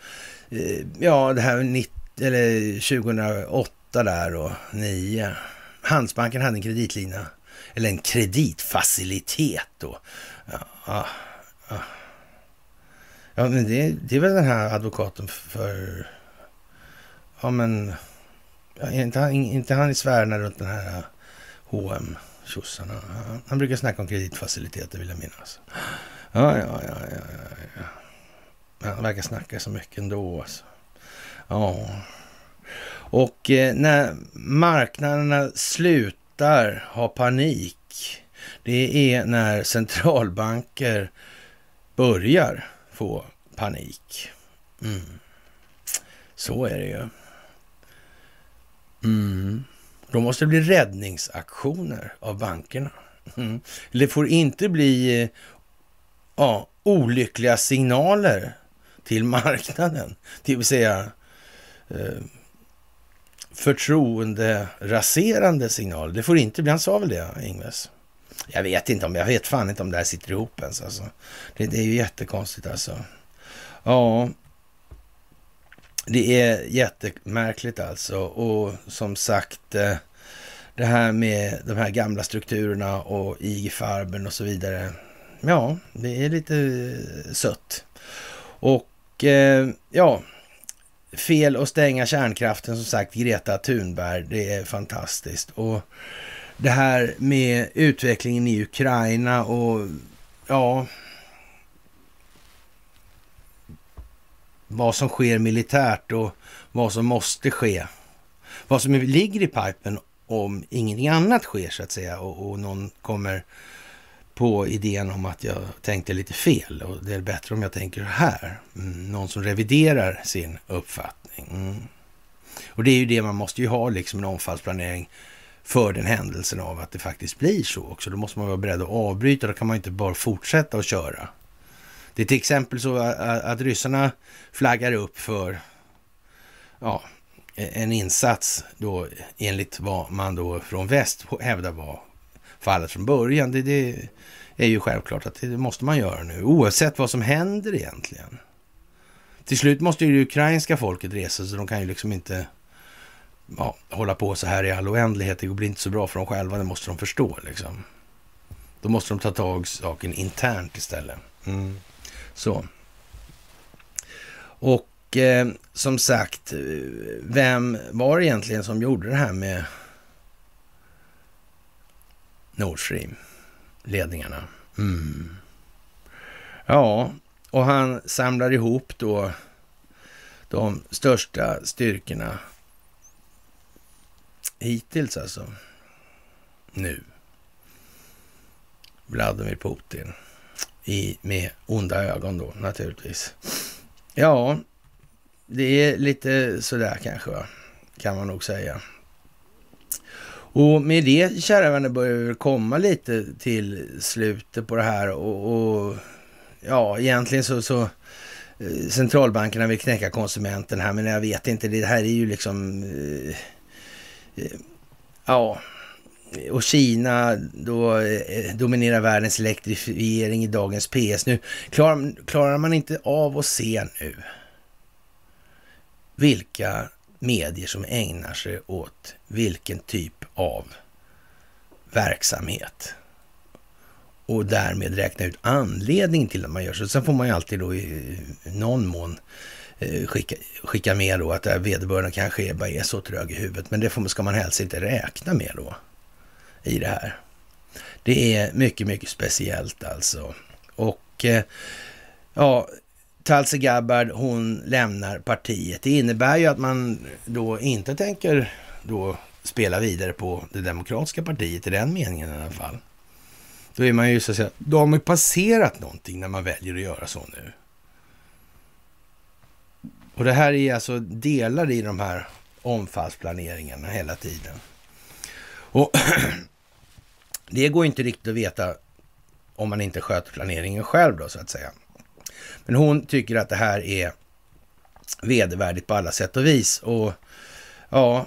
eh, ja, det här 90, eller 2008 där och 9. Handelsbanken hade en kreditlina, eller en kreditfacilitet då. Ja, ja, ja ja men det, det är väl den här advokaten för, ja men, ja, inte, han, inte han i svärna runt den här H&M tjossarna. Han brukar snacka om kreditfaciliteter vill jag minnas. Ja, ja, ja, ja, ja. Men Han verkar snacka så mycket ändå alltså. Ja. Och eh, när marknaderna slutar ha panik, det är när centralbanker börjar få panik. Mm. Så är det ju. Mm. Då måste det bli räddningsaktioner av bankerna. Mm. Det får inte bli eh, ja, olyckliga signaler till marknaden, det vill säga eh, förtroenderaserande signaler. Det får inte bli, han sa väl det, Ingves? Jag vet inte om, jag vet fan inte om det här sitter ihop ens alltså. Det, det är ju jättekonstigt alltså. Ja, det är jättemärkligt alltså. Och som sagt, eh, det här med de här gamla strukturerna och IG Farben och så vidare. Ja, det är lite eh, sött. Och eh, ja, fel att stänga kärnkraften som sagt, Greta Thunberg, det är fantastiskt. Och det här med utvecklingen i Ukraina och ja, vad som sker militärt och vad som måste ske. Vad som ligger i pipen om ingenting annat sker så att säga och, och någon kommer på idén om att jag tänkte lite fel och det är bättre om jag tänker här. Mm, någon som reviderar sin uppfattning. Mm. Och det är ju det man måste ju ha liksom en omfallsplanering för den händelsen av att det faktiskt blir så också. Då måste man vara beredd att avbryta. Då kan man inte bara fortsätta att köra. Det är till exempel så att, att ryssarna flaggar upp för ja, en insats då enligt vad man då från väst hävdar var fallet från början. Det, det är ju självklart att det måste man göra nu, oavsett vad som händer egentligen. Till slut måste ju det ukrainska folket resa så de kan ju liksom inte ja, hålla på så här i all oändlighet. Det blir inte så bra för dem själva, det måste de förstå liksom. Då måste de ta tag i saken internt istället. Mm. Så. Och eh, som sagt, eh, vem var det egentligen som gjorde det här med Nord Stream-ledningarna? Mm. Ja, och han samlar ihop då de största styrkorna hittills alltså. Nu. Vladimir Putin i, med onda ögon då naturligtvis. Ja, det är lite sådär kanske, va? kan man nog säga. Och med det, kära vänner, börjar vi komma lite till slutet på det här och, och ja, egentligen så, så eh, centralbankerna vill knäcka konsumenten här, men jag vet inte, det här är ju liksom, eh, ja, och Kina då eh, dominerar världens elektrifiering i dagens PS. Nu klarar, klarar man inte av att se nu vilka medier som ägnar sig åt vilken typ av verksamhet och därmed räkna ut anledningen till att man gör så. Sen får man ju alltid då i någon mån eh, Eh, skicka, skicka med då att eh, vederbörande kanske bara är så trög i huvudet, men det får, ska man helst inte räkna med då i det här. Det är mycket, mycket speciellt alltså. Och eh, ja, Talse Gabbard, hon lämnar partiet. Det innebär ju att man då inte tänker då spela vidare på det demokratiska partiet i den meningen i alla fall. Då är man ju så att säga, då har man ju passerat någonting när man väljer att göra så nu. Och det här är alltså delar i de här omfallsplaneringarna hela tiden. Och det går inte riktigt att veta om man inte sköter planeringen själv då så att säga. Men hon tycker att det här är vedervärdigt på alla sätt och vis. Och ja,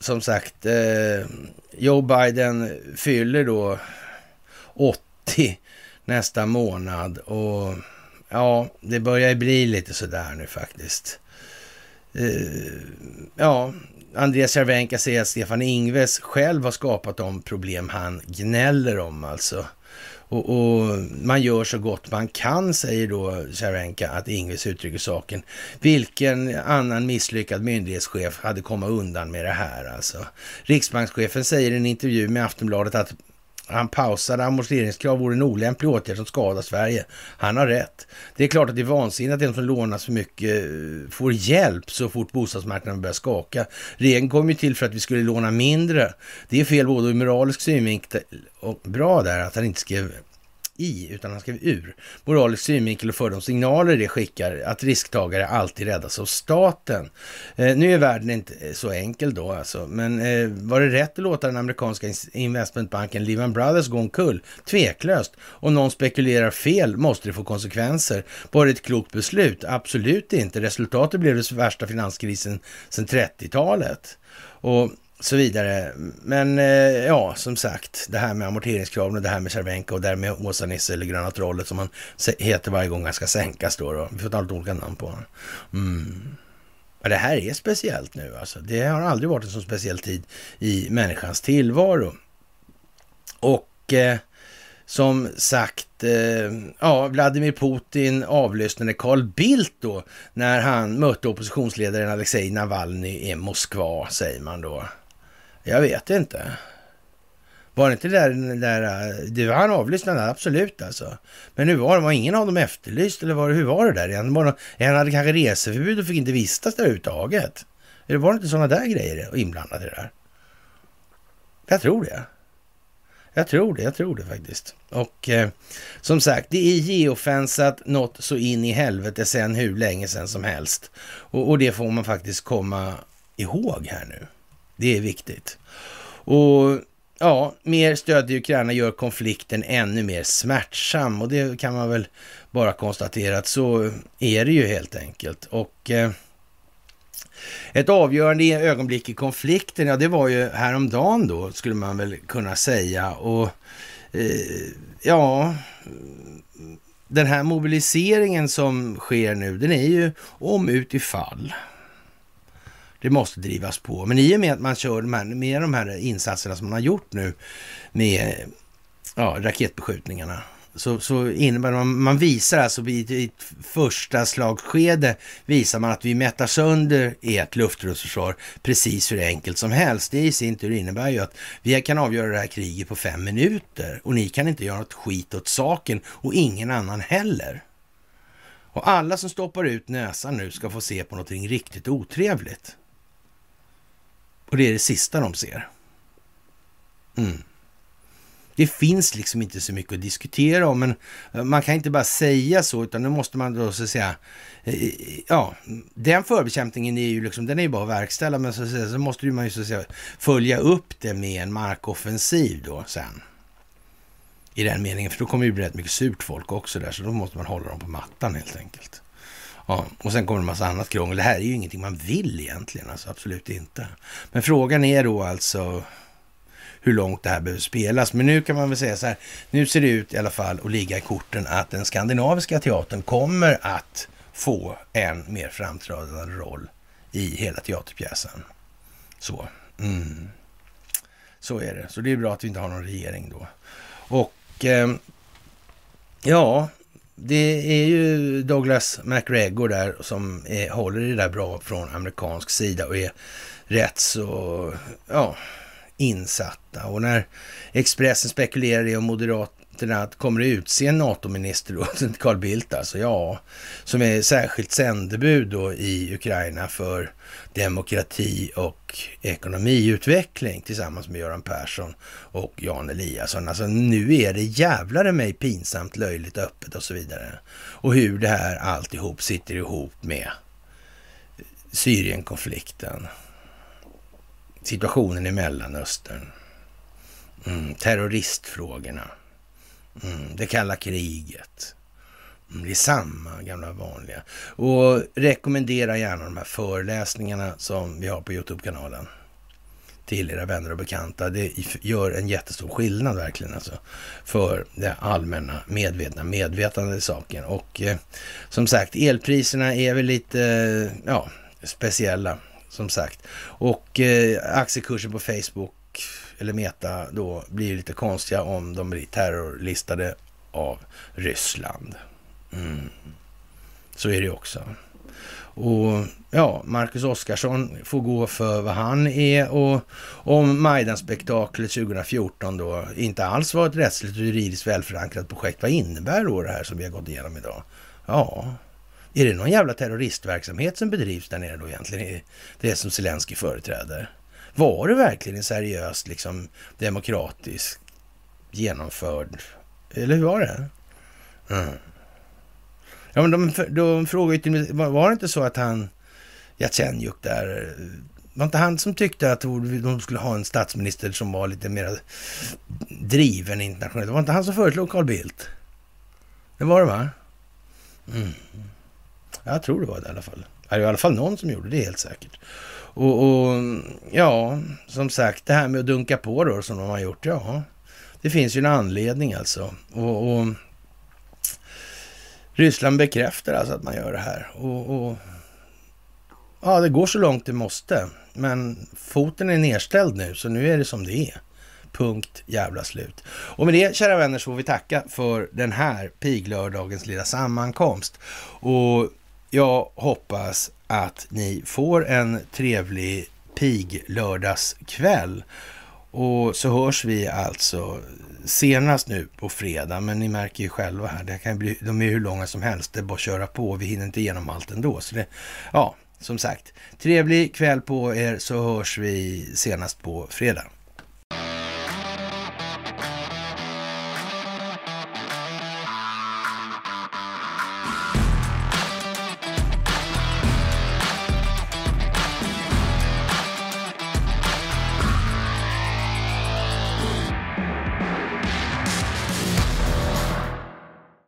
som sagt, eh, Joe Biden fyller då 80 nästa månad och ja, det börjar bli lite sådär nu faktiskt. Eh, ja, Andreas Cervenka säger att Stefan Ingves själv har skapat de problem han gnäller om alltså. Och, och, man gör så gott man kan, säger då Cervenka, att Ingves uttrycker saken. Vilken annan misslyckad myndighetschef hade kommit undan med det här alltså? Riksbankschefen säger i en intervju med Aftonbladet att han pausade amorteringskrav vore en olämplig åtgärd som skadar Sverige. Han har rätt. Det är klart att det är vansinnigt att den som lånar så mycket eh, får hjälp så fort bostadsmarknaden börjar skaka. Regeln kom ju till för att vi skulle låna mindre. Det är fel både ur moralisk synvinkel och bra där att han inte skrev i, utan han skrev ur. Moralisk synvinkel och för de signaler det skickar att risktagare alltid räddas av staten. Eh, nu är världen inte eh, så enkel då alltså, men eh, var det rätt att låta den amerikanska investmentbanken Lehman Brothers gå omkull? Tveklöst. Om någon spekulerar fel måste det få konsekvenser. Var det ett klokt beslut? Absolut inte. Resultatet blev den värsta finanskrisen sedan 30-talet. Och så vidare. Men eh, ja, som sagt, det här med amorteringskraven och det här med Cervenka och det här med Åsa-Nisse eller Gröna Trollet som han heter varje gång han ska sänkas då. då. Vi får ta lite olika namn på honom. Mm. Ja, det här är speciellt nu alltså. Det har aldrig varit en så speciell tid i människans tillvaro. Och eh, som sagt, eh, ja, Vladimir Putin avlyssnade Carl Bildt då när han mötte oppositionsledaren Alexej Navalny i Moskva, säger man då. Jag vet inte. Var det inte där, där det var han avlyssnade, absolut alltså. Men hur var det? Var ingen av dem efterlyst eller var hur var det där igen? Var det, en hade kanske reseförbud och fick inte vistas där överhuvudtaget. Eller var det inte sådana där grejer inblandade i det där? Jag tror det. Jag tror det, jag tror det faktiskt. Och eh, som sagt, det är geofensat något så in i helvete sen hur länge sen som helst. Och, och det får man faktiskt komma ihåg här nu. Det är viktigt. Och ja, mer stöd i Ukraina gör konflikten ännu mer smärtsam och det kan man väl bara konstatera att så är det ju helt enkelt. Och eh, ett avgörande ögonblick i konflikten, ja det var ju häromdagen då skulle man väl kunna säga. Och eh, ja, den här mobiliseringen som sker nu, den är ju om utifall. Det måste drivas på. Men i och med att man kör de här, med de här insatserna som man har gjort nu med ja, raketbeskjutningarna så, så innebär det, man, man visar alltså i ett första slagskede visar man att vi mättar sönder ert luftrumsförsvar precis hur enkelt som helst. Det i sin tur innebär ju att vi kan avgöra det här kriget på fem minuter och ni kan inte göra något skit åt saken och ingen annan heller. Och alla som stoppar ut näsan nu ska få se på någonting riktigt otrevligt. Och det är det sista de ser. Mm. Det finns liksom inte så mycket att diskutera om, men eh, man kan inte bara säga så, utan nu måste man då så att säga, eh, eh, ja, den förbekämpningen är ju liksom, den är ju bara att verkställa, men så, att säga, så måste man ju så att säga följa upp det med en markoffensiv då sen. I den meningen, för då kommer det ju bli rätt mycket surt folk också där, så då måste man hålla dem på mattan helt enkelt. Ja, och sen kommer en massa annat krångel. Det här är ju ingenting man vill egentligen, alltså absolut inte. Men frågan är då alltså hur långt det här behöver spelas. Men nu kan man väl säga så här, nu ser det ut i alla fall att ligga i korten att den skandinaviska teatern kommer att få en mer framträdande roll i hela teaterpjäsen. Så, mm. så är det. Så det är bra att vi inte har någon regering då. Och eh, ja, det är ju Douglas McGregor där som är, håller det där bra från amerikansk sida och är rätt så, ja, insatta. Och när Expressen spekulerar i om Moderaterna kommer att utse en NATO-minister då, Carl Bildt alltså, ja, som är särskilt sändebud då i Ukraina för demokrati och ekonomiutveckling tillsammans med Göran Persson och Jan Eliasson. Alltså nu är det jävlar mig pinsamt, löjligt, öppet och så vidare. Och hur det här alltihop sitter ihop med Syrienkonflikten, situationen i Mellanöstern, mm, terroristfrågorna. Mm, det kalla kriget. Mm, det är samma gamla vanliga. Och rekommendera gärna de här föreläsningarna som vi har på Youtube-kanalen till era vänner och bekanta. Det gör en jättestor skillnad verkligen alltså för det allmänna medvetna medvetande i saken. Och eh, som sagt, elpriserna är väl lite eh, ja, speciella som sagt. Och eh, aktiekursen på Facebook eller Meta då blir lite konstiga om de blir terrorlistade av Ryssland. Mm. Så är det också. Och ja, Marcus Oskarsson får gå för vad han är och om Majdan-spektaklet 2014 då inte alls var ett rättsligt och juridiskt välförankrat projekt, vad innebär då det här som vi har gått igenom idag? Ja, är det någon jävla terroristverksamhet som bedrivs där nere då egentligen? Det som Zelensky företräder? Var det verkligen en seriöst liksom demokratisk genomförd, eller hur var det? Mm. Ja, men de, de frågade ju till var det inte så att han, Jatsenjuk där, var inte han som tyckte att de skulle ha en statsminister som var lite mer driven internationellt? Var inte han som föreslog Carl Bildt? Det var det va? Mm. Jag tror det var det i alla fall. Det är i alla fall någon som gjorde det, helt säkert. Och, och, ja, som sagt, det här med att dunka på då som de har gjort, ja, det finns ju en anledning alltså. Och, och Ryssland bekräftar alltså att man gör det här. Och, och, ja, det går så långt det måste. Men foten är nedställd nu, så nu är det som det är. Punkt jävla slut. Och med det, kära vänner, så får vi tacka för den här piglördagens lilla sammankomst. Och jag hoppas att ni får en trevlig piglördagskväll. Och så hörs vi alltså senast nu på fredag, men ni märker ju själva här, det kan bli, de är hur långa som helst, det är bara att köra på, vi hinner inte igenom allt ändå. Så det, ja, som sagt, trevlig kväll på er så hörs vi senast på fredag.